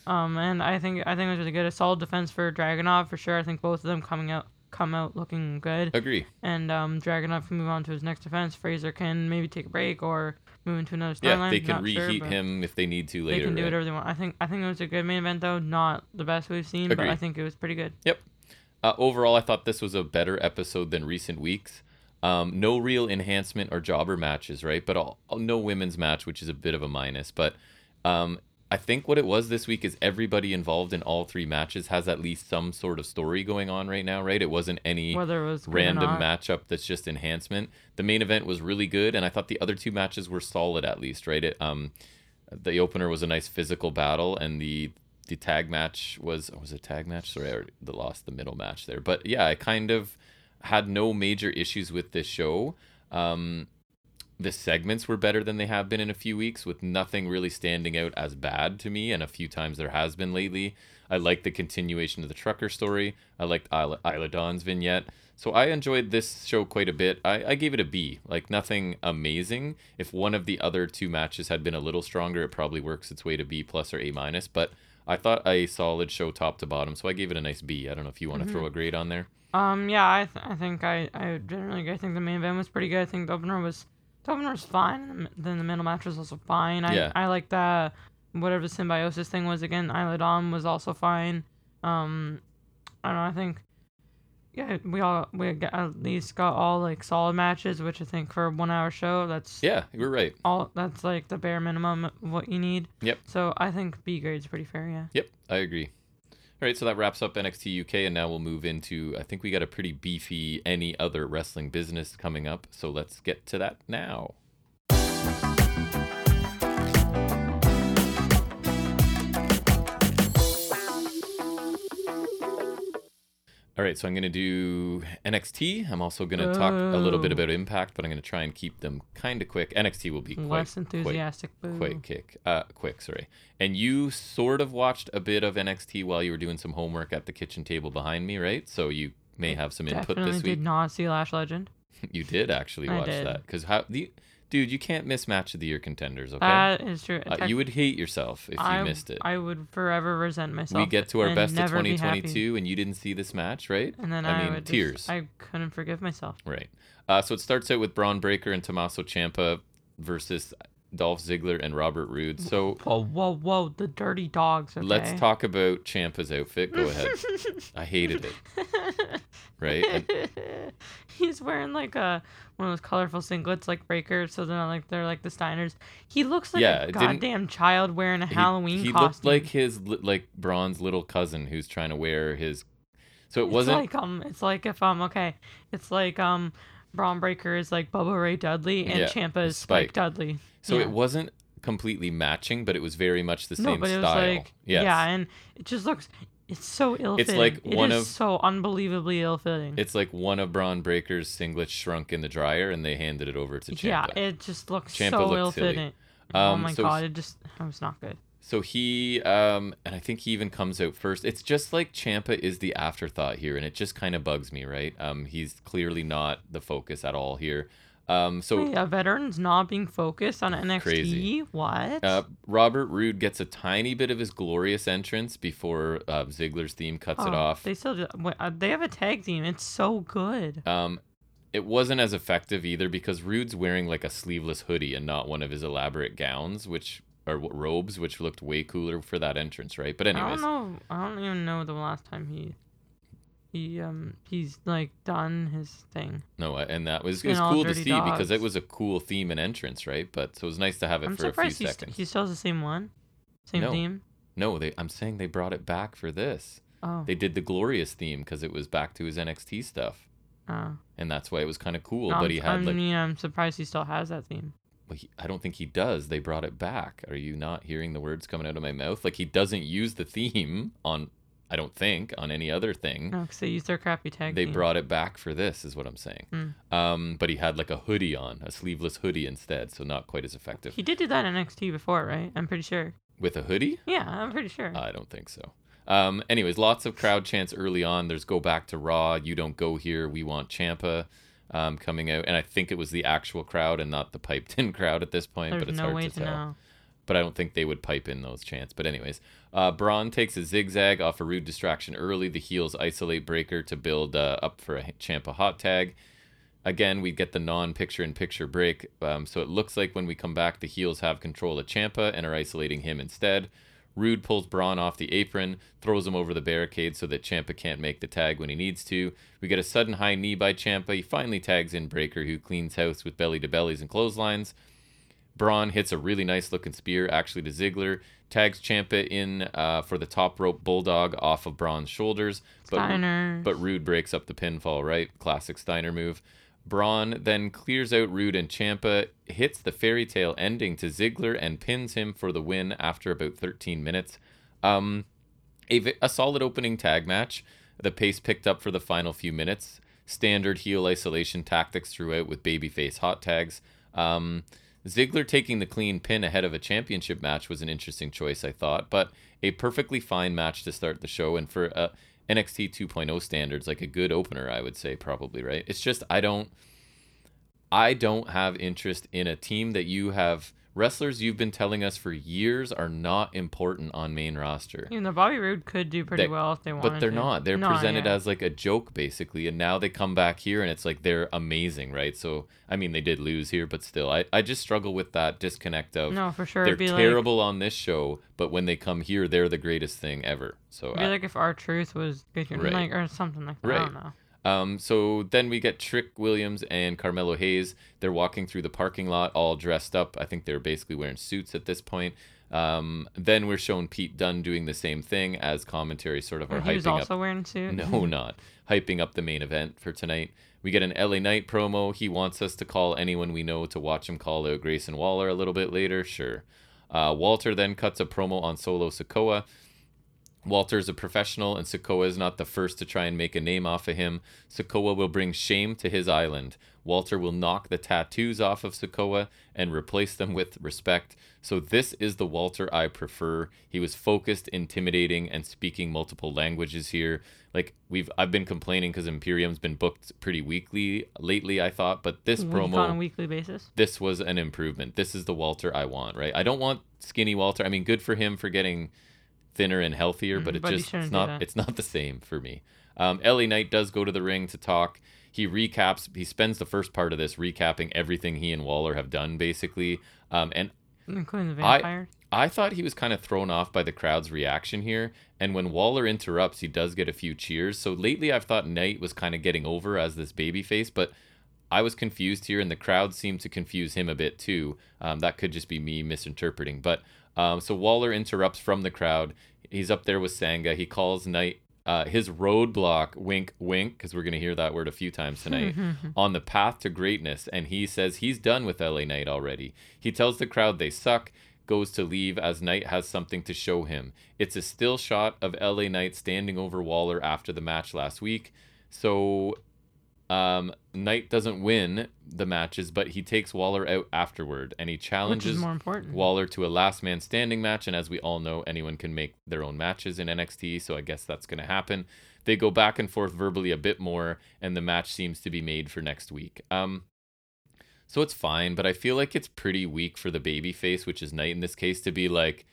Um, and I think I think it was really good. A solid defense for Dragunov for sure. I think both of them coming out come out looking good. Agree. And um, Dragunov can move on to his next defense. Frazer can maybe take a break or move into another storyline. Yeah, they can Not sure, reheat him if they need to later. They can do right? whatever they want. I think I think it was a good main event though. Not the best we've seen, but I think it was pretty good. Yep. Uh, overall, I thought this was a better episode than recent weeks. Um, no real enhancement or jobber matches, right? But all, no women's match, which is a bit of a minus. But um, I think what it was this week is everybody involved in all three matches has at least some sort of story going on right now, right? It wasn't any Whether it was random matchup that's just enhancement. The main event was really good, and I thought the other two matches were solid at least, right? It, um, the opener was a nice physical battle, and the the tag match was was a tag match? Sorry, I already lost the middle match there, but yeah, I kind of had no major issues with this show. Um, the segments were better than they have been in a few weeks, with nothing really standing out as bad to me. And a few times there has been lately. I like the continuation of the trucker story. I liked Isla, Isla Dawn's vignette. So I enjoyed this show quite a bit. I, I gave it a B. Like nothing amazing. If one of the other two matches had been a little stronger, it probably works its way to B plus or A minus. But I thought a solid show top to bottom, so I gave it a nice B. I don't know if you want to throw a grade on there. Um, yeah, I, th- I think I, I generally I think the main event was pretty good. I think the opener was the opener was fine, and the mi- then the middle match was also fine. I Yeah. I like that whatever the symbiosis thing was again. Isla Dawn was also fine. Um, I don't know. I think yeah, we all we got, at least got all like solid matches, which I think for a one hour show that's Yeah, you're right. all that's like the bare minimum of what you need. Yep. So I think B grade's pretty fair. Yeah. Yep, I agree. All right, so that wraps up NXT UK, and now we'll move into. I think we got a pretty beefy any other wrestling business coming up, so let's get to that now. All right, so I'm going to do NXT. I'm also going to talk a little bit about Impact, but I'm going to try and keep them kind of quick. NXT will be quite, Less quite enthusiastic. boo. quick kick uh quick sorry and you sort of watched a bit of nxt while you were doing some homework at the kitchen table behind me right so you may have some input Definitely this week. did not see Lash Legend. you did actually watch did. that because how the dude you can't miss match of the year contenders okay That is true. uh, you would hate yourself if you missed it I would forever resent myself. we get to our best of never be 2022 and you didn't see this match right And then I I, mean, would just- tears. I couldn't forgive myself. right uh so it starts out with Bron Breakker and tommaso Ciampa versus dolph ziggler and robert Roode. so Whoa, whoa, whoa! The dirty dogs. Okay? Let's talk about Ciampa's outfit. Go ahead. I hated it. Right? And- He's wearing like a one of those colorful singlets, like breakers. So they're not like they're like the Steiners. He looks like Yeah, a goddamn child wearing a he- Halloween He, costume. looked like his like Bron's little cousin who's trying to wear his. So it It's wasn't. like um, it's like if um, okay, it's like um, Bron Breakker is like Bubba Ray Dudley and Yeah, Ciampa is Spike. Spike Dudley. so yeah. it wasn't completely matching, but it was very much the No, same but it style. was like yes. yeah, and it just looks it's so ill fitting. like one of- so unbelievably ill fitting. It's like one of Bron Breakker's singlets shrunk in the dryer, and they handed it over to Ciampa. Yeah, it just looks Ciampa so ill fitting. oh Um, my so- god, it just it was not good. So he, um, and I think he even comes out first. It's just like Ciampa is the afterthought here, and it just kind of bugs me, right? Um, he's clearly not the focus at all here. Um, so Wait, a veteran's not being focused on NXT? Crazy. What? Uh, Robert Roode gets a tiny bit of his glorious entrance before uh, Ziggler's theme cuts it Oh, off. They still do, uh, they have a tag team. It's so good. Um, it wasn't as effective either because Roode's wearing like a sleeveless hoodie and not one of his elaborate gowns, which or robes, which looked way cooler for that entrance, right? But I anyways, don't know. I don't even know the last time he he um he's like done his thing. no, and that was it was cool to see because it was a cool theme and entrance, right? But so it was nice to have it I'm for a few he's, seconds. he still has the same one, same No. theme. No, they. I'm saying they brought it back for this. Oh, They did the glorious theme because it was back to his NXT stuff, oh. and that's why it was kind of cool. I'm, but he I had like mean, I'm surprised he still has that theme. Well, he, I don't think he does. They brought it back. Are you not hearing the words coming out of my mouth? Like he doesn't use the theme on. I don't think on any other thing. Because they used their crappy tag. they team. brought it back for this, is what I'm saying. Hmm. Um, but he had like a hoodie on, a sleeveless hoodie instead, so not quite as effective. He did do that in NXT before, right? I'm pretty sure. With a hoodie? Yeah, I'm pretty sure. I don't think so. Um, anyways, lots of crowd chants early on. There's go back to Raw. You don't go here. We want Ciampa um, coming out, and I think it was the actual crowd and not the piped in crowd at this point. There's but it's no hard to, to tell. know. but I don't think they would pipe in those chants. But anyways, uh, Bron takes a zigzag off a Roode distraction early. The heels isolate Breakker to build uh, up for a Ciampa hot tag. Again, we get the non-picture-in-picture break, um, so it looks like when we come back, the heels have control of Ciampa and are isolating him instead. Roode pulls Bron off the apron, throws him over the barricade so that Ciampa can't make the tag when he needs to. We get a sudden high knee by Ciampa. He finally tags in Breakker, who cleans house with belly to bellies and clotheslines. Bron hits a really nice looking spear actually to Ziggler, tags Ciampa in uh, for the top rope bulldog off of Bron's shoulders, but Steiner. but Roode breaks up the pinfall, right? Classic Steiner move. Bron then clears out Roode and Ciampa, hits the fairy tale ending to Ziggler, and pins him for the win after about 13 minutes. Um, a, a solid opening tag match. The pace picked up for the final few minutes. standard heel isolation tactics throughout with babyface hot tags. Um, Ziggler taking the clean pin ahead of a championship match was an interesting choice, I thought, but a perfectly fine match to start the show and for uh, NXT 2.0 standards, like a good opener, I would say probably right. It's just I don't, I don't have interest in a team that you have wrestlers you've been telling us for years are not important on main roster. Even though Bobby Roode could do pretty They- well if they wanted But they're to. not. They're No, presented yeah. as like a joke basically, and now they come back here and it's like they're amazing, right? So I mean they did lose here, but still, I, I just struggle with that disconnect of No, for sure. they're It'd like, terrible on this show, but when they come here, they're the greatest thing ever. So I- like if R-Truth was good, Right. like or something like that. I Right. don't know. Um, so then we get Trick Williams and Carmelo Hayes. They're walking through the parking lot, all dressed up. I think they're basically wearing suits at this point. Um, then we're shown Pete Dunne doing the same thing as commentary, sort of are he was also up. wearing suit. No, not hyping up the main event for tonight. We get an LA Knight promo. He wants us to call anyone we know to watch him call out Grayson Waller a little bit later. Sure. Uh, Walter then cuts a promo on Solo Sikoa. Walter is a professional, and Sikoa is not the first to try and make a name off of him. Sikoa will bring shame to his island. Walter will knock the tattoos off of Sikoa and replace them with respect. So this is the Walter I prefer. He was focused, intimidating, and speaking multiple languages here. Like we've, I've been complaining because Imperium's been booked pretty weekly lately. I thought, but this Week promo on a weekly basis. this was an improvement. This is the Walter I want, right? I don't want skinny Walter. I mean, good for him for getting thinner and healthier, but Mhm, it but just it's not it's not the same for me. Um, LA Knight does go to the ring to talk. He recaps. He spends the first part of this recapping everything he and Waller have done, basically. Um, and Including the I- I thought he was kind of thrown off by the crowd's reaction here. And when Waller interrupts, he does get a few cheers. So lately, I've thought Knight was kind of getting over as this babyface, but I was confused here, and the crowd seemed to confuse him a bit too. Um, that could just be me misinterpreting. But um, so Waller interrupts from the crowd. He's up there with Sanga. He calls Knight uh, his roadblock, wink, wink, because we're going to hear that word a few times tonight, on the path to greatness. And he says he's done with LA Knight already. He tells the crowd they suck, goes to leave as Knight has something to show him. It's a still shot of LA Knight standing over Waller after the match last week. So um, Knight doesn't win the matches, but he takes Waller out afterward and he challenges. Waller to a last man standing match. And as we all know, anyone can make their own matches in NXT. So I guess that's going to happen. They go back and forth verbally a bit more, and the match seems to be made for next week. Um, so it's fine, but I feel like it's pretty weak for the baby face, which is Knight in this case, to be like,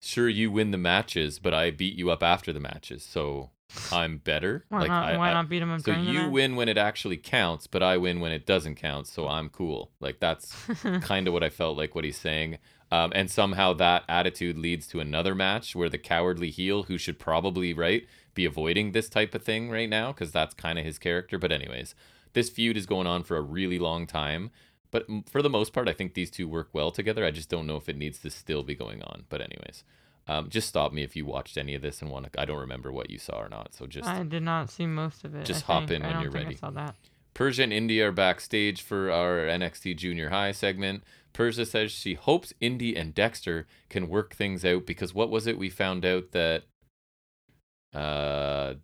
sure, you win the matches, but I beat you up after the matches. So I'm better. why like, not? I, why I- not beat him up so you match? win when it actually counts, but I win when it doesn't count. So I'm cool. Like that's kind of what I felt like what he's saying. Um, and somehow that attitude leads to another match where the cowardly heel, who should probably right be avoiding this type of thing right now, because that's kind of his character. But anyways, this feud is going on for a really long time. But for the most part, I think these two work well together. I just don't know if it needs to still be going on. But anyways, um, just stop me if you watched any of this and want to. I don't remember what you saw or not. So just I did not see most of it. just I hop think. in when you're ready. I saw that. Persia and Indy are backstage for our NXT Junior High segment. Persia says she hopes Indy and Dexter can work things out because what was it we found out that uh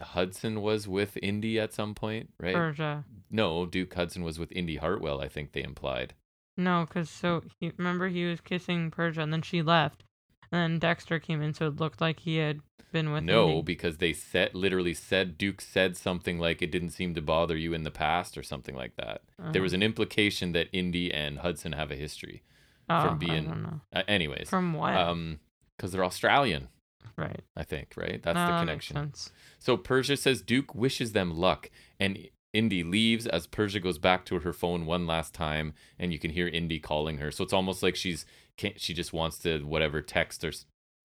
Hudson was with Indy at some point, right? Persia. No, Duke Hudson was with Indy Hartwell, I think they implied. No, because so he remember he was kissing Persia and then she left, and then Dexter came in, so it looked like he had been with. no, Indy. because they said literally said Duke said something like it didn't seem to bother you in the past or something like that. There was an implication that Indy and Hudson have a history. oh, from I being- don't know. Uh, anyways, from what? um because they're Australian. right. I think, right? That's No, the that connection. Makes sense. So Persia says Duke wishes them luck, and Indy leaves as Persia goes back to her phone one last time, and you can hear Indy calling her. So it's almost like she's can't, she just wants to whatever text or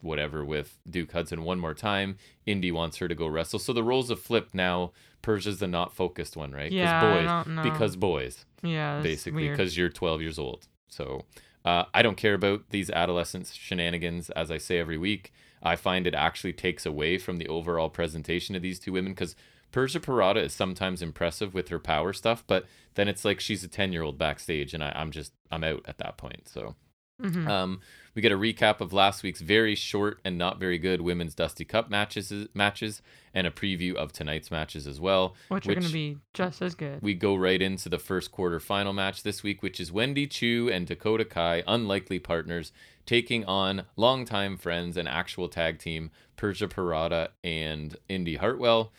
whatever with Duke Hudson one more time. Indy wants her to go wrestle. So the roles have flipped now. Persia's the not focused one, right? Yeah, boys, because boys yeah, basically because you're 12 years old. So uh, I don't care about these adolescent shenanigans, as I say every week. I find it actually takes away from the overall presentation of these two women because Persia Pirotta is sometimes impressive with her power stuff, but then it's like she's a 10 year old backstage, and I, I'm just I'm out at that point. So Mhm. Um, we get a recap of last week's very short and not very good women's Dusty Cup matches, matches, and a preview of tonight's matches as well. which, are going to be just as good. We go right into the first quarter final match this week, which is Wendy Choo and Dakota Kai, unlikely partners, taking on longtime friends and actual tag team Persia Pirotta and Indy Hartwell.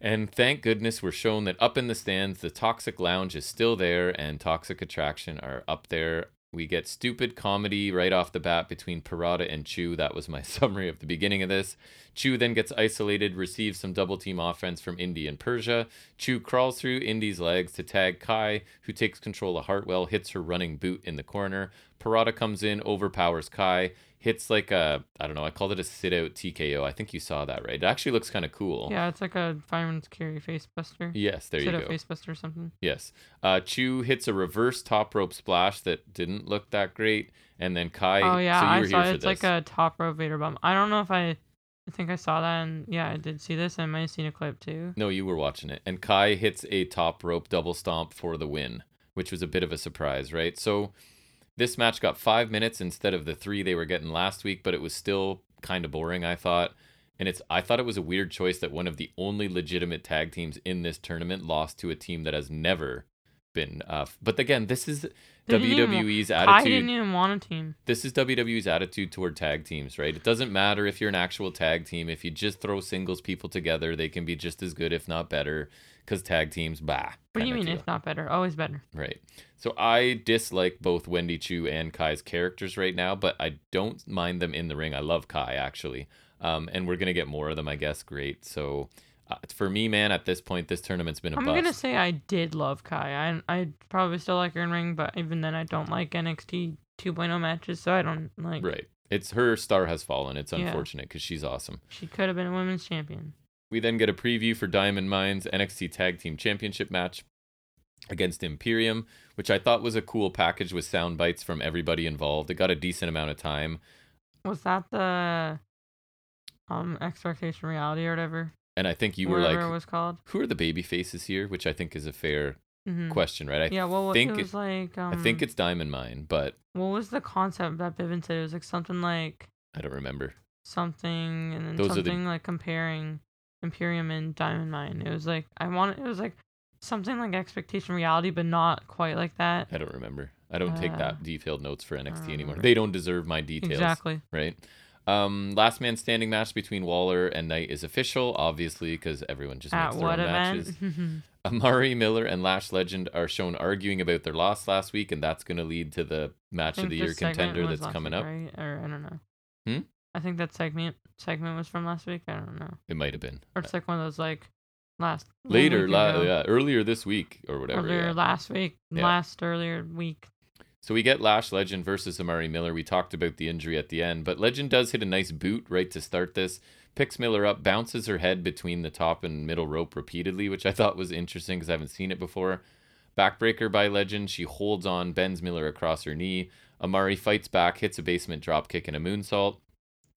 And thank goodness we're shown that up in the stands, the Toxic Lounge is still there and Toxic Attraction are up there. We get stupid comedy right off the bat between Pirotta and Choo. That was my summary of the beginning of this. Choo then gets isolated, receives some double team offense from Indy and Persia. Choo crawls through Indy's legs to tag Kai, who takes control of Hartwell, hits her running boot in the corner. Pirotta comes in, overpowers Kai, hits like a, I don't know, I called it a sit out TKO. I think you saw that, right? It actually looks kind of cool. yeah, it's like a fireman's carry face buster. Yes, there you Sit-up go. face buster or something. Yes. Uh, Choo hits a reverse top rope splash that didn't look that great. And then Kai. oh yeah, so you I saw it. It's like a top rope Vader bomb. I don't know if I, I think I saw that, and yeah, I did see this. I might have seen a clip too. No, you were watching it. And Kai hits a top rope double stomp for the win, which was a bit of a surprise, right? So this match got five minutes instead of the three they were getting last week, but it was still kind of boring, I thought. And it's I thought it was a weird choice that one of the only legitimate tag teams in this tournament lost to a team that has never been. Uh, but again, this is They didn't even WWE's I attitude. didn't even want a team. this is WWE's attitude toward tag teams, right? It doesn't matter if you're an actual tag team. If you just throw singles people together, they can be just as good, if not better, because tag teams, bah. What do you mean, deal. if not better? Always better. Right. So I dislike both Wendy Choo and Kai's characters right now, but I don't mind them in the ring. I love Kai, actually. Um, and we're going to get more of them, I guess. Great. So uh, for me, man, at this point, this tournament's been a I'm bust. gonna say I did love Kai. I I probably still like her in ring, but even then, I don't like NXT 2.0 matches, so I don't like. Right. It's her star has fallen. It's Yeah. unfortunate because she's awesome. She could have been a women's champion. We then get a preview for Diamond Mines NXT Tag Team Championship match against Imperium, which I thought was a cool package with sound bites from everybody involved. It got a decent amount of time. Was that the um expectation reality or whatever? And I think you were like, it was called. who are the baby faces here? Which I think is a fair hmm question, right? I, Yeah, well, think it it- like um. I think it's Diamond Mine, but What was the concept that Bivin said? It was like something like I don't remember. something, and then Those are the- something like comparing Imperium and Diamond Mine. It was like I want. It was like something like expectation reality, but not quite like that. I don't remember. I don't take Uh, that detailed notes for NXT anymore. They don't deserve my details. Exactly. right? Um, last man standing match between Waller and Knight is official, obviously, because everyone just At makes their own event? matches. Amari Miller and Lash Legend are shown arguing about their loss last week, and that's going to lead to the match of the year contender that's coming week, up. Right? Or I don't know. Hmm? I think that segment segment was from last week. I don't know. It might have been Or it's like one of those like last later, la- yeah, earlier this week or whatever. earlier yeah. last week, Yeah. last earlier week. So we get Lash Legend versus Amari Miller. We talked about the injury at the end, but Legend does hit a nice boot right to start this. Picks Miller up, bounces her head between the top and middle rope repeatedly, which I thought was interesting because I haven't seen it before. Backbreaker by Legend. She holds on, bends Miller across her knee. Amari fights back, hits a basement drop kick and a moonsault.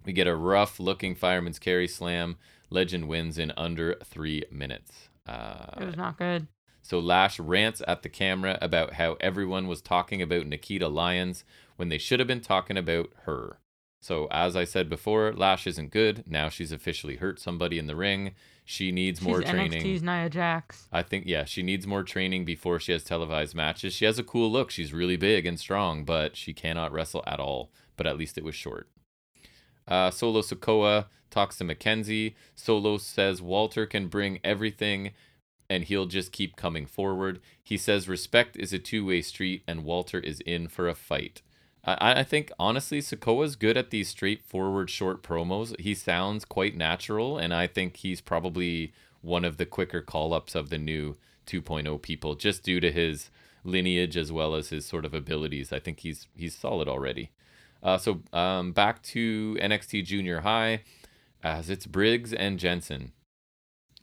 We get a rough looking fireman's carry slam. Legend wins in under three minutes. Uh, It was not good. so Lash rants at the camera about how everyone was talking about Nikita Lyons when they should have been talking about her. So as I said before, Lash isn't good. Now she's officially hurt somebody in the ring. She needs more She's training. NXT's Nia Jax. I think yeah, she needs more training before she has televised matches. She has a cool look. She's really big and strong, but she cannot wrestle at all. But at least it was short. Uh, Solo Sikoa talks to McKenzie. Solo says Walter can bring everything and he'll just keep coming forward. He says respect is a two way street and Walter is in for a fight. I, I think honestly, Sikoa's good at these straightforward short promos. He sounds quite natural, and I think he's probably one of the quicker call ups of the new 2.0 people, just due to his lineage as well as his sort of abilities. I think he's he's solid already. Uh, so um, back to NXT Junior High, as it's Briggs and Jensen.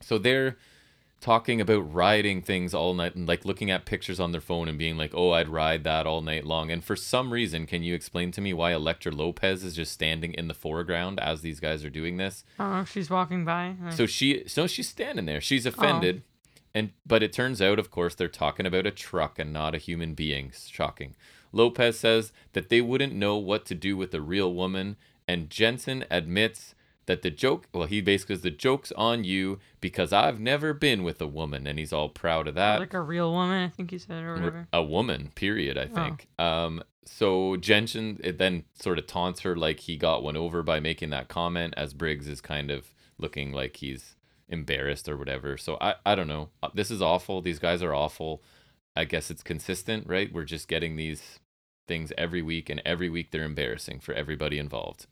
So they're talking about riding things all night and like looking at pictures on their phone and being like, "Oh, I'd ride that all night long." And for some reason, can you explain to me why Elektra Lopez is just standing in the foreground as these guys are doing this? I don't know if she's walking by. Like, So she, so she's standing there. She's offended, and but it turns out, of course, they're talking about a truck and not a human being. Shocking. Lopez says that they wouldn't know what to do with a real woman, and Jensen admits that the joke, well, he basically says the joke's on you because I've never been with a woman, and he's all proud of that. like a real woman, I think he said, or whatever. A woman, period, I Oh. think. Um, so Jensen it then sort of taunts her like he got one over by making that comment, as Briggs is kind of looking like he's embarrassed or whatever. So I, I don't know. Uh, This is awful. These guys are awful. I guess it's consistent, right? We're just getting these things every week, and every week they're embarrassing for everybody involved.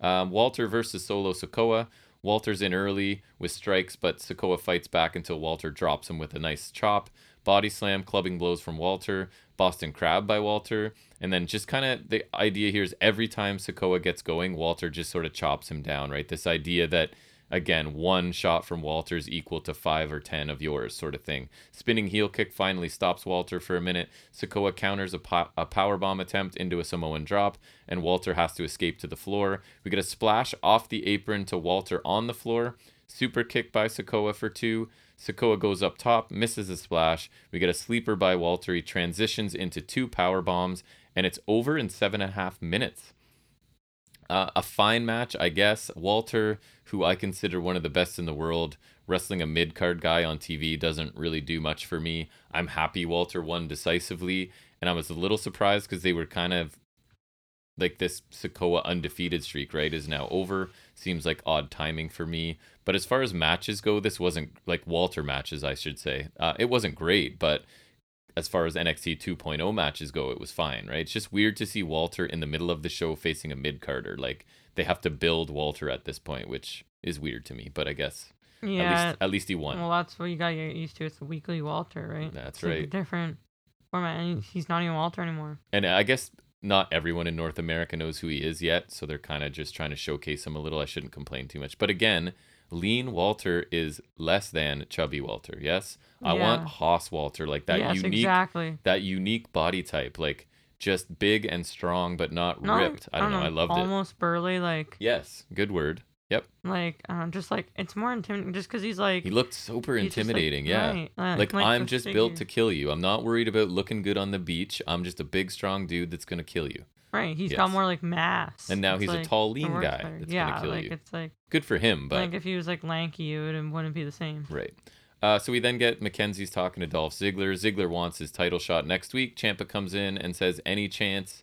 Um, Walter versus Solo Sikoa. Walter's in early with strikes, but Sikoa fights back until Walter drops him with a nice chop. Body slam, clubbing blows from Walter. Boston Crab by Walter. And then just kind of the idea here is every time Sikoa gets going, Walter just sort of chops him down, right? This idea that again, one shot from Walter is equal to five or ten of yours, sort of thing. Spinning heel kick finally stops Walter for a minute. Sikoa counters a, po- a power bomb attempt into a Samoan drop, and Walter has to escape to the floor. We get a splash off the apron to Walter on the floor. Super kick by Sikoa for two. Sikoa goes up top, misses a splash. We get a sleeper by Walter. He transitions into two power bombs, and it's over in seven and a half minutes. Uh, a fine match, I guess. Walter, who I consider one of the best in the world, wrestling a mid card guy on TV doesn't really do much for me. I'm happy Walter won decisively, and I was a little surprised because they were kind of like this Sikoa undefeated streak, right, is now over. Seems like odd timing for me. But as far as matches go, this wasn't like Walter matches, I should say. Uh, it wasn't great, but as far as NXT 2.0 matches go, it was fine, right? It's just weird to see Walter in the middle of the show facing a mid carder. Like they have to build Walter at this point, which is weird to me. But I guess Yeah. at least at least he won. Well, that's what you gotta get used to. It's the weekly Walter, right? That's It's a right. different format, and he's not even Walter anymore. And I guess not everyone in North America knows who he is yet, so they're kind of just trying to showcase him a little. I shouldn't complain too much. But again, lean Walter is less than chubby Walter. Yes, I want. Haas Walter, like that yes, unique, exactly. that unique body type, like just big and strong, but not Not, ripped. I don't know. I loved it. Almost burly, like Yes, good word. Yep, like um, just like it's more intimidating, just because he's like he looked super just, like, intimidating. yeah. right, uh, Like, I'm the just built to kill you. I'm not worried about looking good on the beach. I'm just a big, strong dude that's gonna kill you. Right. He's got more like mass. And now It's he's a tall, lean guy better. that's yeah, gonna kill like you. it's like Good for him, but like if he was like lanky, it would it wouldn't be the same. Right. Uh, so we then get McKenzie's talking to Dolph Ziggler. Ziggler wants his title shot next week. Ciampa comes in and says any chance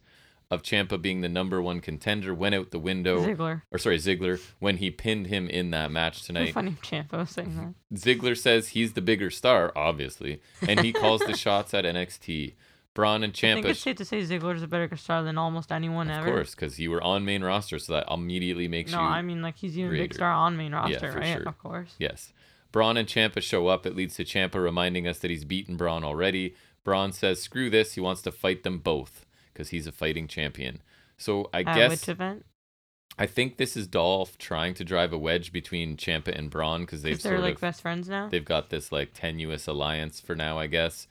of Ciampa being the number one contender went out the window. Ziggler. Or sorry, Ziggler when he pinned him in that match tonight. Funny Ciampa was saying that. Ziggler says he's the bigger star, obviously, and he calls the shots at NXT. Bron and Ciampa. I think it's safe to say Ziggler's a better star than almost anyone of ever. Of course, because you were on main roster, so that immediately makes No, you No, I mean like he's even a big star on main roster, for right? sure. Of course. Yes. Bron and Ciampa show up. It leads to Ciampa reminding us that he's beaten Bron already. Bron says, screw this. He wants to fight them both because he's a fighting champion. So I At guess which event? I think this is Dolph trying to drive a wedge between Ciampa and Bron because they've they're sort like of best friends now. they've got this like tenuous alliance for now, I guess.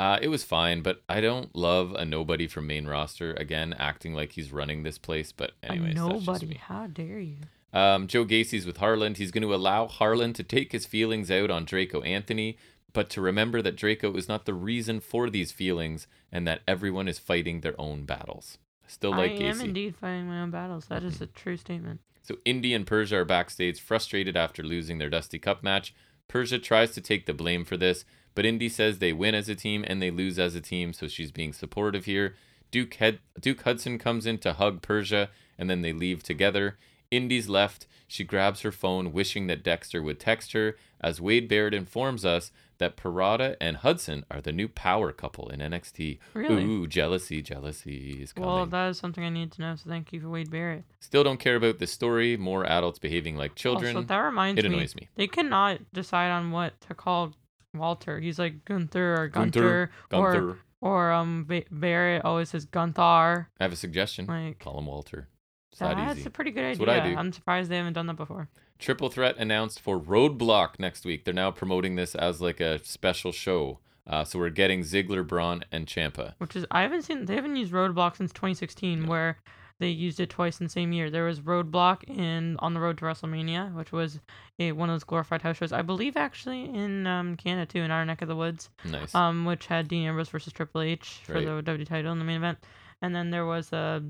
Uh, it was fine, but I don't love a nobody from main roster again acting like he's running this place. But A anyways, just nobody. How dare you? Um, Joe Gacy's with Harland. He's going to allow Harland to take his feelings out on Draco Anthony, but to remember that Draco is not the reason for these feelings and that everyone is fighting their own battles. Still like I Gacy. am indeed fighting my own battles. That is a true statement. So Indy and Persia are backstage, frustrated after losing their Dusty Cup match. Persia tries to take the blame for this, but Indy says they win as a team and they lose as a team, so she's being supportive here. Duke Head- Duke Hudson comes in to hug Persia, and then they leave together. Indy's left. She grabs her phone, wishing that Dexter would text her, as Wade Barrett informs us that Pirotta and Hudson are the new power couple in NXT. Really? Ooh, jealousy, jealousy is coming. Well, that is something I need to know. So thank you for Wade Barrett. Still don't care about this story. More adults behaving like children. Also, that reminds it me, annoys me. they cannot decide on what to call Walter. He's like Gunther or Gunther, Gunter, or Gunther. or um Ba- Barrett always says Gunthar. I have a suggestion. Like Call him Walter. It's that that's easy. a pretty good That's idea. what I do. I'm surprised they haven't done that before. Triple Threat announced for Roadblock next week. They're now promoting this as like a special show. Uh, so we're getting Ziggler, Bron, and Ciampa. Which is I haven't seen they haven't used Roadblock since 2016, where they used it twice in the same year. There was Roadblock in On the Road to WrestleMania, which was a, one of those glorified house shows. I believe actually in um, Canada too, in our neck of the woods. Nice. um, which had Dean Ambrose versus Triple H for Right. the W title in the main event. and then there was a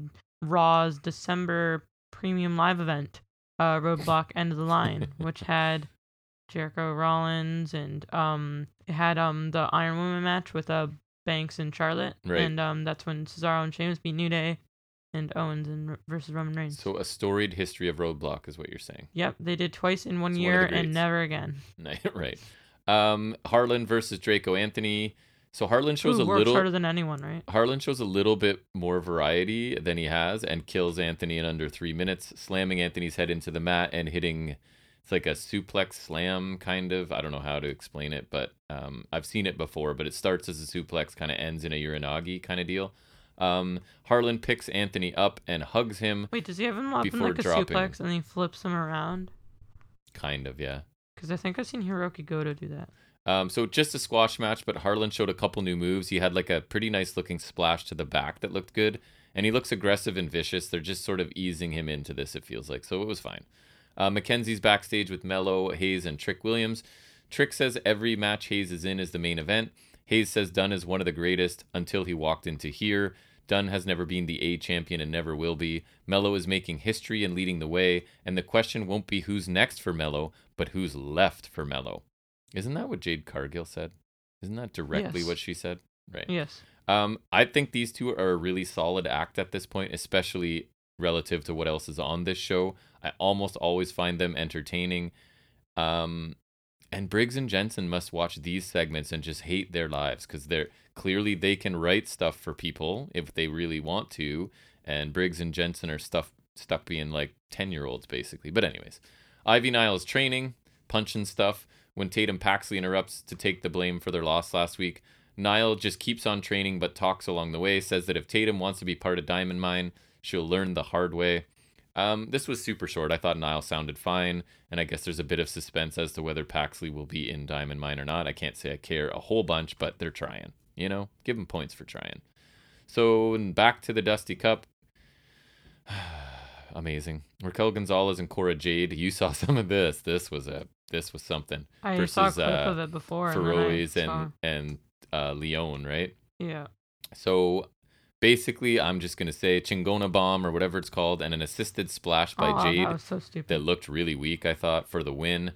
Raw's December premium live event, uh, Roadblock End of the Line, which had Jericho Rollins and um it had um the Iron Woman match with uh Banks and Charlotte, Right. and um that's when Cesaro and Sheamus beat New Day, and Owens and versus Roman Reigns. So a storied history of Roadblock is what you're saying. Yep, they did twice in one It's one year greats. and never again. right. Um, Harland versus Draco Anthony. So Harland shows Who a little. harder than anyone, right? Harland shows a little bit more variety than he has and kills Anthony in under three minutes, slamming Anthony's head into the mat and hitting. It's like a suplex slam, kind of. I don't know how to explain it, but um, I've seen it before. But it starts as a suplex, kind of ends in a uranage kind of deal. Um, Harland picks Anthony up and hugs him, Wait, does he have him up in like a dropping. suplex and then he flips him around? kind of, yeah. Because I think I've seen Hirooki Goto do that. Um, so just a squash match, but Harland showed a couple new moves. He had like a pretty nice looking splash to the back that looked good, and he looks aggressive and vicious. They're just sort of easing him into this. It feels like so it was fine. Uh, McKenzie's backstage with Melo, Hayes, and Trick Williams. Trick says every match Hayes is in is the main event. Hayes says Dunne is one of the greatest until he walked into here. Dunne has never been the A champion and never will be. Melo is making history and leading the way, and the question won't be who's next for Melo, but who's left for Melo. Isn't that what Jade Cargill said? Isn't that directly Yes. what she said? Right. Yes. Um, I think these two are a really solid act at this point, especially relative to what else is on this show. I almost always find them entertaining. Um, and Briggs and Jensen must watch these segments and just hate their lives because they're clearly they can write stuff for people if they really want to. And Briggs and Jensen are stuff stuck being like ten year olds basically. But anyways, Ivy Nile is training, punching stuff. When Tatum Paxley interrupts to take the blame for their loss last week, Nile just keeps on training but talks along the way, says that if Tatum wants to be part of Diamond Mine, she'll learn the hard way. Um, this was super short. I thought Nile sounded fine, and I guess there's a bit of suspense as to whether Paxley will be in Diamond Mine or not. I can't say I care a whole bunch, but they're trying. You know, give them points for trying. So back to the Dusty Cup. Amazing. Raquel Gonzalez and Cora Jade. You saw some of this. This was a this was something. I Versus, saw a clip uh, of it before. and Feroz saw- and and uh, Leon, right? yeah. So basically, I'm just gonna say Chingona bomb or whatever it's called, and an assisted splash by oh, Jade That was so stupid. that looked really weak. I thought for the win.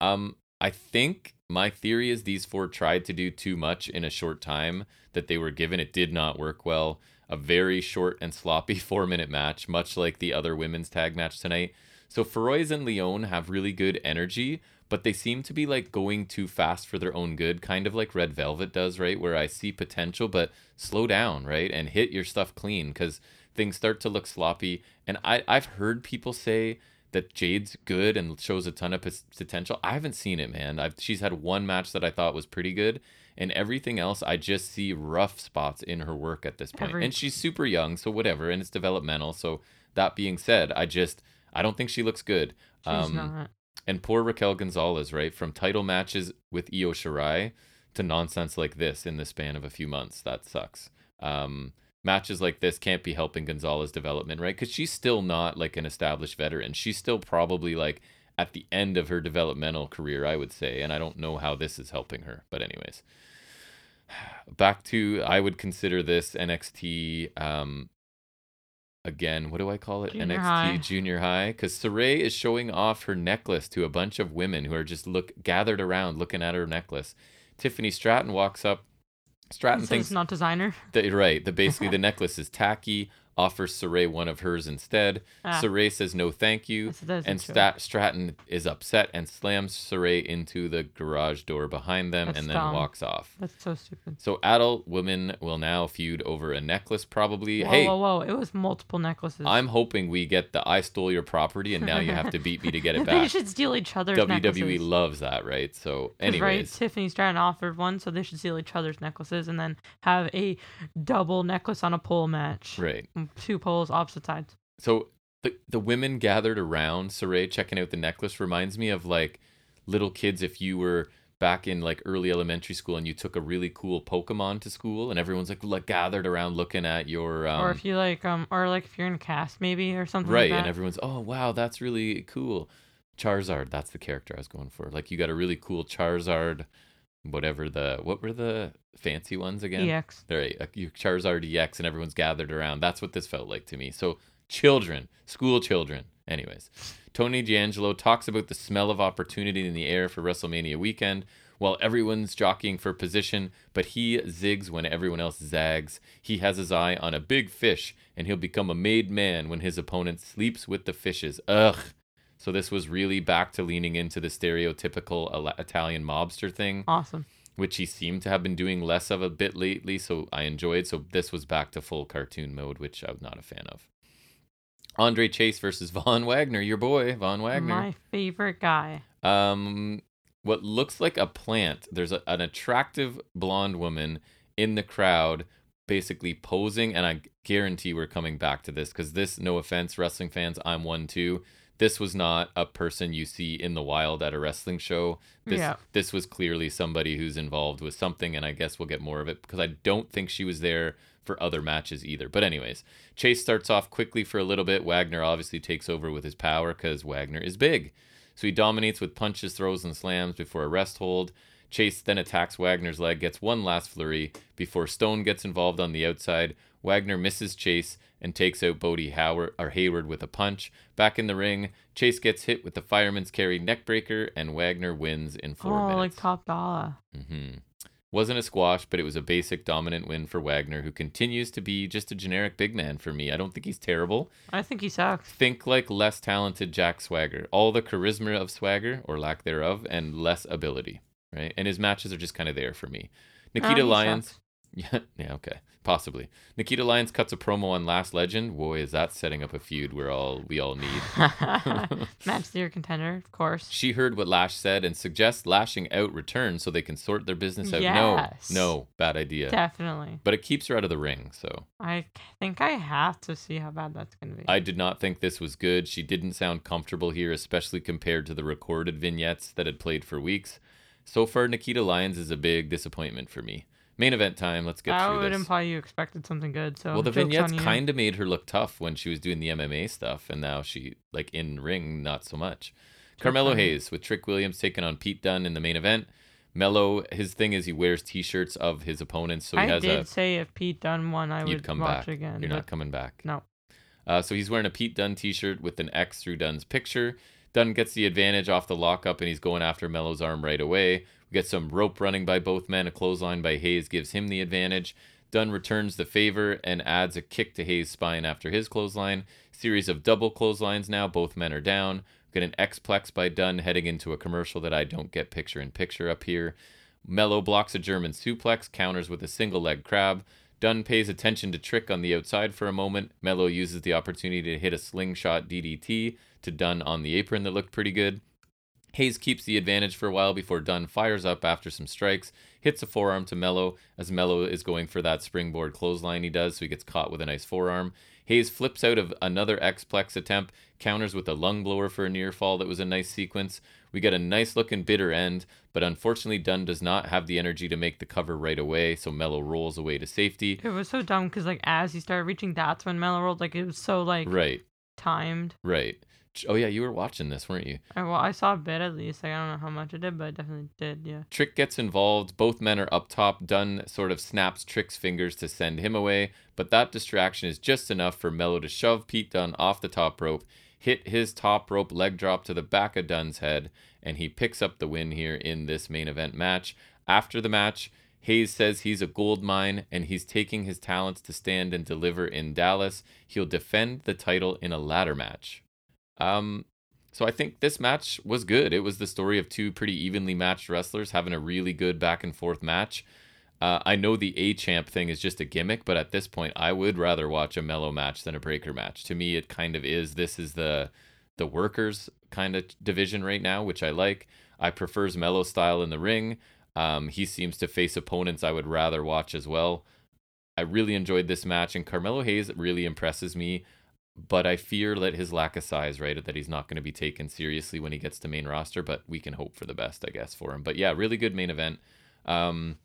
Um, I think my theory is these four tried to do too much in a short time that they were given. It did not work well. A very short and sloppy four minute match, much like the other women's tag match tonight. So Feroz and Leon have really good energy, but they seem to be like going too fast for their own good, kind of like Red Velvet does, right? Where I see potential, but slow down, right? And hit your stuff clean because things start to look sloppy. And I, I've heard people say that Jade's good and shows a ton of potential. I haven't seen it, man. I've, she's had one match that I thought was pretty good, and everything else I just see rough spots in her work at this point. Every- And she's super young, so whatever, and it's developmental. So that being said, I just I don't think she looks good. She's Um, not. And poor Raquel Gonzalez, right? From title matches with Io Shirai to nonsense like this in the span of a few months. That sucks. Um, matches like this can't be helping Gonzalez development, right? Because she's still not like an established veteran. She's still probably like at the end of her developmental career, I would say. And I don't know how this is helping her. But, anyways, back to I would consider this NXT. Um, again, what do I call it? Junior NXT high. Junior High. Because Saray is showing off her necklace to a bunch of women who are just look gathered around looking at her necklace. Tiffany Stratton walks up. Stratton thinks not designer. that right. The basically the necklace is tacky. Offers Saray one of hers instead. Ah, Saray says no, thank you. And. Stat- Stratton is upset and slams Saray into the garage door behind them That's and then dumb. walks off. That's so stupid. So adult women will now feud over a necklace, probably. Whoa, hey, whoa, whoa! It was multiple necklaces. I'm hoping we get the I stole your property and now you have to beat me to get it back. they should steal each other's WWE necklaces. loves that, right? So, 'Cause, right, anyways, Tiffany Stratton offered one, so they should steal each other's necklaces and then have a double necklace on a pole match. right. Two poles, opposite sides. So the the women gathered around Saray checking out the necklace reminds me of like little kids if you were back in like early elementary school and you took a really cool Pokemon to school and everyone's like, like gathered around looking at your um, or if you like, um, or like if you're in cast maybe or something. right like and everyone's oh wow that's really cool. Charizard, that's the character I was going for. Like you got a really cool Charizard whatever the what were the fancy ones again? EX. Right, uh, your Charizard EX, and everyone's gathered around. That's what this felt like to me. So children, school children. Anyways, Tony D'Angelo talks about the smell of opportunity in the air for WrestleMania weekend. While everyone's jockeying for position, but he zigs when everyone else zags. He has his eye on a big fish, and he'll become a made man when his opponent sleeps with the fishes. Ugh. So this was really back to leaning into the stereotypical Italian mobster thing Awesome. which he seemed to have been doing less of a bit lately. So I enjoyed. So this was back to full cartoon mode, which I'm not a fan of. Andre Chase versus Von Wagner, your boy Von Wagner. My favorite guy. Um, what looks like a plant. There's a, an attractive blonde woman in the crowd, basically posing, and I guarantee we're coming back to this because this, no offense, wrestling fans, I'm one too. This was not a person you see in the wild at a wrestling show. This Yeah. this was clearly somebody who's involved with something, and I guess we'll get more of it because I don't think she was there for other matches either. But anyways, Chase starts off quickly for a little bit. Wagner obviously takes over with his power because Wagner is big. So he dominates with punches, throws, and slams before a rest hold. Chase then attacks Wagner's leg, gets one last flurry before Stone gets involved on the outside. Wagner misses Chase and takes out Bodhi Howard or Hayward with a punch. Back in the ring, Chase gets hit with the fireman's carry neckbreaker, and Wagner wins in four oh, like minutes. top dollar. hmm Wasn't a squash, but it was a basic dominant win for Wagner, who continues to be just a generic big man for me. I don't think he's terrible. I think he sucks. Think like less talented Jack Swagger. All the charisma of Swagger, or lack thereof, and less ability, right? And his matches are just kind of there for me. Nikita he Lyons. sucks. Yeah, yeah, okay. Possibly. Nikita Lyons cuts a promo on Lash Legend. Boy, is that setting up a feud we're all we all need. Match the year contender, of course. She heard what Lash said and suggests lashing out returns so they can sort their business out. Yes. No, no, bad idea. Definitely. But it keeps her out of the ring, so I think I have to see how bad that's gonna be. I did not think this was good. She didn't sound comfortable here, especially compared to the recorded vignettes that had played for weeks. So far, Nikita Lyons is a big disappointment for me. Main event time. Let's get to it. that through would this. imply you expected something good. So well, the vignettes kind of made her look tough when she was doing the MMA stuff, and now she like in ring not so much. Carmelo. Hayes with Trick Williams taking on Pete Dunne in the main event. Melo, his thing is he wears T-shirts of his opponents, so he I has did a. say if Pete Dunne won, I You'd come watch back. again. You're not coming back. No. Uh, so he's wearing a Pete Dunne T-shirt with an X through Dunne's picture. Dunne gets the advantage off the lockup, and he's going after Melo's arm right away. We get some rope running by both men. A clothesline by Hayes gives him the advantage. Dunne returns the favor and adds a kick to Hayes' spine after his clothesline. Series of double clotheslines now. Both men are down. We get an X-plex by Dunne heading into a commercial that I don't get picture in picture up here. Melo blocks a German suplex, counters with a single leg crab. Dunne pays attention to Trick on the outside for a moment. Melo uses the opportunity to hit a slingshot DDT to Dunne on the apron that looked pretty good. Hayes keeps the advantage for a while before Dunne fires up after some strikes, hits a forearm to Melo as Melo is going for that springboard clothesline he does, so he gets caught with a nice forearm. Hayes flips out of another X-Plex attempt, counters with a lung blower for a near fall that was a nice sequence. We get a nice looking bitter end, but unfortunately Dunne does not have the energy to make the cover right away, so Melo rolls away to safety. It was so dumb because like as he started reaching, that's when Melo rolled. Like it was so like Right, timed. right. Oh yeah, you were watching this, weren't you? I, well, I saw a bit at least. Like I don't know how much I did, but I definitely did. Yeah. Trick gets involved. Both men are up top. Dunne sort of snaps Trick's fingers to send him away, but that distraction is just enough for Melo to shove Pete Dunne off the top rope, hit his top rope leg drop to the back of Dunne's head, and he picks up the win here in this main event match. After the match, Hayes says he's a gold mine and he's taking his talents to stand and deliver in Dallas. He'll defend the title in a ladder match. Um, so I think this match was good. It was the story of two pretty evenly matched wrestlers having a really good back and forth match. Uh, I know the A champ thing is just a gimmick, but at this point, I would rather watch a Melo match than a Breakker match. To me, it kind of is. This is the the workers kind of division right now, which I like. I prefers Melo style in the ring. Um, he seems to face opponents I would rather watch as well. I really enjoyed this match, and Carmelo Hayes really impresses me but I fear that his lack of size, right, that he's not going to be taken seriously when he gets to main roster. But we can hope for the best, I guess, for him. But yeah, really good main event. Um,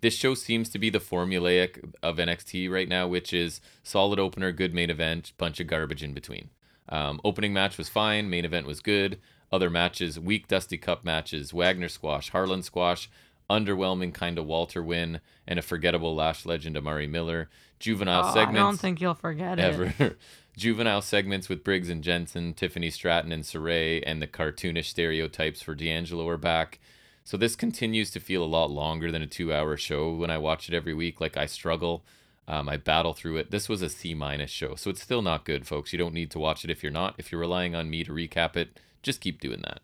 this show seems to be the formulaic of NXT right now, which is solid opener, good main event, bunch of garbage in between. Um, opening match was fine, main event was good. Other matches, weak Dusty Cup matches, Wagner squash, Harland squash, underwhelming kind of Walter win, and a forgettable Lash legend Amari Miller. Juvenile Oh, segments I don't think you'll forget it. ever. Juvenile segments with Briggs and Jensen, Tiffany Stratton and Saray, and the cartoonish stereotypes for D'Angelo are back. So this continues to feel a lot longer than a two-hour show when I watch it every week. Like I struggle, um, I battle through it. This was a C minus show, so it's still not good, folks. You don't need to watch it if you're not. If you're relying on me to recap it, just keep doing that.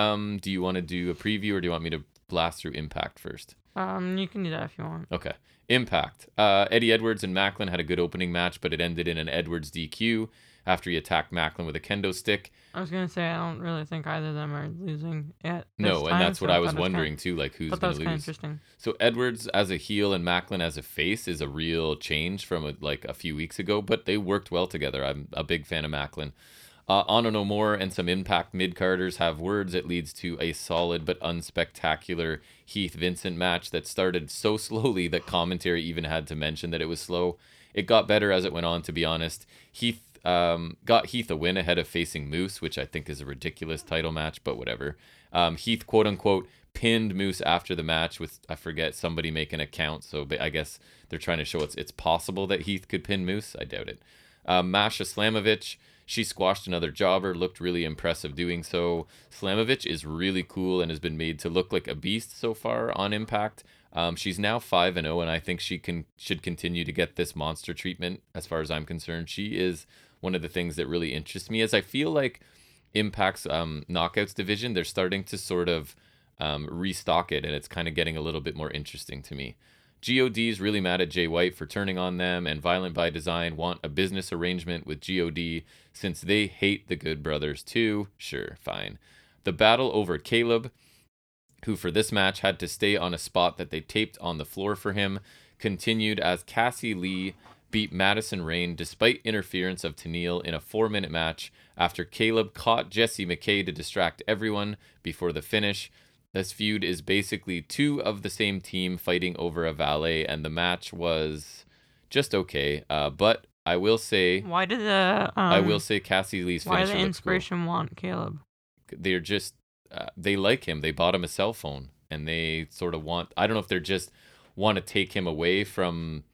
Um, do you want to do a preview or do you want me to blast through Impact first? Um, you can do that if you want. Okay. Impact. Uh, Eddie Edwards and Maclin had a good opening match, but it ended in an Edwards DQ after he attacked Maclin with a kendo stick. I was gonna say I don't really think either of them are losing yet. No, this and time, that's what so I was wondering Kind too, like who's that going was to kind of lose. interesting. So Edwards as a heel and Maclin as a face is a real change from a, like a few weeks ago, but they worked well together. I'm a big fan of Maclin. Uh, Honor No More and some Impact mid carders have words. It leads to a solid but unspectacular Heath Vincent match that started so slowly that commentary even had to mention that it was slow. It got better as it went on, to be honest. Heath um, got Heath a win ahead of facing Moose, which I think is a ridiculous title match, but whatever. Um, Heath, quote unquote, pinned Moose after the match with I forget somebody making a count. So I guess they're trying to show it's it's possible that Heath could pin Moose. I doubt it. Um, Masha Slamovich, she squashed another jobber, looked really impressive doing so. Slamovich is really cool and has been made to look like a beast so far on Impact. Um, she's now five and zero, and I think she can should continue to get this monster treatment. As far as I'm concerned, she is one of the things that really interests me. is I feel like Impact's um, knockouts division, they're starting to sort of um, restock it, and it's kind of getting a little bit more interesting to me. GOD's really mad at Jay White for turning on them, and Violent by Design want a business arrangement with GOD since they hate the Good Brothers too. Sure, fine. The battle over Kaleb, who for this match had to stay on a spot that they taped on the floor for him, continued as Cassie Lee beat Madison Rayne despite interference of Tenille in a four minute match after Kaleb caught Jessie McKay to distract everyone before the finish. This feud is basically two of the same team fighting over a valet, and the match was just okay. Uh, but I will say, Why did the um, I will say Cassie Lee's why finisher the looks inspiration want Kaleb? They're just uh, they like him. They bought him a cell phone, and they sort of want. I don't know if they're just want to take him away from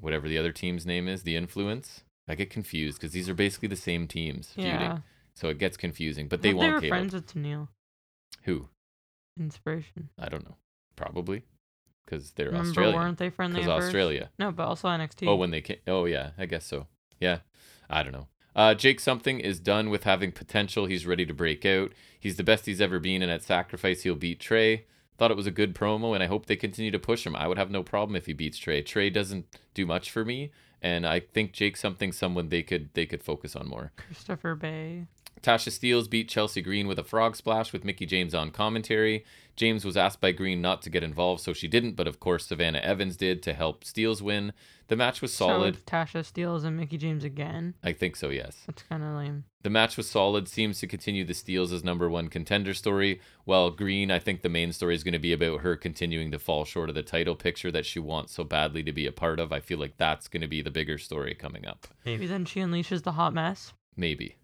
whatever the other team's name is, the influence. I get confused because these are basically the same teams feuding, Yeah, so it gets confusing. But they want they were Kaleb. friends with Tenille. Who? Inspiration. I don't know. Probably because they're Remember, Australian. weren't they friendly? Because first? Australia. No, but also NXT. Oh, when they came. Oh, yeah. I guess so. Yeah. I don't know. Uh, Jake something is done with having potential. He's ready to break out. He's the best he's ever been, and at Sacrifice he'll beat Trey. Thought it was a good promo, and I hope they continue to push him. I would have no problem if he beats Trey. Trey doesn't do much for me, and I think Jake something someone they could they could focus on more. Christopher Bey. Tasha Steeles beat Chelsea Green with a frog splash with Mickie James on commentary. James was asked by Green not to get involved, so she didn't, but of course Savannah Evans did to help Steeles win. The match was solid. So Tasha Steeles and Mickie James again. I think so, yes. That's kind of lame. The match was solid, seems to continue the Steeles as number one contender story. While Green, I think the main story is going to be about her continuing to fall short of the title picture that she wants so badly to be a part of. I feel like that's going to be the bigger story coming up. Maybe then she unleashes the hot mess. Maybe.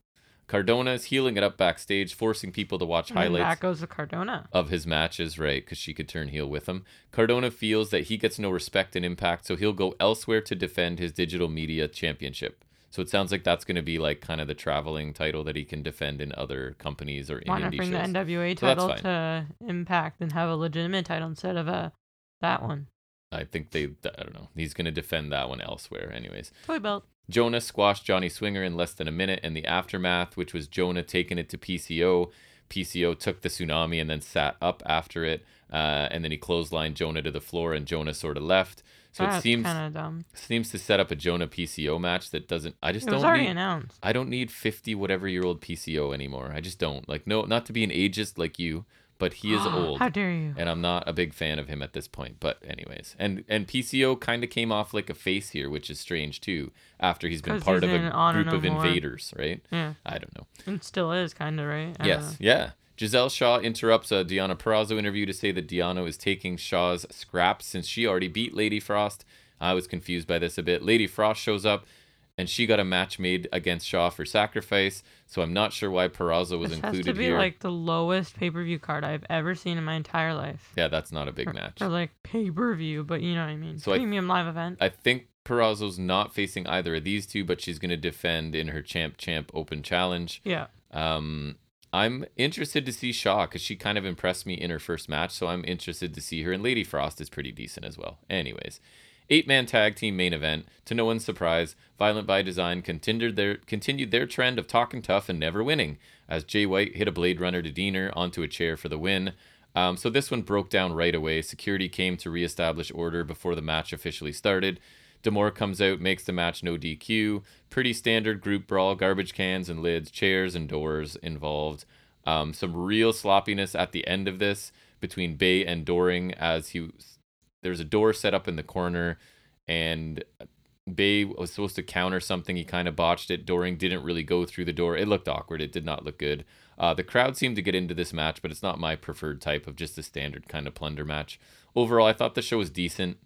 Cardona is healing it up backstage, forcing people to watch And highlights back goes to Cardona. of his matches, right? Because she could turn heel with him. Cardona feels that he gets no respect and impact, so he'll go elsewhere to defend his digital media championship. So it sounds like that's going to be like kind of the traveling title that he can defend in other companies or in Why not indie bring the. NWA title fine. to Impact and have a legitimate title instead of a that one? I think they, I don't know. He's going to defend that one elsewhere, anyways. Toy belt. Jonah squashed Johnny Swinger in less than a minute, and the aftermath, which was Jonah taking it to PCO. PCO took the tsunami and then sat up after it, uh, and then he clotheslined Jonah to the floor, and Jonah sort of left. So That's it seems kind of dumb. seems to set up a Jonah PCO match that doesn't. I just It was don't already need. announced. I don't need fifty whatever year old PCO anymore. I just don't like. No, not to be an ageist like you, but he is old How dare you? and I'm not a big fan of him at this point. But anyways, and and PCO kind of came off like a face here, which is strange too. After he's been part he's of a group No of More. invaders, right? Yeah, I don't know. it still is kind of right. I Yes, yeah. Giselle Shaw interrupts a Deonna Purrazzo interview to say that Deonna is taking Shaw's scraps since she already beat Lady Frost. I was confused by this a bit. Lady Frost shows up and she got a match made against Shaw for sacrifice. So I'm not sure why Purrazzo was this included has to be here. like the lowest pay per view card I've ever seen in my entire life. yeah, that's not a big Or- match. Or like pay per view, but you know what I mean. So I- Premium live event. I think Purrazzo's not facing either of these two, but she's going to defend in her Champ Champ Open Challenge. yeah. Um, I'm interested to see Shaw because she kind of impressed me in her first match, so I'm interested to see her. And Lady Frost is pretty decent as well. Anyways, eight man tag team main event. To no one's surprise, Violent by Design continued their continued their trend of talking tough and never winning, as Jay White hit a Blade Runner to Deaner onto a chair for the win. Um, so this one broke down right away. Security came to reestablish order before the match officially started. D'Amore comes out, makes the match no DQ. Pretty standard group brawl, garbage cans and lids, chairs and doors involved. Um, some real sloppiness at the end of this between Bey and Doering as he there's a door set up in the corner and Bey was supposed to counter something. He kind of botched it. Doering didn't really go through the door. It looked awkward. It did not look good. Uh, the crowd seemed to get into this match, but it's not my preferred type of just a standard kind of plunder match. Overall, I thought the show was decent.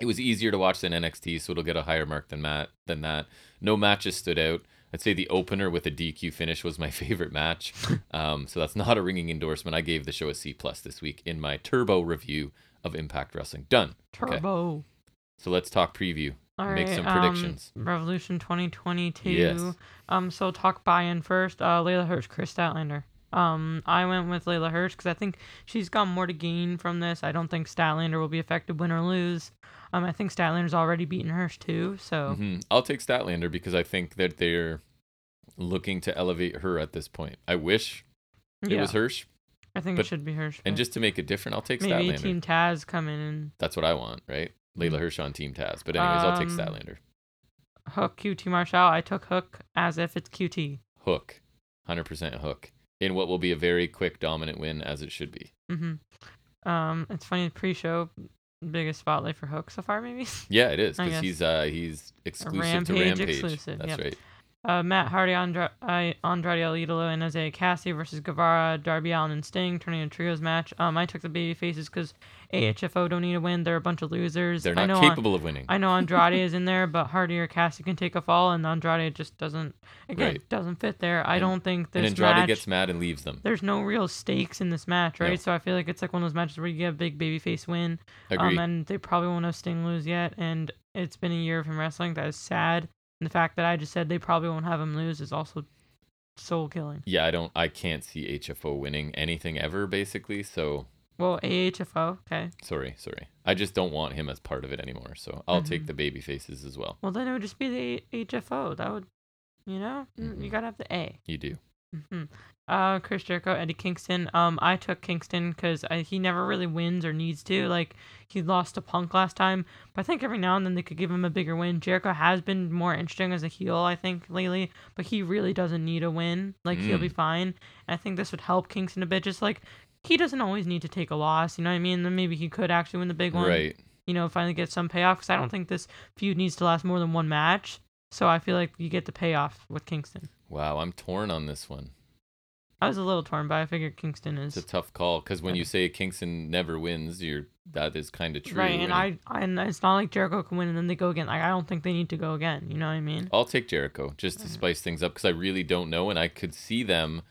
It was easier to watch than NXT, so it'll get a higher mark than that. Than that, no matches stood out. I'd say the opener with a DQ finish was my favorite match. Um, so that's not a ringing endorsement. I gave the show a C plus this week in my turbo review of Impact Wrestling. Done. Okay. Turbo. So let's talk preview. All Make right, some um, predictions. Revolution 2022. Yes. Um, so talk buy-in first. Uh, Leyla Hirsch, Kris Statlander. Um, I went with Leyla Hirsch because I think she's got more to gain from this. I don't think Statlander will be affected win or lose. Um, I think Statlander's already beaten Hirsch too. So hmm I'll take Statlander because I think that they're looking to elevate her at this point. I wish it yeah, was Hirsch, I think but- it should be Hirsch. and just to make it different, I'll take maybe Statlander. Team Taz come in and That's what I want, right? Leyla Hirsch on Team Taz. But anyways, I'll take Um, Statlander. Hook QT Marshall. I took Hook as if it's QT. Hook, hundred percent hook in what will be a very quick dominant win as it should be. Mm-hmm. Um, it's funny pre-show biggest spotlight for Hook so far, maybe. Yeah, it is because he's uh he's exclusive to Rampage Rampage. exclusive, That's yep. right. Uh, Matt Hardy, Andra- I- Andrade El Idolo, and Isaiah Cassie versus Guevara, Darby Allin, and Sting, turning a trios match. Um, I took the baby faces because AHFO don't need to win. They're a bunch of losers. They're not capable of winning. I know Andrade is in there, but Hardy or Cassie can take a fall, and Andrade just doesn't. Again, Right. doesn't fit there. I And- don't think and Andrade match. gets mad and leaves them. there's no real stakes in this match, right? No. So I feel like it's like one of those matches where you get a big babyface win, um, and they probably won't have Sting lose yet. And it's been a year of him wrestling. That is sad. And the fact that I just said they probably won't have him lose is also soul killing. yeah, I don't. I can't see HFO winning anything ever, basically. So Well, AHFO, okay. sorry, sorry. I just don't want him as part of it anymore. So I'll take Mhm. the baby faces as well. Well, then it would just be the HFO. That would, you know, Mm, Mhm. you gotta have the A. You do. Hmm Uh, Chris Jericho, Eddie Kingston. Um, I took Kingston because he never really wins or needs to. Like he lost to Punk last time, but I think every now and then they could give him a bigger win. Jericho has been more interesting as a heel, I think, lately, but he really doesn't need a win. Like he'll be Mm. fine. And I think this would help Kingston a bit. Just like he doesn't always need to take a loss. You know what I mean? Then maybe he could actually win the big one. Right. You know, finally get some payoff. Because I don't think this feud needs to last more than one match. So I feel like you get the payoff with Kingston. Wow, I'm torn on this one. I was a little torn, but I figured Kingston is It's a tough call because when you say Kingston never wins, you're that is kind of true. right. And I, I, and it's not like Jericho can win and then they go again. Like I don't think they need to go again. You know what I mean? I'll take Jericho just to spice things up because I really don't know, and I could see them,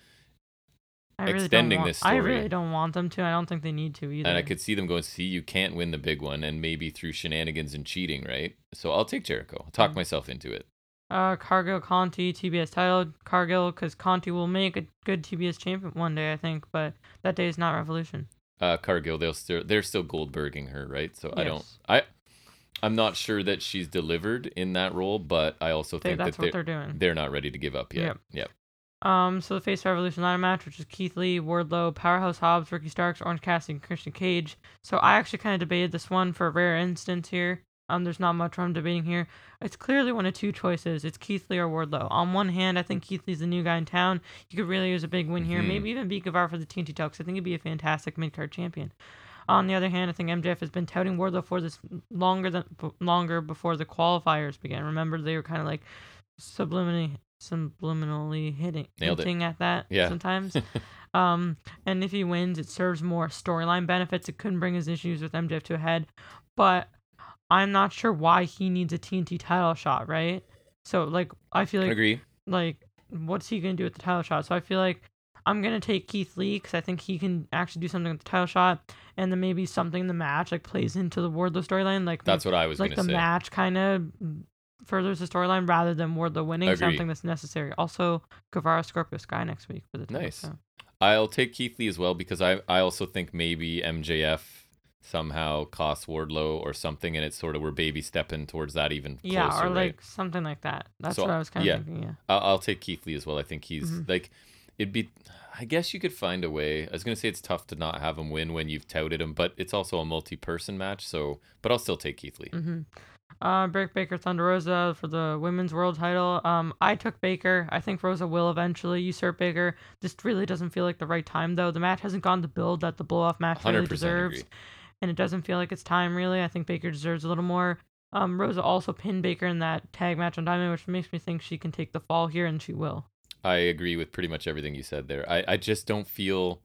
I really extending want, this I really don't want them to. I don't think they need to either. and I could see them going, "See, you can't win the big one, and maybe through shenanigans and cheating, right?" So I'll take Jericho. I'll talk myself into it. Uh, Cargill Conti TBS title Cargill because Conti will make a good TBS champion one day, I think, but that day is not Revolution. Uh, Cargill, they'll still they're still goldberging her, right? So I don't, I, I'm not sure that she's delivered in that role, but I also They, think that's that what they're they're doing. they're not ready to give up yet. Yep. Yep. Um, so the Face Revolution ladder match, which is Keith Lee, Wardlow, Powerhouse Hobbs, Ricky Starks, Orange Cassidy, and Christian Cage. So I actually kind of debated this one for a rare instance here. Um, there's not much I'm debating here. It's clearly one of two choices. It's Keith Lee or Wardlow. On one hand, I think Keith Lee's the new guy in town. You could really use a big win here. Mhm. Maybe even beat Guevara for the TNT title 'cause I think he'd be a fantastic mid card champion. On the other hand, I think MJF has been touting Wardlow for this longer than b- longer before the qualifiers began. Remember, they were kind of like subliminally subliminally hitting Nailed it. at that Yeah. sometimes. um, and if he wins, it serves more storyline benefits. It couldn't bring his issues with MJF to a head, but I'm not sure why he needs a TNT title shot, right? So like I feel like Agree. like what's he gonna do with the title shot? So I feel like I'm gonna take Keith Lee because I think he can actually do something with the title shot, and then maybe something in the match like plays into the Wardlow storyline. Like That's what I was like the say. match kind of furthers the storyline rather than Wardlow winning. So I Agree. think that's necessary. Also, Guevara Scorpio Sky next week for the title. Nice. so. I'll take Keith Lee as well because I I also think maybe MJF somehow costs Wardlow or something, and it's sort of we're baby stepping towards that even closer. Yeah, or right? like something like that. That's So, what I was kind of yeah. thinking. Yeah. I'll, I'll take Keith Lee as well. I think he's Mhm. like it'd be. I guess you could find a way. I was gonna say it's tough to not have him win when you've touted him, but it's also a multi-person match. So, but I'll still take Keith Lee. hmm Uh, Britt Baker Thunder Rosa for the women's world title. Um, I took Baker. I think Rosa will eventually usurp Baker. This really doesn't feel like the right time though. The match hasn't gone the build that the blow off match really 100% deserves, agree. And it doesn't feel like it's time really. I think Baker deserves a little more. Um, Rosa also pinned Baker in that tag match on Diamond, which makes me think she can take the fall here, and she will. I agree with pretty much everything you said there. I, I just don't feel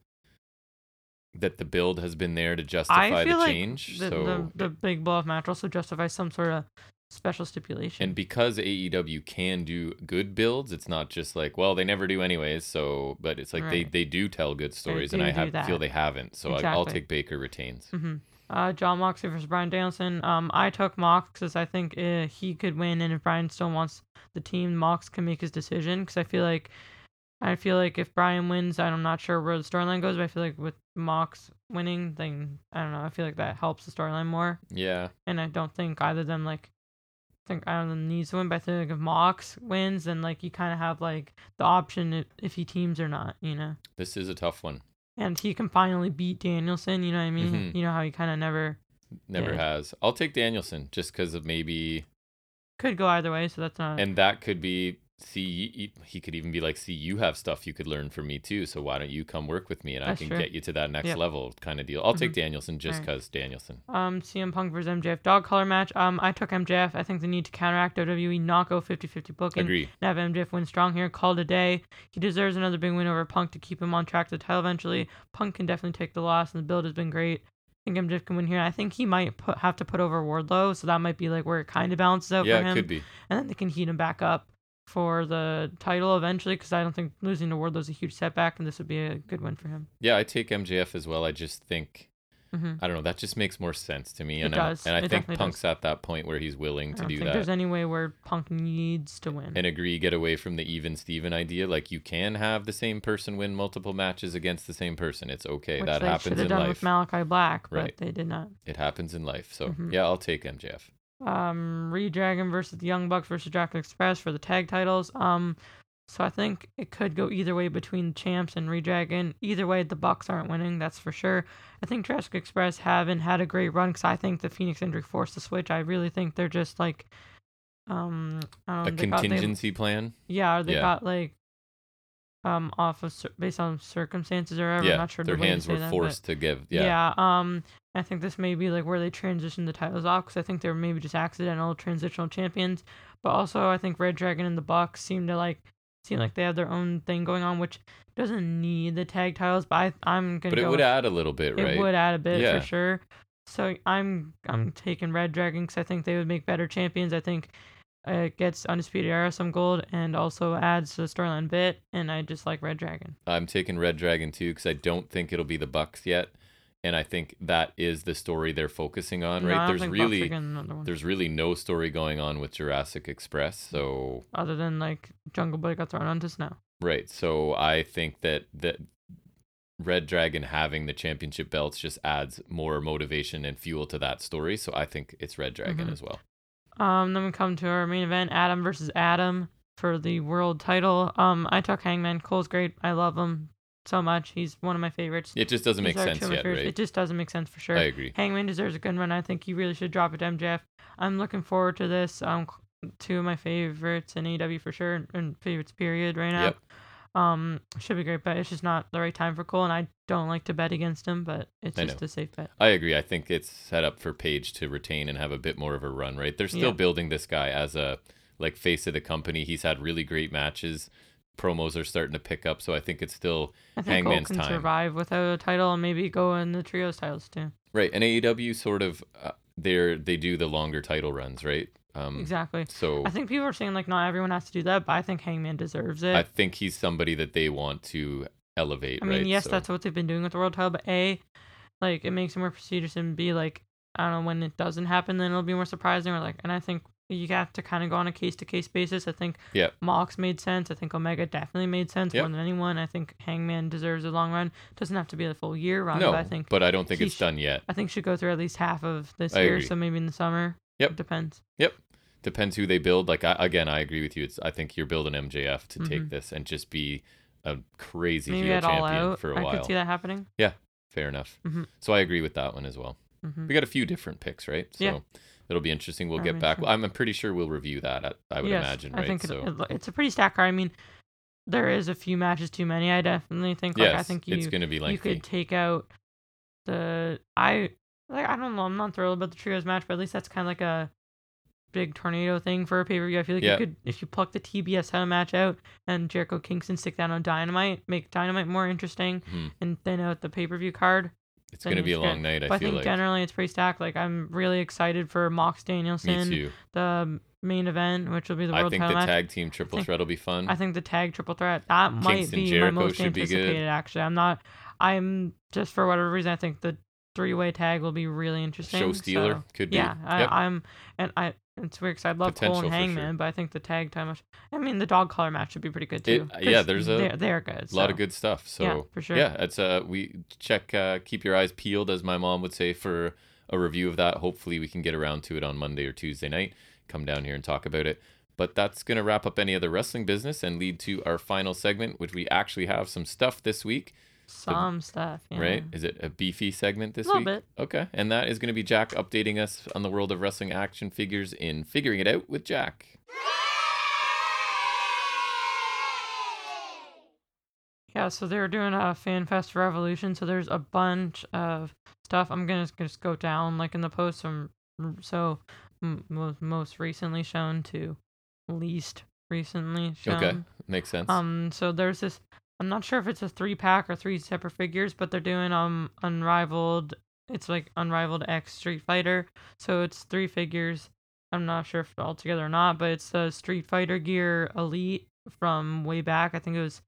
that the build has been there to justify I feel the like change. the, so the the big blow off match also justifies some sort of special stipulation. and because AEW can do good builds, it's not just like, well, they never do anyways. So, but it's like Right. they they do tell good stories, and I have feel they haven't. So I, I'll take Baker retains. hmm Uh, Jon Moxley versus Bryan Danielson. Um, I took Mox because I think uh, he could win, and if Bryan still wants the team, Mox can make his decision. Because I feel like, I feel like if Bryan wins, I'm not sure where the storyline goes, but I feel like with Mox winning, then I don't know. I feel like that helps the storyline more, Yeah, and I don't think either of them like. Think them needs to win, but I like if Mox wins, then like you kind of have like the option if, if he teams or not, you know. this is a tough one. And he can finally beat Danielson, you know what I mean? Mhm. You know how he kind of never Never Yeah. has. I'll take Danielson just because of maybe, could go either way, so that's not. and that could be. See, he- could even be like, see, you have stuff you could learn from me too. So why don't you come work with me and That's I can true. get you to that next Yep. level kind of deal. I'll take Mhm. Danielson just because Danielson. Um, CM Punk versus MJF dog collar match. Um, I took MJF. I think they need to counteract WWE, not go 50-50 booking, Agree. and have MJF win strong here. Call it a day. He deserves another big win over Punk to keep him on track to the title eventually. Punk can definitely take the loss, and the build has been great. I think MJF can win here. I think he might put, have to put over Wardlow, so that might be like where it kind of balances out Yeah, for it him, could be. and then they can heat him back up for the title eventually. Because I don't think losing to Wardlow is a huge setback, and this would be a good win for him. Yeah, I take MJF as well. I just think hmm I don't know. That just makes more sense to me, It and I, does. and I It think Punk's at that point where he's willing I to don't do think that there's any way where Punk needs to win. and agree, get away from the even Steven idea. Like you can have the same person win multiple matches against the same person. It's okay. which that happens in done life. with Malakai Black, but Right. they did not. it happens in life. So Mhm. yeah, I'll take MJF. Um, Redragon versus the Young Bucks versus Dragon Express for the tag titles. Um, so I think it could go either way between champs and Redragon. Either way, the Bucks aren't winning, that's for sure. I think Jurassic Express haven't had a great run because I think the Fenix injury forced the switch. I really think they're just like, um, I don't A got- they- contingency plan. yeah, or they Yeah. got like, um, off of based on circumstances or whatever. yeah, I'm not sure their the hands were that, but- forced to give. Yeah. Yeah, um, I think this may be like where they transition the titles off because I think they were maybe just accidental transitional champions. But also, I think Red Dragon and the Bucks seem to like seem like they have their own thing going on, which doesn't need the tag titles. But I, I'm gonna but it would with- add a little bit, right? it would add a bit Yeah. for sure. So I'm I'm taking Red Dragon because I think they would make better champions. I think it gets Undisputed Era some gold and also adds to the storyline bit. And I just like Red Dragon. I'm taking Red Dragon too because I don't think it'll be the Bucks yet, and I think that is the story they're focusing on. No, right? There's think Bucks are really getting another one. there's really no story going on with Jurassic Express, so other than like Jungle Boy got thrown onto snow. right. So I think that that Red Dragon having the championship belts just adds more motivation and fuel to that story. So I think it's Red Dragon Mhm. as well. Um, then we come to our main event, Adam versus Adam for the world title. Um, I took Hangman. Cole's great. I love him so much. He's one of my favorites. It just doesn't make These sense two of my yet, right? It just doesn't make sense for sure. I agree. Hangman deserves a good run. I think he really should drop it to MJF. I'm looking forward to this. Um, two of my favorites in AEW for sure, and favorites period right now. Yep. Um, should be great, but it's just not the right time for Cole, and I don't like to bet against him, but it's I just know. a safe bet. I agree. I think it's set up for Page to retain and have a bit more of a run, right? They're still Yeah. building this guy as a like face of the company. He's had really great matches. Promos are starting to pick up, so I think it's still I think Hangman's Cole can time. survive without a title and maybe go in the trios titles too. right. And AEW sort of uh, they're they do the longer title runs, right? Um, exactly. So I think people are saying like not everyone has to do that, but I think Hangman deserves it. I think he's somebody that they want to elevate. I mean, right? yes, So- that's what they've been doing with the world title, but A, like it makes it more prestigious and B, like I don't know when it doesn't happen, then it'll be more surprising. Or like, and I think you have to kind of go on a case to case basis. I think Yep. Mox made sense. I think Omega definitely made sense Yep. more than anyone. I think Hangman deserves a long run. Doesn't have to be a full year run, no, but I think but I don't think it's sh- done yet. I think should go through at least half of this I year. agree. So maybe in the summer. Yep. It depends. Yep. Depends who they build. Like I, again, I agree with you. It's I think you're building MJF to take Mhm. this and just be a crazy Maybe heel champion for a I while. I could see that happening. Yeah. Fair enough. Mhm. So I agree with that one as well. hmm We got a few different picks, right? So Yeah. It'll be interesting. We'll get back. interesting. I'm pretty sure we'll review that. I, I would imagine, right? I think so it, it's a pretty stacked card. I mean, there is a few matches too many. I definitely think. Like, yes, I think you it's going to be lengthy. you could take out the I like I don't know. I'm not thrilled about the trios match, but at least that's kind of like a big tornado thing for a pay per view. I feel like Yeah. you could if you pluck the TBS title match out and Jericho Kingston stick that on Dynamite, make Dynamite more interesting, Mhm. and thin out the pay per view card. It's going to be a long night. I I, think like. generally it's pretty stacked. Like I'm really excited for Mox Danielson. Me too. the main event, which will be the world. I think the match. tag team triple think- threat will be fun. I think the tag triple threat that might be Jericho my most anticipated. Actually, I'm not. I'm just for whatever reason. I think the three way tag will be really interesting. Show stealer so, could be. yeah, I, Yep. I'm and I. It's weird 'cause I love Cole and for sure. Hangman, but I think the tag time match. I mean, the dog collar match should be pretty good It- too. yeah, 'cause there's a they're, they're good. a lot of good stuff. So yeah, for sure. yeah, it's uh we check uh keep your eyes peeled as my mom would say for a review of that. Hopefully we can get around to it on Monday or Tuesday night. Come down here and talk about it. But that's going to wrap up any other wrestling business and lead to our final segment, which we actually have some stuff this week, Some stuff. Yeah. right? Is it a beefy segment this A little week? bit. Okay. And that is going to be Jack updating us on the world of wrestling action figures in Figuring It Out with Jack. Yeah, so they're doing a fan fest revolution. So there's a bunch of stuff. I'm gonna just go down like in the post. From so m- most most recently shown to least recently shown. Okay. Makes sense. Um. So there's this. I'm not sure if it's a three pack or three separate figures, but they're doing um unrivaled. It's like unrivaled X Street Fighter. So it's three figures. I'm not sure if all together or not, but it's the Street Fighter gear Elite from way back. I think it was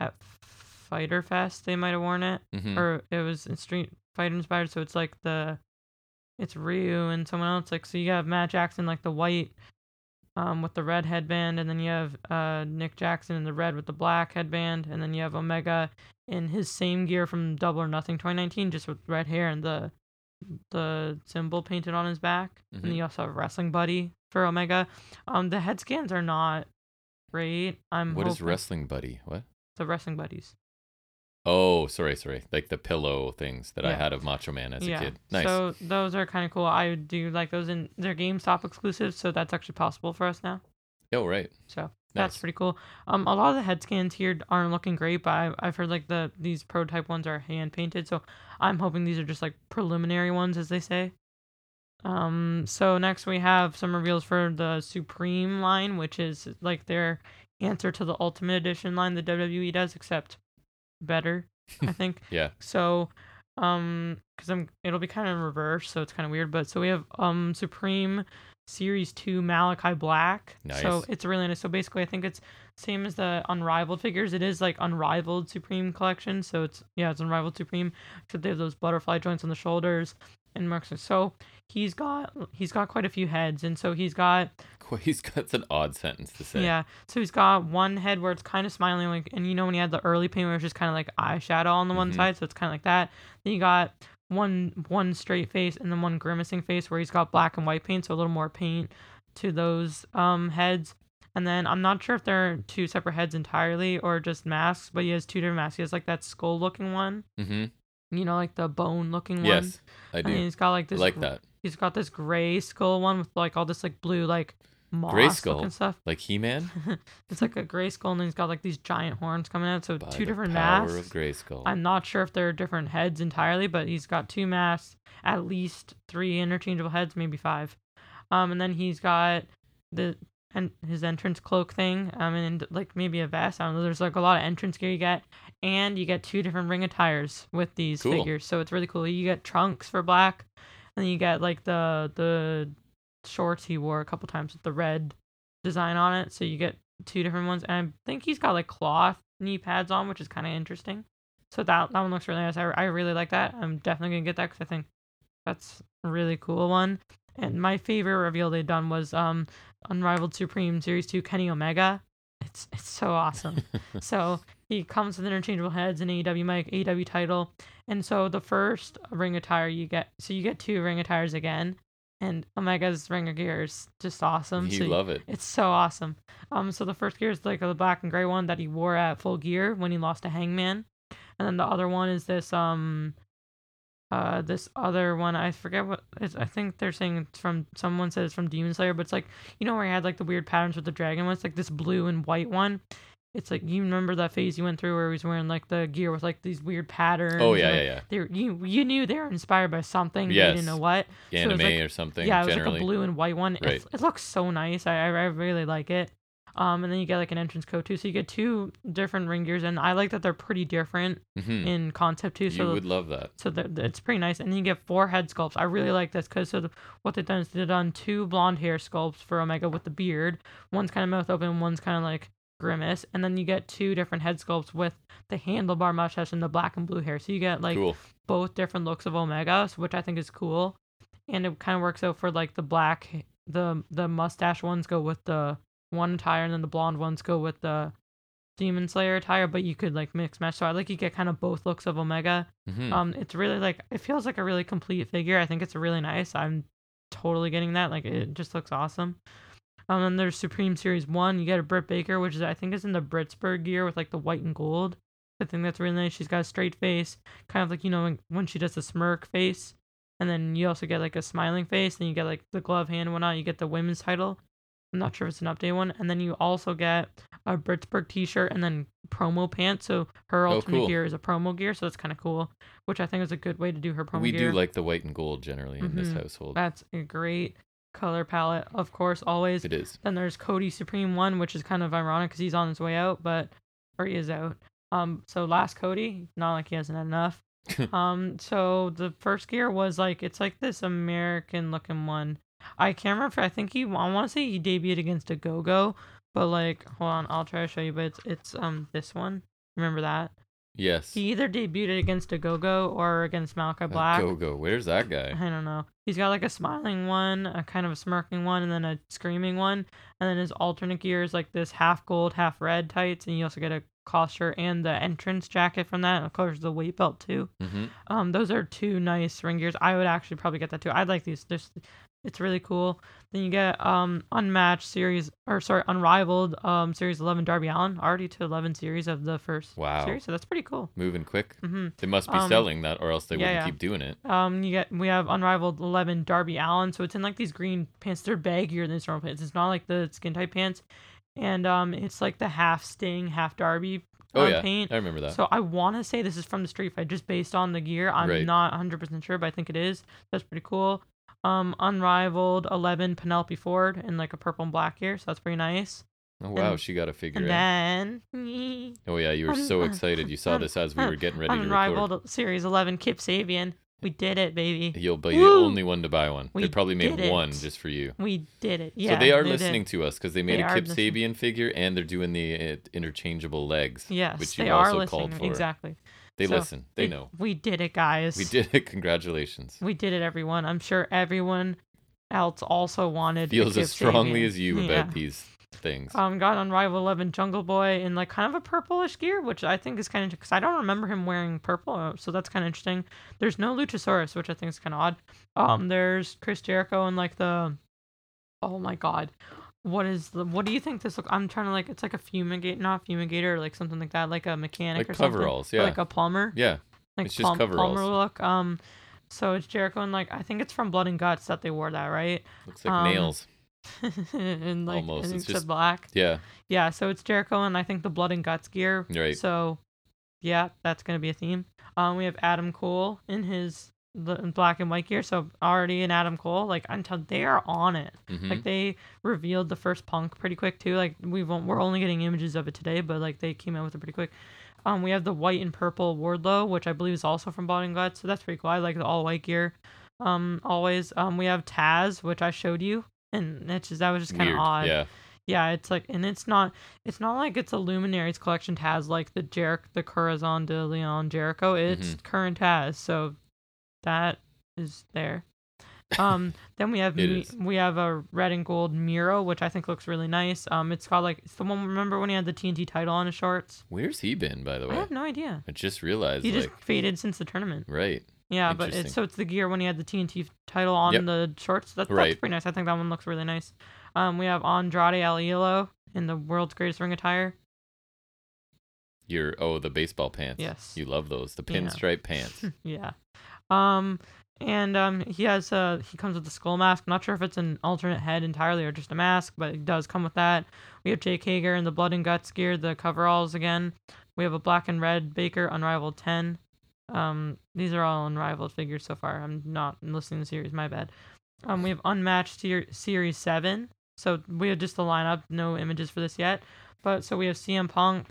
at Fighter Fest. They might have worn it, Mhm. or it was Street Fighter inspired. So it's like the, it's Ryu and someone else. Like so, you have Matt Jackson like the white, um, with the red headband, and then you have uh Nick Jackson in the red with the black headband, and then you have Omega in his same gear from Double or Nothing 2019, just with red hair and the the symbol painted on his back. And Mhm. then you also have Wrestling Buddy for Omega. Um, the head scans are not great. I'm What is hoping- wrestling buddy? What? the Wrestling Buddies. Oh, sorry, sorry. Like the pillow things that I had of Macho Man as yeah. a kid. Nice. So those are kind of cool. I do like those, and they're GameStop exclusives, so that's actually possible for us now. oh, right. So that's Nice. pretty cool. Um, a lot of the head scans here aren't looking great, but I, I've heard like the these prototype ones are hand painted, so I'm hoping these are just like preliminary ones, as they say. Um, so next we have some reveals for the Supreme line, which is like their answer to the Ultimate Edition line the WWE does, except better, I think. Yeah. So, um, because I'm it'll be kind of in reverse, so it's kind of weird. But so we have um Supreme Series Two Malakai Black. Nice. So it's really nice. So basically, I think it's same as the Unrivaled figures. It is like Unrivaled Supreme collection. So it's yeah, it's Unrivaled Supreme. So they have those butterfly joints on the shoulders and marks. So he's got he's got quite a few heads, and so he's got He's got it's an odd sentence to say. yeah. So he's got one head where it's kind of smiling, like, and you know when he had the early paint where it's just kind of like eyeshadow on the one Mhm. side, so it's kind of like that. Then you got one one straight face and then one grimacing face where he's got black and white paint, so a little more paint to those um heads. And then I'm not sure if they're two separate heads entirely or just masks, but he has two different masks. He has like that skull looking one, Mm-hmm. you know, like the bone looking one. Yes, I do. And he's got like I this like that. He's got this gray skull one with like all this like blue like moss Gray skull? looking stuff. Like He Man. it's like a gray skull and then he's got like these giant horns coming out. So By two different power masks. of Grayskull. I'm not sure if they're different heads entirely, but he's got two masks, at least three interchangeable heads, maybe five. Um, and then he's got the and his entrance cloak thing. Um, and like maybe a vest. I don't know. There's like a lot of entrance gear you get, and you get two different ring attires with these Cool. figures. So it's really cool. You get trunks for black, and you get like the the shorts he wore a couple times with the red design on it. So you get two different ones, and I think he's got like cloth knee pads on, which is kind of interesting. So that that one looks really nice. I, I really like that. I'm definitely gonna get that because I think that's a really cool one. And my favorite reveal they've done was um Unrivaled Supreme Series Two Kenny Omega. It's it's so awesome. so he comes with interchangeable heads and AEW mic, AEW title, and so the first ring attire you get, so you get two ring attires again, and Omega's ring of gear is just awesome. You so love it. It's so awesome. Um, so the first gear is like the black and gray one that he wore at Full Gear when he lost to Hangman, and then the other one is this um, uh, this other one I forget what it's, I think they're saying it's from someone says it's from Demon Slayer, but it's like you know where he had like the weird patterns with the dragon ones, like this blue and white one. It's like you remember that phase you went through where he was wearing like the gear with like these weird patterns. Oh yeah, and, yeah, like, yeah. They were, you you knew they were inspired by something. But you didn't know what. So Anime like- or something. Yeah, it was generally. like a blue and white one. Right. It's, it looks so nice. I, I I really like it. Um, and then you get like an entrance code too. So you get two different ring gears, and I like that they're pretty different Mhm. in concept too. So you would love that. so they're- it's pretty nice. And then you get four head sculpts. I really like this because so the, what they've done is they've done two blonde hair sculpts for Omega with the beard. One's kind of mouth open, one's kind of like grimace. And then you get two different head sculpts with the handlebar mustache and the black and blue hair. So you get like cool. both different looks of Omega, which I think is cool. And it kind of works out for like the black, the the mustache ones go with the one attire, and then the blonde ones go with the Demon Slayer attire. But you could like mix match, so I like you get kind of both looks of Omega. Mhm. Um, it's really like it feels like a really complete figure. I think it's really nice. I'm totally getting that. Like it just looks awesome. Um, and then there's Supreme Series One. You get a Britt Baker, which is I think is in the Brittsburgh gear with like the white and gold. I think that's really nice. She's got a straight face, kind of like you know when, when she does the smirk face, and then you also get like a smiling face. Then you get like the glove hand and whatnot. You get the women's title. I'm not sure if it's an update one. And then you also get a Brittsburgh T-shirt and then promo pants. So her Oh, alternate cool. gear is a promo gear, so that's kind of cool. Which I think is a good way to do her promo we gear. do like the white and gold generally in this Mhm. household. That's a great color palette, of course, always. It is. Then there's Cody Supreme one, which is kind of ironic because he's on his way out, but or he is out. Um, so last Cody, not like he hasn't had enough. um, so the first gear was like it's like this American looking one. I can't remember. I think he. I want to say he debuted against a Go Go, but like hold on, I'll try to show you. But it's it's um this one. Remember that Yes. he either debuted against a Go Go or against Malakai Black. Go go. Where's that guy? I don't know. He's got like a smiling one, a kind of a smirking one, and then a screaming one. And then his alternate gear is like this half gold, half red tights, and you also get a cloth shirt and the entrance jacket from that. And of course, the weight belt too. hmm Um, those are two nice ring gears. I would actually probably get that too. I'd like these. There's, it's really cool. Then you get um unmatched series or sorry unrivaled um series 11 Darby Allin already to 11 series of the first Wow. series. So that's pretty cool. Moving quick. hmm They must be Um, selling that, or else they yeah, wouldn't yeah. keep doing it. Um, you get we have unrivaled eleven Darby Allin, so it's in like these green pants. They're baggier than his normal pants. It's not like the skin tight pants, and um, it's like the half Sting, half Darby Oh uh, yeah, paint. I remember that. So I want to say this is from the Street Fight, just based on the gear. I'm Right. not 100 percent sure, but I think it is. That's pretty cool. Um, unrivaled eleven Penelope Ford in like a purple and black gear, so that's pretty nice. oh wow, and- she got a figure. And eh? then Oh yeah, you were so excited. You saw this as we were getting ready to record. unrivaled series 11 Kip Sabian. We did it, baby. You'll be the only one to buy one. We they probably made did one just for you. We did it. Yeah. so they are did. listening to us because they made They a are Kip listening. Sabian figure and they're doing the uh, interchangeable legs. Yes, which they you are also listening. called for. Exactly. They So, listen. They know. We did it, guys. We did it. Congratulations. We did it, everyone. I'm sure everyone else also wanted. Feels as strongly Sabian. as you Yeah. about these things. Um, got Unrivaled 11 Jungle Boy in like kind of a purplish gear, which I think is kind of because I don't remember him wearing purple, uh, so that's kind of interesting. There's no Luchasaurus, which I think is kind of odd. Um, there's Chris Jericho and like the, oh my god, what is the? What do you think this look? I'm trying to like it's like a fumigate, not fumigator, like something like that, like a mechanic like or something. coveralls. Or Yeah. like a plumber. yeah. like It's just coveralls. plumber look. Um, so it's Jericho and like I think it's from Blood and Guts that they wore that, right? Looks like um, nails. and like Almost, it's just- black. Yeah. Yeah, so it's Jericho and I think the Blood and Guts gear. Right. So, yeah, that's gonna be a theme. Um, we have Adam Cole in his the black and white gear. So already in Adam Cole, like until they are on it. hmm Like they revealed the first punk pretty quick too. Like we won't, we're only getting images of it today, but like they came out with it pretty quick. Um, we have the white and purple Wardlow, which I believe is also from Blood and Guts, so that's pretty cool. I like the all white gear. Um, always. Um, we have Taz, which I showed you and it's just that was just kind of odd. Yeah. Yeah, it's like, and it's not, it's not like it's a Luminaries collection Taz like the Jer- the Corazon de Leon Jericho. It's Mm-hmm. current Taz, so that is there. Um, then we have Mi- we have a red and gold Miro, which I think looks really nice. Um, it's got like it's the one. Remember when he had the TNT title on his shorts? Where's he been, by the way? I have no idea. I just realized, He like, just faded since the tournament. right. Yeah, but it's so it's the gear when he had the TNT title on Yep. the shorts. That, that's Right. pretty nice. I think that one looks really nice. Um, we have Andrade Alielo in the world's greatest ring attire. Your oh, the baseball pants. Yes. You love those. The Yeah. pinstripe pants. yeah. Um, and um, he has uh he comes with the skull mask. I'm not sure if it's an alternate head entirely or just a mask, but it does come with that. We have Jake Hager in the blood and guts gear, the coveralls again. We have a black and red Baker Unrivaled 10. Um, these are all unrivaled figures so far. I'm not listening to the series, my bad. Um, we have Unmatched Ser- Series 7. So we have just the lineup, no images for this yet. But so we have CM Punk.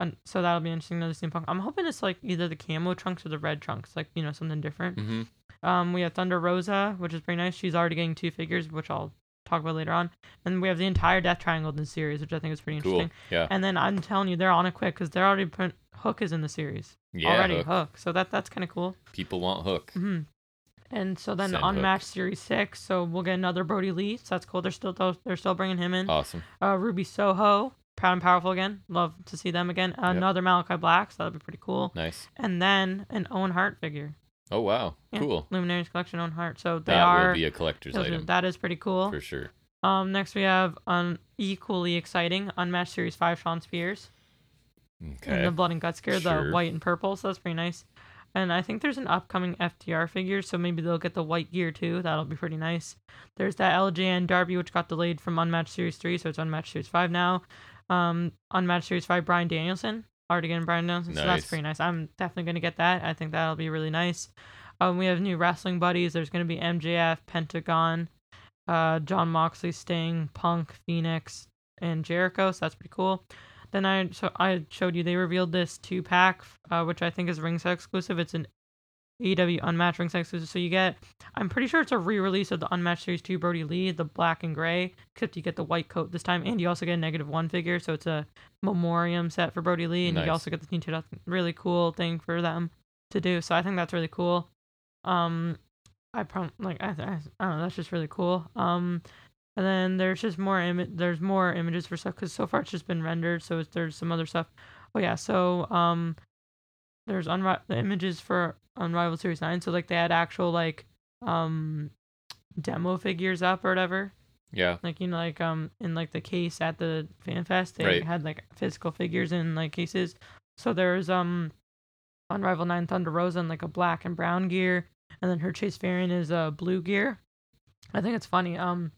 And so that'll be interesting know the I'm hoping it's like either the camo trunks or the red trunks, like, you know, something different. hmm Um, we have Thunder Rosa, which is pretty nice. She's already getting two figures, which I'll talk about later on. And we have the entire Death Triangle in the series, which I think is pretty Cool. interesting. Yeah. And then I'm telling you, they're on it quick because they're already put Hook is in the series Yeah. already. Hook. Hook. so that that's kind of cool. People want Hook. hmm And so then Send Hook. Unmatched Series Six, so we'll get another Brodie Lee. So that's cool. They're still they're still bringing him in. Awesome. Uh, Ruby Soho, Proud and Powerful again. Love to see them again. Another Malakai Black, so that'll be pretty cool. Nice. And then an Owen Hart figure. Oh wow. Yeah, Cool. Luminaries Collection Owen Hart. So they That are. will be a collector's those item that is pretty cool. for sure. Um, next we have an equally exciting Unmatched Series Five Shawn Spears Okay. the Blood and Guts gear, the white and purple. So that's pretty nice. And I think there's an upcoming FTR figure, so maybe they'll get the white gear too. That'll be pretty nice. There's that LJN Darby, which got delayed from Unmatched Series 3, so it's Unmatched Series 5 now. Um, Unmatched Series 5, Bryan Danielson. Already getting Bryan Danielson, so that's pretty nice. I'm definitely going to get that. I think that'll be really nice. Um, we have new wrestling buddies. There's going to be MJF, Pentagon, uh, Jon Moxley, Sting, Punk, Fenix, and Jericho, so that's pretty cool. Then I so I showed you they revealed this two pack, uh, which I think is ringside exclusive. It's an AEW Unmatched ringside exclusive. So you get, I'm pretty sure it's a re-release of the Unmatched Series Two Brodie Lee, the black and gray, except you get the white coat this time, and you also get a negative one figure. So it's a memoriam set for Brodie Lee, and Nice. you also get the Teen Titans. Really cool thing for them to do. So I think that's really cool. Um, I prom like I, I, I don't know. That's just really cool. Um, and then there's just more image. there's more images for stuff because so far it's just been rendered. So it's, there's some other stuff. Oh yeah, so um, there's unri- the images for Unrivaled Series Nine. So like they had actual like um demo figures up or whatever. Yeah. Like you know like um in like the case at the fan fest they Right. had like physical figures in like cases. So there's um Unrivaled Nine Thunder Rosa in like a black and brown gear, and then her Chase variant is a blue gear. I think it's funny. Um,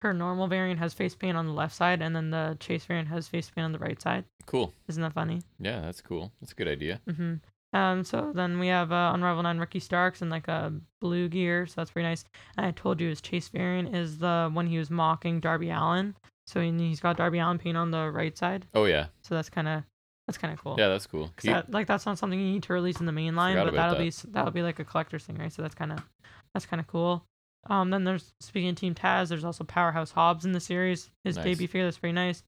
her normal variant has face paint on the left side, and then the Chase variant has face paint on the right side. Cool. Isn't that funny? Yeah, that's cool. That's a good idea. hmm Um, so then we have uh, Unrivaled Nine Ricky Starks in like a blue gear, so that's pretty nice. And I told you his Chase variant is the one he was mocking Darby Allin. So he- he's got Darby Allin paint on the right side, Oh yeah. so that's kind of that's kind of cool. Yeah, that's cool. You- that, like that's not something you need to release in the main line, but that'll that. be that'll be like a collector's thing, right? So that's kind of that's kind of cool. Um, then there's speaking of Team Taz, there's also Powerhouse Hobbs in the series. His Nice. baby figure that's pretty nice.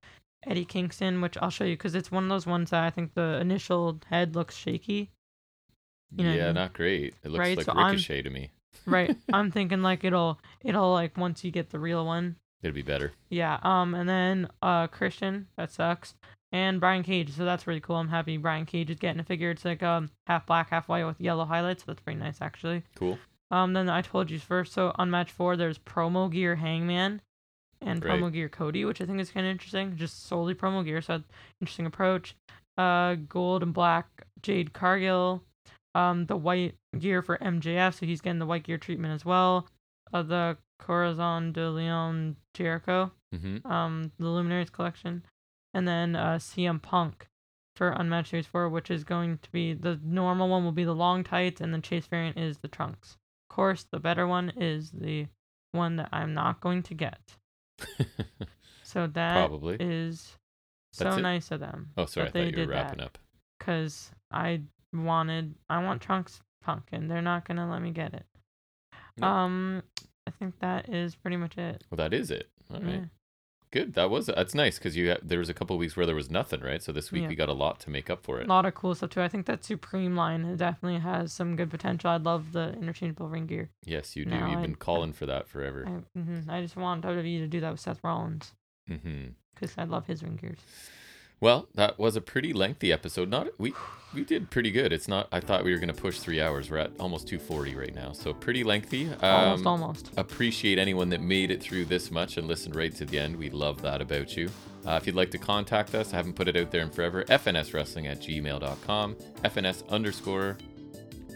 Eddie Kingston, which I'll show you because it's one of those ones that I think the initial head looks shaky. you know what I yeah, mean? not great. It looks Right, like so I'm- Ricochet to me. Right. I'm thinking like it'll it'll like once you get the real one. It'll be better. Yeah. Um, and then uh Christian, that sucks. And Brian Cage, so that's really cool. I'm happy Brian Cage is getting a figure. It's like um half black, half white with yellow highlights. That's pretty nice actually. Cool. Um, then I told you first. So Unmatched four, there's promo gear Hangman, and Right. promo gear Cody, which I think is kind of interesting. Just solely promo gear, so interesting approach. Uh, gold and black Jade Cargill. Um, the white gear for MJF, so he's getting the white gear treatment as well. Uh, the Corazon de Leon Jericho Mm-hmm. um, the Luminaries collection, and then uh, CM Punk for Unmatched Series 4, which is going to be the normal one will be the long tights, and the Chase variant is the trunks. Of course, the better one is the one that I'm not going to get. So that Probably. is so That's it? nice of them. oh, sorry. I thought you were wrapping up. Because I wanted, I want Trunks Punk, and they're not going to let me get it. Nope. Um, I think that is pretty much it. Well, that is it. All right. Yeah. Good. That was that's nice because you there was a couple weeks where there was nothing, right? So this week Yeah. we got a lot to make up for it. A lot of cool stuff too. I think that Supreme line definitely has some good potential. I'd love the interchangeable ring gear. Yes, you do. No, You've I- been calling for that forever. I, hmm I just want WWE to do that with Seth Rollins because I love his ring gears. Well, that was a pretty lengthy episode. Not we we did pretty good. It's not. I thought we were gonna push three hours. We're at almost 240 right now, so pretty lengthy. Almost, Um, almost. appreciate anyone that made it through this much and listened right to the end. We love that about you. Uh, if you'd like to contact us, I haven't put it out there in forever. FNSWrestling at gmail.com. FNS underscore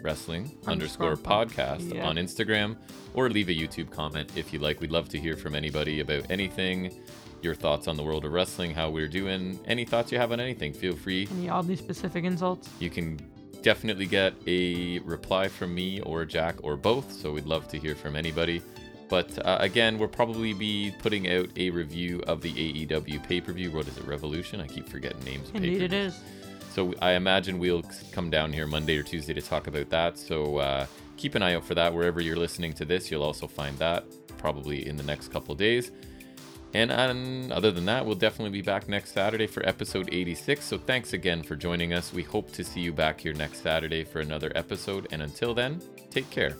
wrestling underscore Underscore podcast yeah. on Instagram or leave a YouTube comment if you like. We'd love to hear from anybody about anything, your thoughts on the world of wrestling, how we're doing, any thoughts you have on anything. Feel free. Any oddly specific insults? You can definitely get a reply from me or Jack or both, so we'd love to hear from anybody. But uh, again, we'll probably be putting out a review of the AEW pay per view. What is it, Revolution? I keep forgetting names. of Indeed, it So I imagine we'll come down here Monday or Tuesday to talk about that. So uh, keep an eye out for that wherever you're listening to this. You'll also find that probably in the next couple days. And um, other than that, we'll definitely be back next Saturday for episode 86. So thanks again for joining us. We hope to see you back here next Saturday for another episode. And until then, take care.